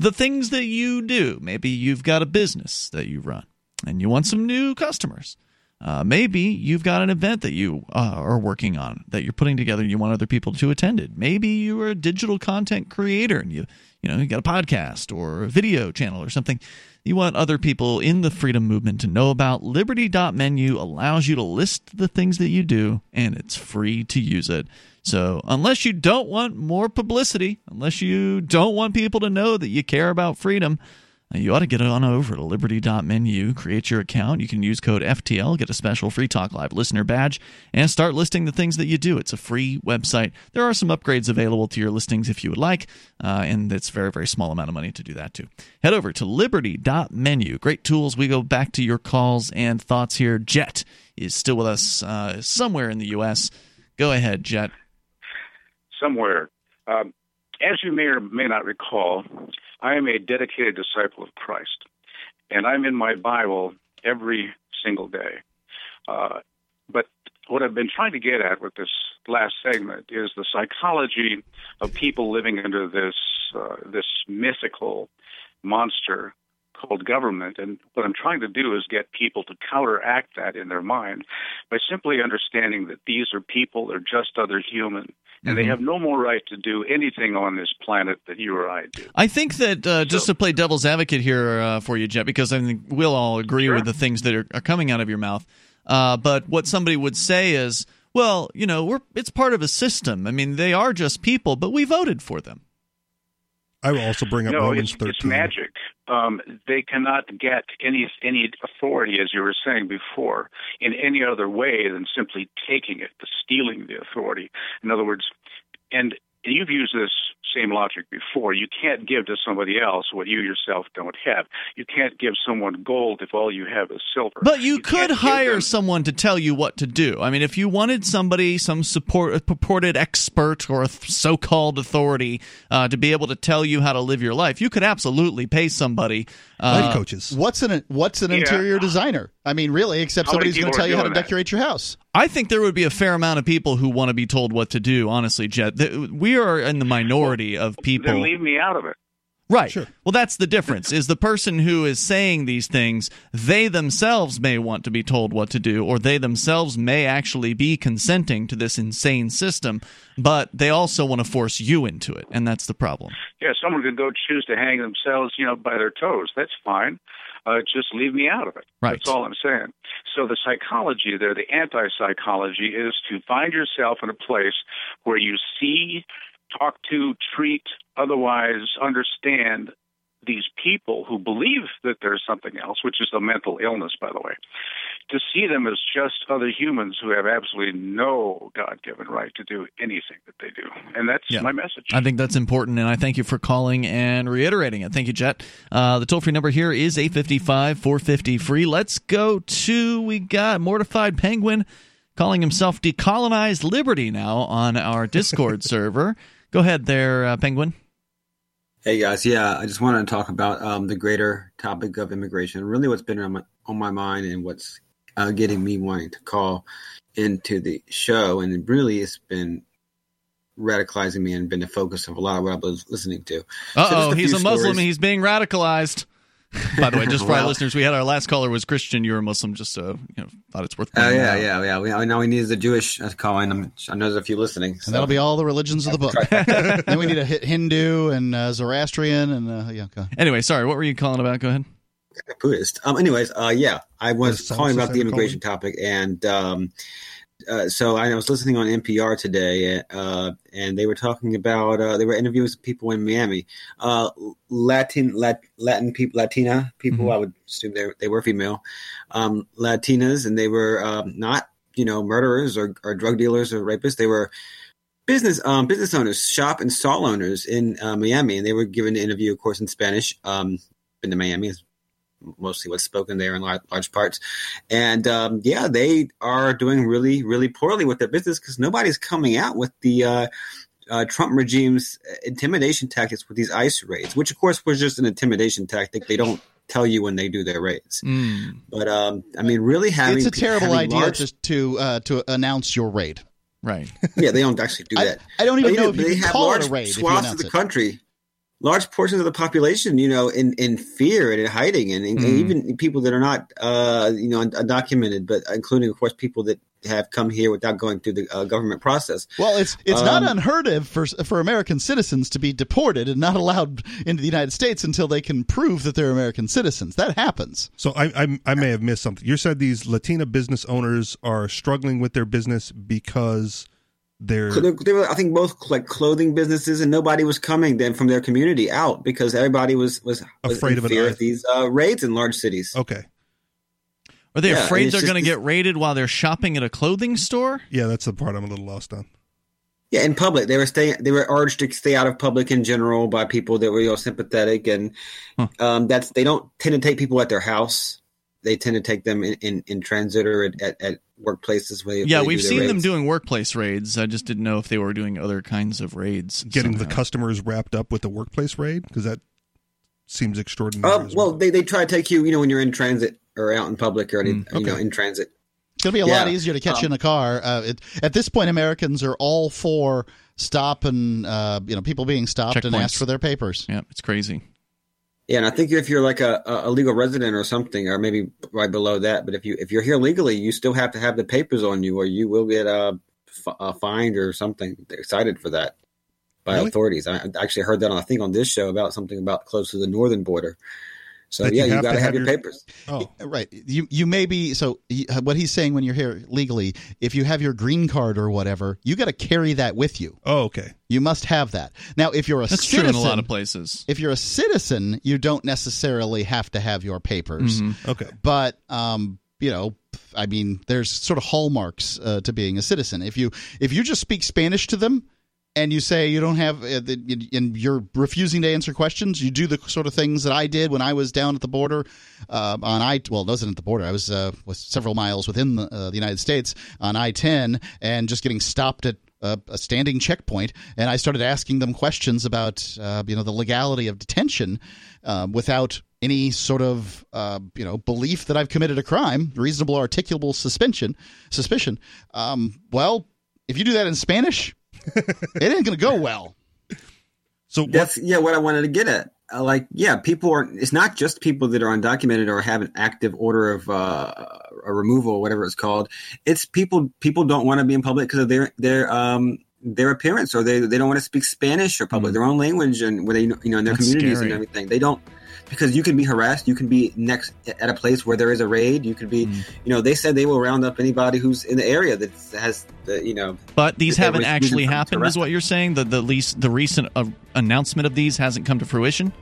the things that you do. Maybe you've got a business that you run and you want some new customers. Uh, maybe you've got an event that you uh, are working on that you're putting together and you want other people to attend it. Maybe you are a digital content creator and you you know you got a podcast or a video channel or something. you want other people in the freedom movement to know about, liberty.menu allows you to list the things that you do, and it's free to use it. So, unless you don't want more publicity, unless you don't want people to know that you care about freedom, you ought to get on over to liberty.menu, create your account. You can use code FTL, get a special Free Talk Live listener badge, and start listing the things that you do. It's a free website. There are some upgrades available to your listings if you would like, uh, and it's very, very small amount of money to do that too. Head over to liberty.menu. Great tools. We go back to your calls and thoughts here. Jet is still with us uh, somewhere in the U.S. Go ahead, Jet. Somewhere. Um, as you may or may not recall, I am a dedicated disciple of Christ, and I'm in my Bible every single day. Uh, but what I've been trying to get at with this last segment is the psychology of people living under this uh, this mythical monster called government. And what I'm trying to do is get people to counteract that in their mind by simply understanding that these are people, they're just other human, and they Mhm. have no more right to do anything on this planet than you or I do. I think that uh, just to play devil's advocate here uh, for you, Jet, because I think we'll all agree with the things that are, are coming out of your mouth. Uh, but what somebody would say is, well, you know, we're it's part of a system. I mean, they are just people, but we voted for them. I will also bring up no, Romans it's, 13. it's magic. Um, they cannot get any any authority, as you were saying before, in any other way than simply taking it, the stealing the authority. In other words, and you've used this same logic before. You can't give to somebody else what you yourself don't have. You can't give someone gold if all you have is silver. But you, could hire them- someone to tell you what to do. I mean, if you wanted somebody, some support, a purported expert or a so-called authority uh, to be able to tell you how to live your life, you could absolutely pay somebody. Uh, coaches. What's an what's an Yeah. interior designer? I mean, really, except How many somebody's going to tell you how to doing that? decorate your house. I think there would be a fair amount of people who want to be told what to do. Honestly, Jet, Th- we are in the minority of people. Then leave me out of it. Right. Sure. Well, that's the difference. Is the person who is saying these things, they themselves may want to be told what to do, or they themselves may actually be consenting to this insane system, but they also want to force you into it, and that's the problem. Yeah, someone could go choose to hang themselves, you know, by their toes. That's fine. Uh, just leave me out of it. Right. That's all I'm saying. So the psychology there, the anti-psychology, is to find yourself in a place where you see, talk to, treat, otherwise understand these people who believe that there's something else, which is a mental illness, by the way, to see them as just other humans who have absolutely no God given right to do anything that they do. And that's Yeah. my message. I think that's important, and I thank you for calling and reiterating it. Thank you, Jet. Uh, the toll free number here is 855 450 free. Let's go to, we got Mortified Penguin calling himself Decolonized Liberty now on our Discord *laughs* server. Go ahead there, uh, Penguin. Hey guys, yeah, I just wanted to talk about um, the greater topic of immigration. Really, what's been on my, on my mind and what's uh, getting me wanting to call into the show, and it really has been radicalizing me and been the focus of a lot of what I was listening to. Uh oh, a he's few a Muslim. stories. He's being radicalized. *laughs* By the way, just for our listeners, we had our last caller was Christian. You're a Muslim. Just so you know, thought it's worth. Oh pointing yeah, that out. yeah, yeah. We, I know we need the Jewish uh, call in. I'm, I know there's a few listening. And that'll be all the religions of the book. *laughs* then we need a hit Hindu and uh, Zoroastrian and uh, yeah. Okay. Anyway, sorry. What were you calling about? Go ahead. Buddhist. Um. Anyways, uh, yeah, I was calling about the immigration topic, and um, uh, so I was listening on NPR today, uh, and they were talking about uh, they were interviewing some people in Miami, uh, Latin Lat, Latin people, Latina people. I would assume they they were female, um, Latinas, and they were um, not you know murderers or, or drug dealers or rapists. They were business um, business owners, shop and stall owners in uh, Miami, and they were given an interview, of course, in Spanish. Um, been to Miami, mostly what's spoken there in large, large parts, and um, yeah, they are doing really, really poorly with their business because nobody's coming out with the. Uh, uh, Trump regime's intimidation tactics with these ICE raids, which of course was just an intimidation tactic. They don't tell you when they do their raids. Mm. But um, I mean, really having it's a terrible idea large- just to uh, to announce your raid. Right. yeah, they don't actually do I- that. I don't even But, know know, if you they can have call it large a raid if swaths of announce the it. country, large portions of the population, you know, in, in fear and in hiding, and, and Mm. even people that are not, uh, you know, undocumented, but including, of course, people that have come here without going through the uh, government process. Well, it's it's not Um, unheard of for for American citizens to be deported and not allowed into the United States until they can prove that they're American citizens. That happens. So I, I I may have missed something. You said these Latina business owners are struggling with their business because they're There, there were, I think, both like clothing businesses, and nobody was coming then from their community out because everybody was was, was Afraid of fear of these uh, raids in large cities. okay. Are they Yeah, afraid they're going to get raided while they're shopping at a clothing store? Yeah, that's the part I'm a little lost on. Yeah, in public, they were staying. They were urged to stay out of public in general by people that were you know sympathetic, and um, that's they don't tend to take people at their house. They tend to take them in, in, in transit or at, at, at workplaces. Where, Yeah, they we've do their seen them doing workplace raids. I just didn't know if they were doing other kinds of raids. Getting the customers wrapped up with the workplace raid because that seems extraordinary. Uh, as well, they they try to take you, you know, when you're in transit or out in public or any, Mm, you know okay. in transit. It's going to be a lot easier to catch you in Um, a car. Uh, it, at this point, Americans are all for stop and uh, you know people being stopped and asked for their papers. Yeah, it's crazy. Yeah, and I think if you're like a, a legal resident or something, or maybe right below that, but if you if you're here legally, you still have to have the papers on you, or you will get uh, f- uh, fined or something. They're excited for that by Really? authorities. I I actually heard that on I think on this show about something about close to the northern border. So That you yeah, you, have got to to have, have your your- papers. Oh, Right. You you may be so what he's saying when you're here legally, if you have your green card or whatever, you got to carry that with you. oh, okay. You must have that. Now, if you're a That's citizen, true in a lot of places. if you're a citizen, you don't necessarily have to have your papers. Mhm. Okay. But um, you know, I mean, there's sort of hallmarks uh, to being a citizen. If you if you just speak Spanish to them and you say you don't have uh, the, and you're refusing to answer questions, you do the sort of things that I did when I was down at the border uh, on I well, it wasn't at the border. I was uh, was several miles within the, uh, the United States on I-10 and just getting stopped at a, standing checkpoint, and I started asking them questions about uh, you know the legality of detention um, without any sort of uh, you know belief that I've committed a crime, reasonable articulable suspension Suspicion. Um, well, if you do that in Spanish, it ain't going to go well. So what, That's yeah, what I wanted to get at. Uh, like, yeah, people are. It's not just people that are undocumented or have an active order of uh, a removal or whatever it's called. It's people. People don't want to be in public because of their their um their appearance or they they don't want to speak Spanish or public their own language and where they you know in their That's communities scary. and everything. They don't because you can be harassed. You can be next at a place where there is a raid. You could be. You know, they said they will round up anybody who's in the area that has the you know But these haven't actually for them to happened, is what you're saying? The the least the recent uh, announcement of these hasn't come to fruition.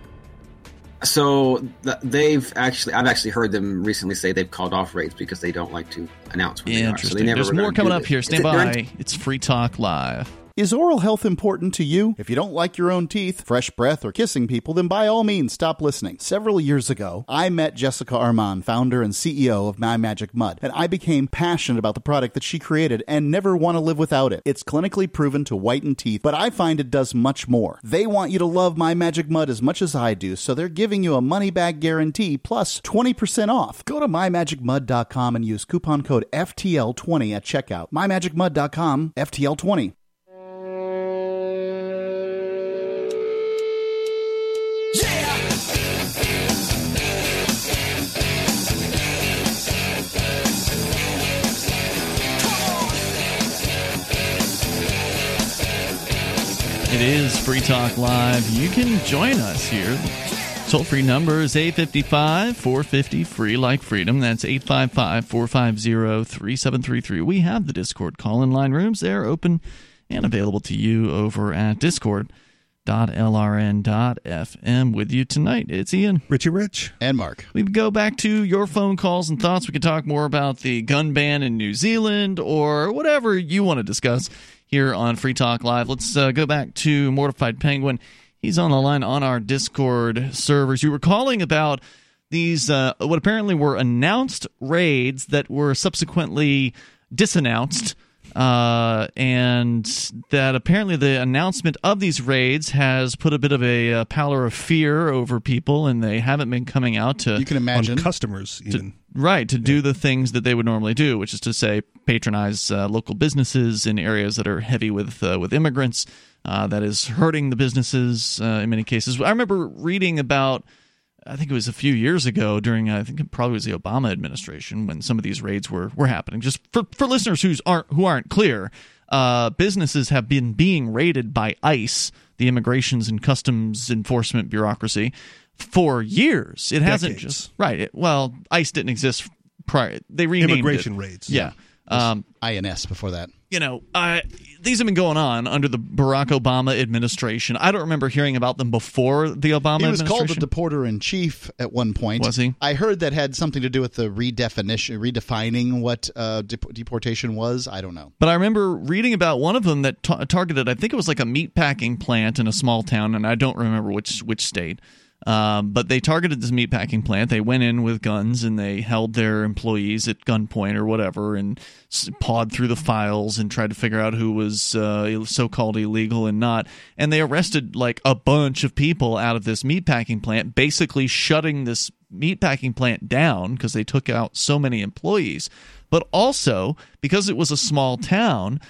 So they've actually, I've actually heard them recently say they've called off raids because they don't like to announce when they are. So they never There's more coming up this. here. Stand It's- by. It's Free Talk Live. Is oral health important to you? If you don't like your own teeth, fresh breath, or kissing people, then by all means stop listening. Several years ago, I met Jessica Armand, founder and CEO of My Magic Mud, and I became passionate about the product that she created and never want to live without it. It's clinically proven to whiten teeth, but I find it does much more. They want you to love My Magic Mud as much as I do, so they're giving you a money back guarantee plus 20% off. Go to mymagicmud.com and use coupon code FTL20 at checkout. mymagicmud.com, FTL20. Is Free Talk Live. You can join us here. Toll free number is 855 450 free like freedom. That's 855 450 3733. We have the Discord call in line rooms. They're open and available to you over at discord.lrn.fm. With you tonight, it's Ian. Richie Rich. And Mark. We go back to your phone calls and thoughts. We could talk more about the gun ban in New Zealand or whatever you want to discuss here on Free Talk Live. Let's uh, go back to Mortified Penguin. He's on the line on our Discord servers. You were calling about these, uh, what apparently were announced raids that were subsequently disannounced. Uh, and that apparently the announcement of these raids has put a bit of a uh, pallor of fear over people, and they haven't been coming out to You can imagine. Customers, even. right to do the things that they would normally do, which is to say patronize uh, local businesses in areas that are heavy with uh, with immigrants. Uh, that is hurting the businesses uh, in many cases. I remember reading about I think it was a few years ago during I think it probably was the Obama administration when some of these raids were were happening. Just for for listeners who aren't who aren't clear, uh, businesses have been being raided by ICE, the Immigrations and Customs Enforcement bureaucracy, for years. It hasn't Decades. just right. It, well, ICE didn't exist prior. They renamed Immigration it. raids. Yeah. Um, INS before that. you know, uh, these have been going on under the Barack Obama administration. I don't remember hearing about them before the Obama He was called the deporter in chief at one point. Was he? I heard that had something to do with the redefinition, redefining what uh, dep- deportation was. I don't know. But I remember reading about one of them that ta- targeted, I think it was like a meat packing plant in a small town, and I don't remember which which state. Um, but they targeted this meat packing plant. They went in with guns and they held their employees at gunpoint or whatever, and pawed through the files and tried to figure out who was uh, so-called illegal and not. And they arrested like a bunch of people out of this meat packing plant, basically shutting this meat packing plant down because they took out so many employees. But also because it was a small town,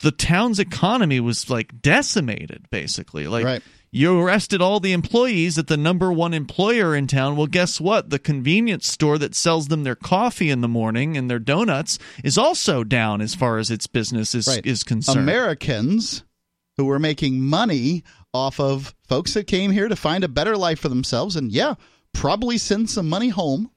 the town's economy was like decimated basically like Right. You arrested all the employees at the number one employer in town well guess what the convenience store that sells them their coffee in the morning and their donuts is also down as far as its business is Right. is concerned Americans who were making money off of folks that came here to find a better life for themselves and, yeah, probably send some money home.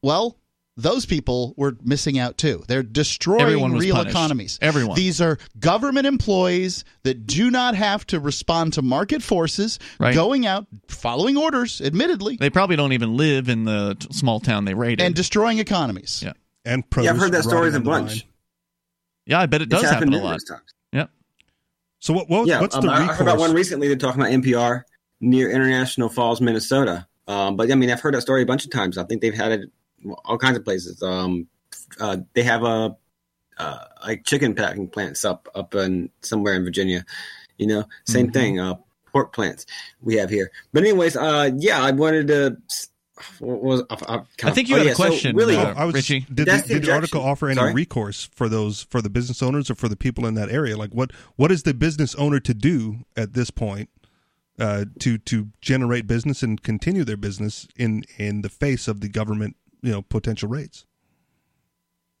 Well, those people were missing out too. They're destroying Everyone was real punished. economies. Everyone. These are government employees that do not have to respond to market forces, Right. going out, following orders, admittedly, they probably don't even live in the t- small town they raided and destroying economies. Yeah. And Yeah, I've heard that story rotting a bunch. vine. yeah i bet it does it's happen a lot numerous times. yep So what? what yeah, what's um, the I I heard about one recently. They're talking about NPR near International Falls, Minnesota. Um, but I mean, I've heard that story a bunch of times. I think they've had it all kinds of places. Um, uh, they have a uh, like chicken packing plants up up in somewhere in Virginia. You know, same Mm-hmm. thing. Uh, pork plants we have here. But anyways, uh, yeah, I wanted to. What was I, I, I think you oh, had a yeah, so question, really, uh, I was, Richie. Did, the, the did the article offer any Sorry? recourse for those for the business owners or for the people in that area? Like what what is the business owner to do at this point uh, to to generate business and continue their business in in the face of the government you know potential rates?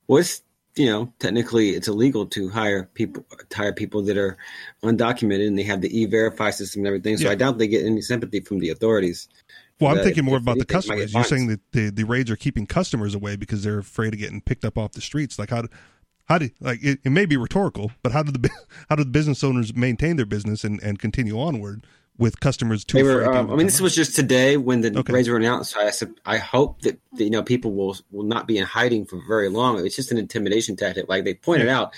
Well, it's you know technically it's illegal to hire people to hire people that are undocumented and they have the e-verify system and everything. So Yeah. I doubt they get any sympathy from the authorities. Well, I'm thinking more about the customers. You're saying that the, the raids are keeping customers away because they're afraid of getting picked up off the streets. Like how do, how do like it, it may be rhetorical, but how do the *laughs* how do the business owners maintain their business and, and continue onward with customers too were. Um, I mean, this was just today when the Okay. raids were announced. So I said, I hope that, that, you know people will will not be in hiding for very long. It's just an intimidation tactic. Like they pointed out,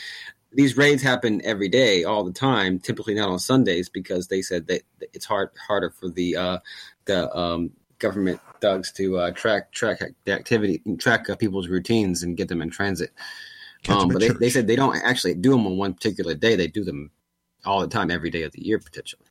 these raids happen every day, all the time. Typically not on Sundays because they said that it's hard harder for the uh, the um, government thugs to uh, track track the activity, track uh, people's routines, and get them in transit. Um, but they, they said they don't actually do them on one particular day. They do them all the time, every day of the year, potentially.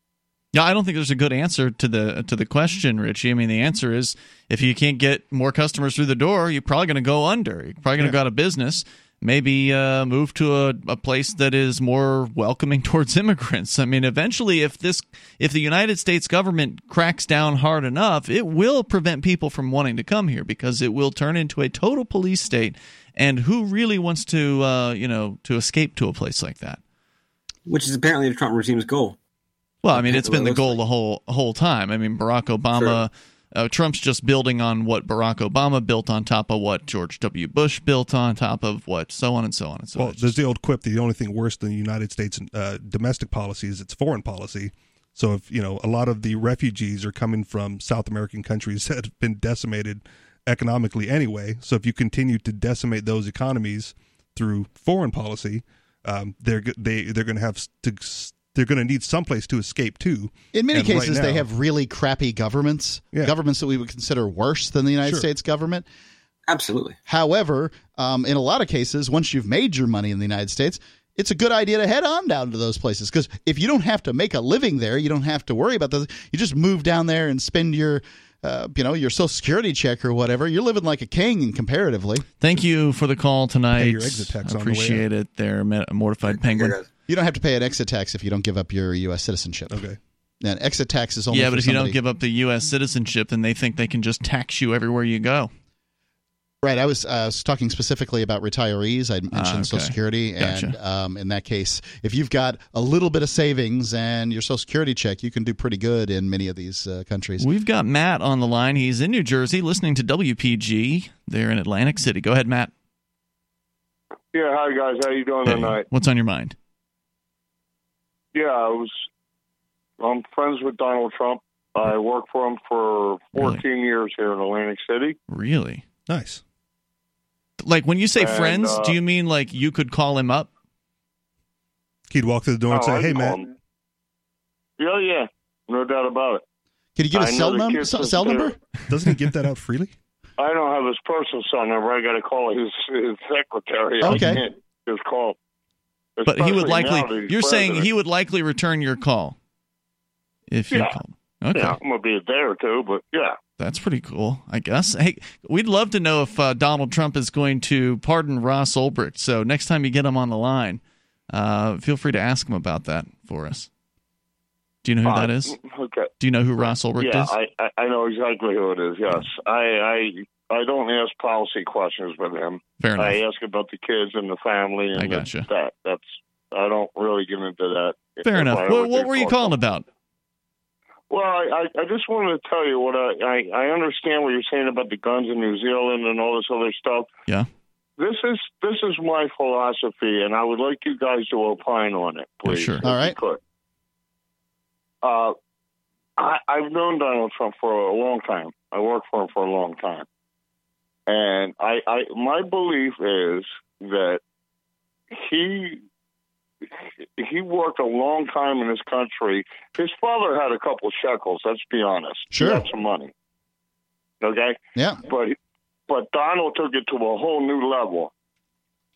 Yeah, I don't think there's a good answer to the to the question, Richie. I mean, the answer is if you can't get more customers through the door, you're probably going to go under. You're probably going to go out of business. Maybe uh, move to a, a place that is more welcoming *laughs* towards immigrants. I mean, eventually, if this if the United States government cracks down hard enough, it will prevent people from wanting to come here because it will turn into a total police state. And who really wants to uh, you know to escape to a place like that? Which is apparently the Trump regime's goal. Well, I mean, it's been the looks goal the whole whole time. I mean, Barack Obama, uh, Trump's just building on what Barack Obama built on top of what George W. Bush built on top of what, so on and so on and so Well, on. there's the old quip: the only thing worse than the United States uh, domestic policy is its foreign policy. So if you know a lot of the refugees are coming from South American countries *laughs* that have been decimated economically anyway. So if you continue to decimate those economies through foreign policy, um, they're they they're going to have to s- they're going to need someplace to escape to. In many And right cases, they have really crappy governments, Yeah. governments that we would consider worse than the United Sure. States government. Absolutely. However, um, in a lot of cases, once you've made your money in the United States, it's a good idea to head on down to those places because if you don't have to make a living there, you don't have to worry about those. You just move down there and spend your, uh, you know, your Social Security check or whatever. You're living like a king, comparatively. Thank you for the call tonight. Pay your exit tax I on the way appreciate it there, Ma- Mortified Penguin. Here it is. You don't have to pay an exit tax if you don't give up your U.S. citizenship. Okay. And exit tax is only yeah, for but if you don't give up the U.S. citizenship, then they think they can just tax you everywhere you go. Right. I was, uh, I was talking specifically about retirees. I mentioned Ah, okay. Social Security. And um, in that case, if you've got a little bit of savings and your Social Security check, you can do pretty good in many of these uh, countries. We've got Matt on the line. He's in New Jersey, listening to WPG. There in Atlantic City. Go ahead, Matt. Yeah, hi guys. How you doing Hey, tonight? what's on your mind? Yeah, I was. I'm friends with Donald Trump. I worked for him for 14 years here in Atlantic City. Really? Nice. Like when you say And, friends, uh, do you mean like you could call him up? He'd walk through the door and Oh, say, I "Hey, man." Him. Yeah, yeah, no doubt about it. Can you give a I know cell, the num- cell, are cell number? Doesn't he give that out freely? *laughs* I don't have his personal cell number. I got to call his his secretary. Okay. I can't just call. But he would likely. now that he's You're saying he would likely return your call if you Yeah. called. Okay. Yeah, I'm gonna be a day or two, but yeah. That's pretty cool, I guess. Hey, we'd love to know if uh, Donald Trump is going to pardon Ross Ulbricht. So next time you get him on the line, uh, feel free to ask him about that for us. Do you know who that is? Okay. Do you know who Ross Ulbricht yeah, is? I, I I know exactly who it is. Yes, I I I don't ask policy questions with him. Fair enough. I ask about the kids and the family and I the- gotcha. that. That's I don't really get into that. Fair If enough. I Well, what were you calling about? Well, I, I I just wanted to tell you what I, I I understand what you're saying about the guns in New Zealand and all this other stuff. Yeah. This is this is my philosophy, and I would like you guys to opine on it, please. sure. if All you right. could. Uh, I, I've known Donald Trump for a long time. I worked for him for a long time, and I, I my belief is that he he worked a long time in this country. His father had a couple shekels. Let's be honest. Sure. he had some money. Okay, Yeah. but but Donald took it to a whole new level,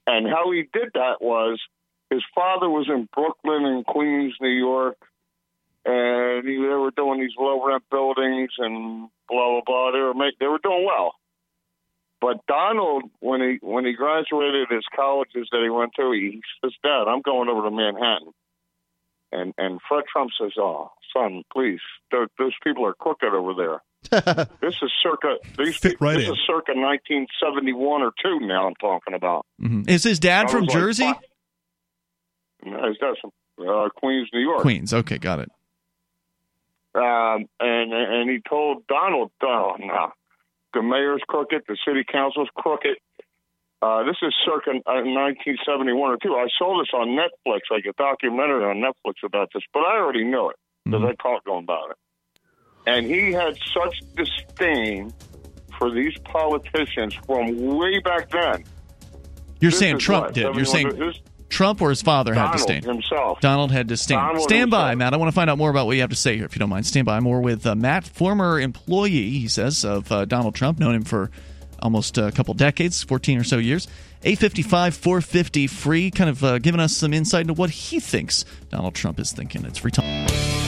and how he did that was his father was in Brooklyn and Queens, New York, and he, they were doing these low rent buildings and blah blah blah. They were make, they were doing well. But Donald, when he when he graduated his colleges that he went to, he says, "Dad, I'm going over to Manhattan." And and Fred Trump says, "Oh, son, please, those, those people are crooked over there." *laughs* this is circa these Fit right this in. is circa 1971 or two. Now I'm talking about. Mhm. Is his dad from like, Jersey? No, he's got some uh, Queens, New York. Queens. Okay, got it. Um, and and he told Donald, "Oh no, the mayor's crooked, the city council's crooked." Uh, this is circa uh, 1971 or two. I saw this on Netflix, like a documentary on Netflix about this, but I already knew it because I talked to him about it. And he had such disdain for these politicians from way back then. You're This saying Trump what, did. You're saying this- Trump or his father had Donald disdain. himself. Donald had disdain. Donald Stand by. Matt. I want to find out more about what you have to say here, if you don't mind. Stand by. More with uh, Matt, former employee, he says, of uh, Donald Trump. Known him for almost a couple decades, 14 or so years. 855 450 free, kind of uh, giving us some insight into what he thinks Donald Trump is thinking. It's free time.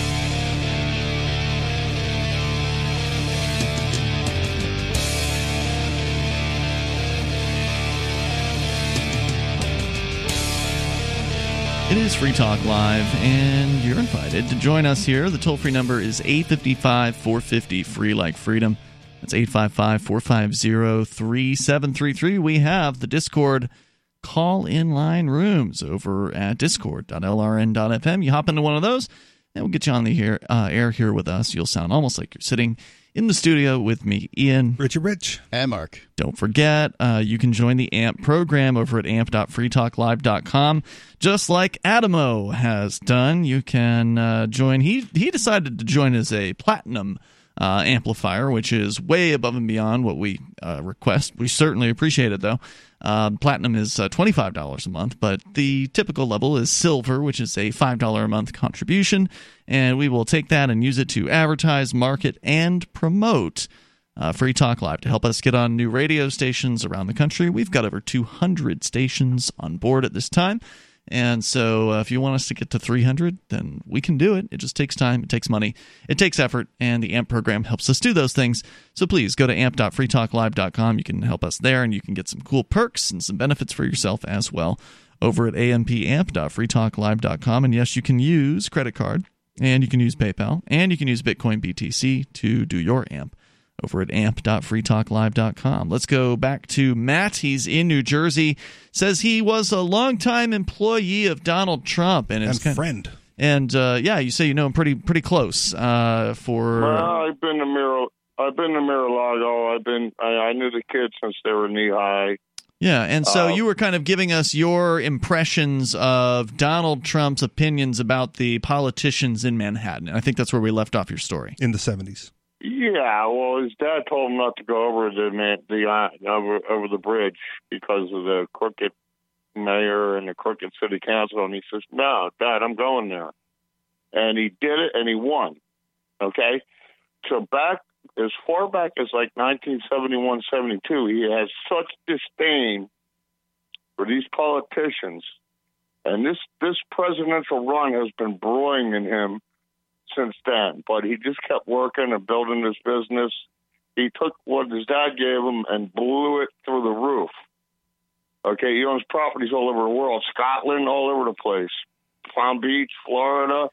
It is Free Talk Live, and you're invited to join us here. The toll free number is 855 450 free like freedom. That's 855 450 3733. We have the Discord call in line rooms over at discord.lrn.fm. You hop into one of those, and we'll get you on the air, uh, air here with us. You'll sound almost like you're sitting in the studio with me, Ian. Richard Rich. And Mark. Don't forget, uh, you can join the AMP program over at amp.freetalklive.com, just like Adamo has done. You can uh, join. He he decided to join as a platinum uh, amplifier, which is way above and beyond what we uh, request. We certainly appreciate it, though. Um, platinum is uh, $25 a month, but the typical level is silver, which is a $5 a month contribution. And we will take that and use it to advertise, market, and promote uh, Free Talk Live to help us get on new radio stations around the country. We've got over 200 stations on board at this time. And so, uh, if you want us to get to 300, then we can do it. It just takes time, it takes money, it takes effort, and the AMP program helps us do those things. So, please go to amp.freetalklive.com. You can help us there, and you can get some cool perks and some benefits for yourself as well over at ampamp.freetalklive.com. And yes, you can use credit card And you can use PayPal, and you can use Bitcoin BTC to do your AMP over at amp.freetalklive.com. Let's go back to Matt. He's in New Jersey. Says he was a longtime employee of Donald Trump and, his friend. And uh, yeah, you say you know him pretty pretty close. Uh, for well, I've been to Mir. I've been to Mar-a-Lago. I've been. I, I knew the kids since they were knee high. Yeah, and so Uh, you were kind of giving us your impressions of Donald Trump's opinions about the politicians in Manhattan. I think that's where we left off your story. In the 70s. Yeah, well, his dad told him not to go over the the uh, over over the bridge because of the crooked mayor and the crooked city council, and he says, "No, Dad, I'm going there," and he did it, and he won. Okay, so back as far back as like 1971, 72, he has such disdain for these politicians, and this this presidential run has been brewing in him since then. But he just kept working and building his business. He took what his dad gave him and blew it through the roof. Okay, he owns properties all over the world, Scotland, all over the place, Palm Beach, Florida.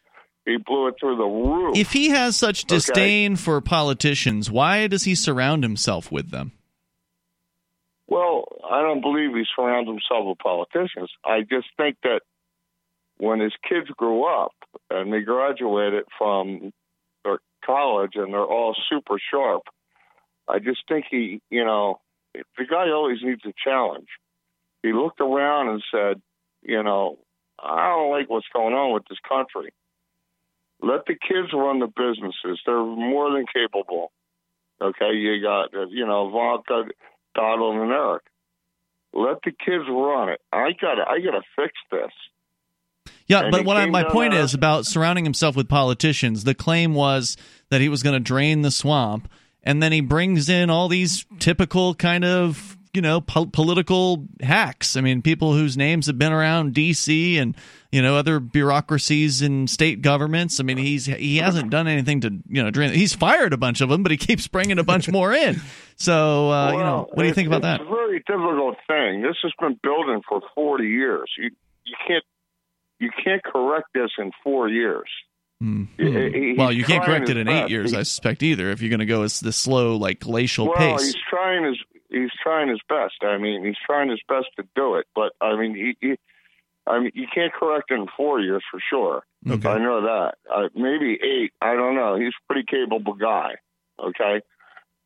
He blew it through the roof. If he has such Okay. disdain for politicians, why does he surround himself with them? Well, I don't believe he surrounds himself with politicians. I just think that when his kids grow up and they graduated from their college and they're all super sharp, I just think he, you know, the guy always needs a challenge. He looked around and said, you know, I don't like what's going on with this country. Let the kids run the businesses. They're more than capable. Okay, you got, you know, Ivanka, Donald, and Eric. Let the kids run it. I got I got to fix this. Yeah, And but what I, my down point is about surrounding himself with politicians. The claim was that he was going to drain the swamp, and then he brings in all these typical kind of you know po- political hacks. I mean, people whose names have been around D.C. and you know other bureaucracies in state governments. I mean, he's he hasn't done anything to you know drain. He's fired a bunch of them, but he keeps bringing a bunch more in. So uh, you know, what do you think about that? It's a very difficult thing. This has been building for forty years. You you can't you can't correct this in four years. Hmm. He- Well, you can't correct it in eight years, I suspect either. If you're going to go as this slow, like glacial well, pace. he's trying his he's trying his best. I mean, he's trying his best to do it. But I mean, he, he I mean, you can't correct it in four years for sure. Okay. I know that. Uh, maybe eight. I don't know. He's a pretty capable guy. Okay.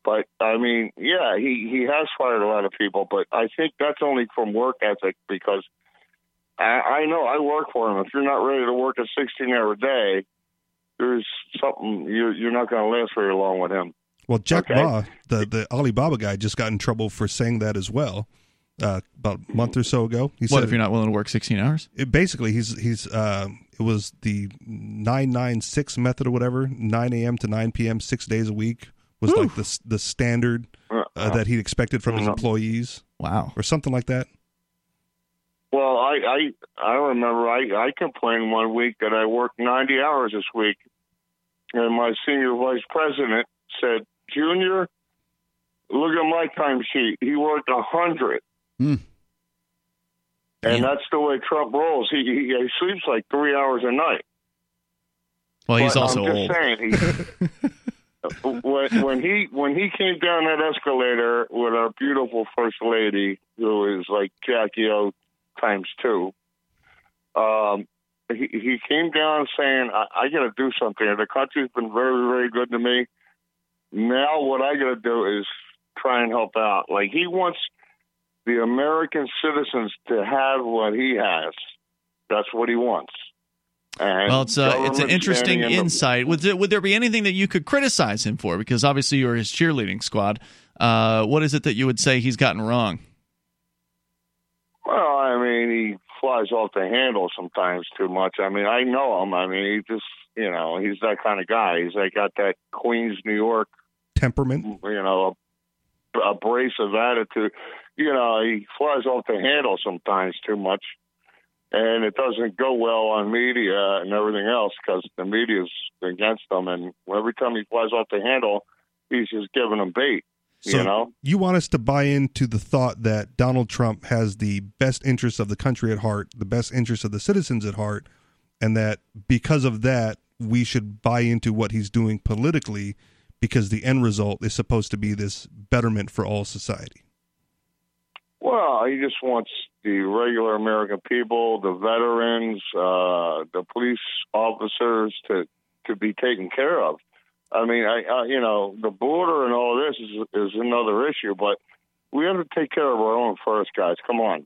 But I mean, yeah, he he has fired a lot of people, but I think that's only from work ethic because I, I know I work for him. If you're not ready to work a 16 hour day, there's something you're you're not going to last very long with him. Well, Jack Okay. Ma, the, the Alibaba guy, just got in trouble for saying that as well. Uh, about a month or so ago, he what said if you're not willing to work 16 hours? it, basically he's he's uh, it was the nine nine six method or whatever, nine a.m. to nine p.m. six days a week was like the the standard uh, that he expected from his Uh-huh. employees. Wow, or something like that. Well, I I I remember I I complained one week that I worked 90 hours this week, and my senior vice president said, "Junior, look at my timesheet. He worked a hundred, hmm. and that's the way Trump rolls. He, he he sleeps like three hours a night. Well, he's But also old. saying, he, *laughs* when when he when he came down that escalator with our beautiful first lady, who is like Jackie O times two, um, he he came down saying, "I, I got to do something. The country's been very very good to me. Now what I got to do is try and help out. Like he wants the American citizens to have what he has. That's what he wants." And Well, it's uh, it's an interesting in the- insight. Would there, would there be anything that you could criticize him for? Because obviously you're his cheerleading squad. Uh, what is it that you would say he's gotten wrong? Mean, he flies off the handle sometimes too much. I mean, I know him. I mean, he just, you know, he's that kind of guy. He's like got that Queens, New York, temperament. You know, a, abrasive attitude. You know, he flies off the handle sometimes too much, and it doesn't go well on media and everything else because the media's against him. And every time he flies off the handle, he's just giving them bait. So you know. you want us to buy into the thought that Donald Trump has the best interests of the country at heart, the best interests of the citizens at heart, and that because of that, we should buy into what he's doing politically because the end result is supposed to be this betterment for all society. Well, he just wants the regular American people, the veterans, uh, the police officers to to be taken care of. I mean, I, I you know the border and all this is is another issue, but we have to take care of our own first, guys. Come on.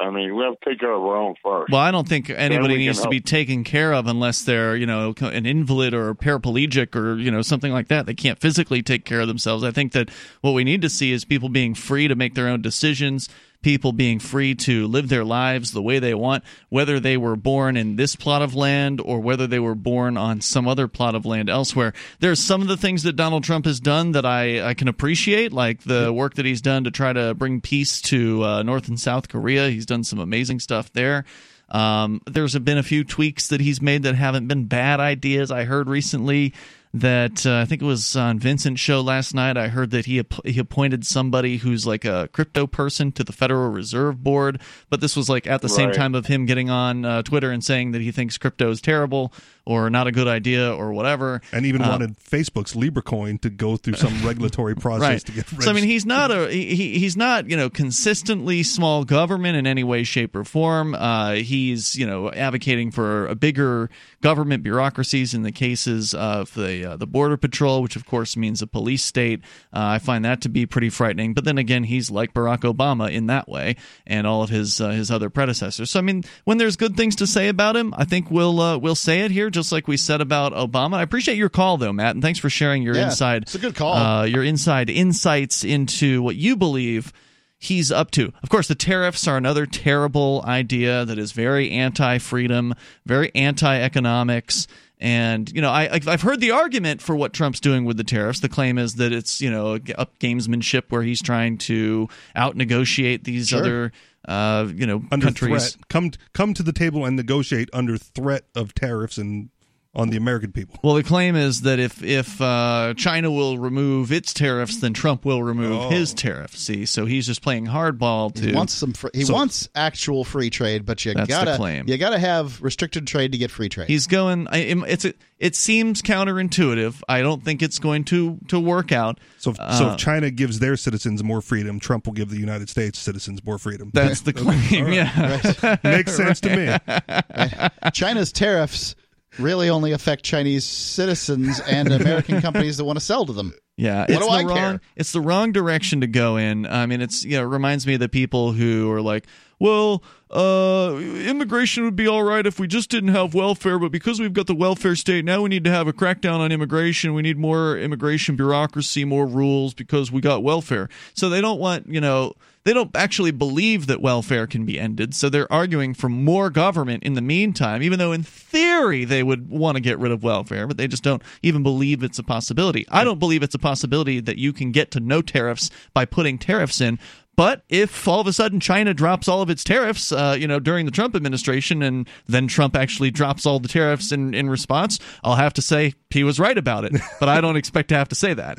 I mean, we have to take care of our own first. Well, I don't think anybody needs to help. be taken care of unless they're, you know, an invalid or paraplegic or, you know, something like that. They can't physically take care of themselves. I think that what we need to see is people being free to make their own decisions, people being free to live their lives the way they want, whether they were born in this plot of land or whether they were born on some other plot of land elsewhere. There's some of the things that Donald Trump has done that I, I can appreciate, like the work that he's done to try to bring peace to uh, North and South Korea. He's done some amazing stuff there. Um, there's been a few tweaks that he's made that haven't been bad ideas. I heard recently that uh, I think it was on Vincent's show last night. I heard that he app- he appointed somebody who's like a crypto person to the Federal Reserve Board, but this was like at the same time of him getting on uh, Twitter and saying that he thinks crypto is terrible or not a good idea or whatever, And even Uh, wanted Facebook's Libra coin to go through some *laughs* regulatory process right. to get registered. So I mean, he's not a he, he- he's not you know consistently small government in any way, shape, or form. Uh, he's you know advocating for a bigger government bureaucracies in the cases of the uh, the border patrol, which of course means a police state. Uh, I find that to be pretty frightening. But then again, he's like Barack Obama in that way, and all of his uh, his other predecessors. So I mean, when there's good things to say about him, I think we'll uh, we'll say it here, just like we said about Obama. I appreciate your call though, Matt, and thanks for sharing your Yeah, inside. it's a good call. Uh, your inside insights into what you believe he's up to. Of course, the tariffs are another terrible idea that is very anti-freedom, very anti-economics. And you know, I I've- I've heard the argument for what Trump's doing with the tariffs. The claim is that it's you know up gamesmanship where he's trying to out negotiate these Sure. other uh, you know under countries. threat. Come come to the table and negotiate under threat of tariffs and on the American people. Well, the claim is that if if uh, China will remove its tariffs, then Trump will remove Oh. his tariffs. See, so he's just playing hardball to He wants some. Fr- he So- wants actual free trade, but you gotta claim. you gotta have restricted trade to get free trade. He's going. I, it's a, it seems counterintuitive. I don't think it's going to to work out. So, if, so Uh, if China gives their citizens more freedom, Trump will give the United States citizens more freedom. That's the *laughs* claim. Yeah, Makes sense to me. *laughs* China's tariffs really only affect Chinese citizens and *laughs* American companies that want to sell to them. Yeah, What it's do the I wrong. care? It's the wrong direction to go in. I mean, it's you know, it reminds me of the people who are like, well, uh, immigration would be all right if we just didn't have welfare, but because we've got the welfare state, now we need to have a crackdown on immigration. We need more immigration bureaucracy, more rules because we got welfare. So they don't want you know. They don't actually believe that welfare can be ended, so they're arguing for more government in the meantime, even though in theory they would want to get rid of welfare, but they just don't even believe it's a possibility. I don't believe it's a possibility that you can get to no tariffs by putting tariffs in. But if all of a sudden China drops all of its tariffs, uh, you know, during the Trump administration, and then Trump actually drops all the tariffs in, in response, I'll have to say he was right about it. But I don't expect to have to say that.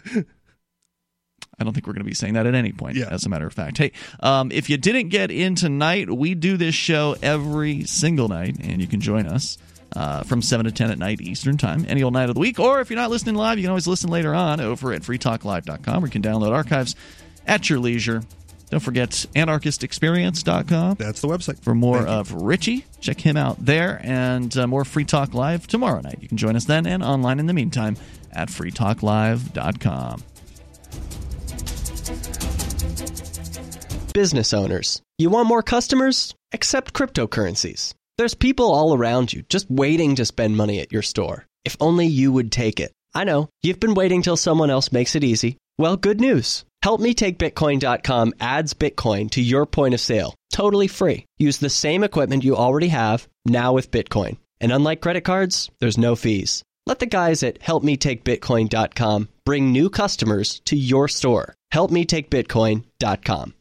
I don't think we're going to be saying that at any point, as a matter of fact. Hey, um, if you didn't get in tonight, we do this show every single night, and you can join us uh, from 7 to 10 at night Eastern Time, any old night of the week. Or if you're not listening live, you can always listen later on over at freetalklive.com, where you can download archives at your leisure. Don't forget anarchistexperience.com. That's the website. For more of Richie, check him out there and uh, more Free Talk Live tomorrow night. You can join us then and online in the meantime at freetalklive.com. Business owners, you want more customers? Accept cryptocurrencies. There's people all around you just waiting to spend money at your store. If only you would take it. I know, you've been waiting till someone else makes it easy. Well, good news. HelpMeTakeBitcoin.com adds Bitcoin to your point of sale, totally free. Use the same equipment you already have, now with Bitcoin. And unlike credit cards, there's no fees. Let the guys at HelpMeTakeBitcoin.com bring new customers to your store. HelpMeTakeBitcoin.com.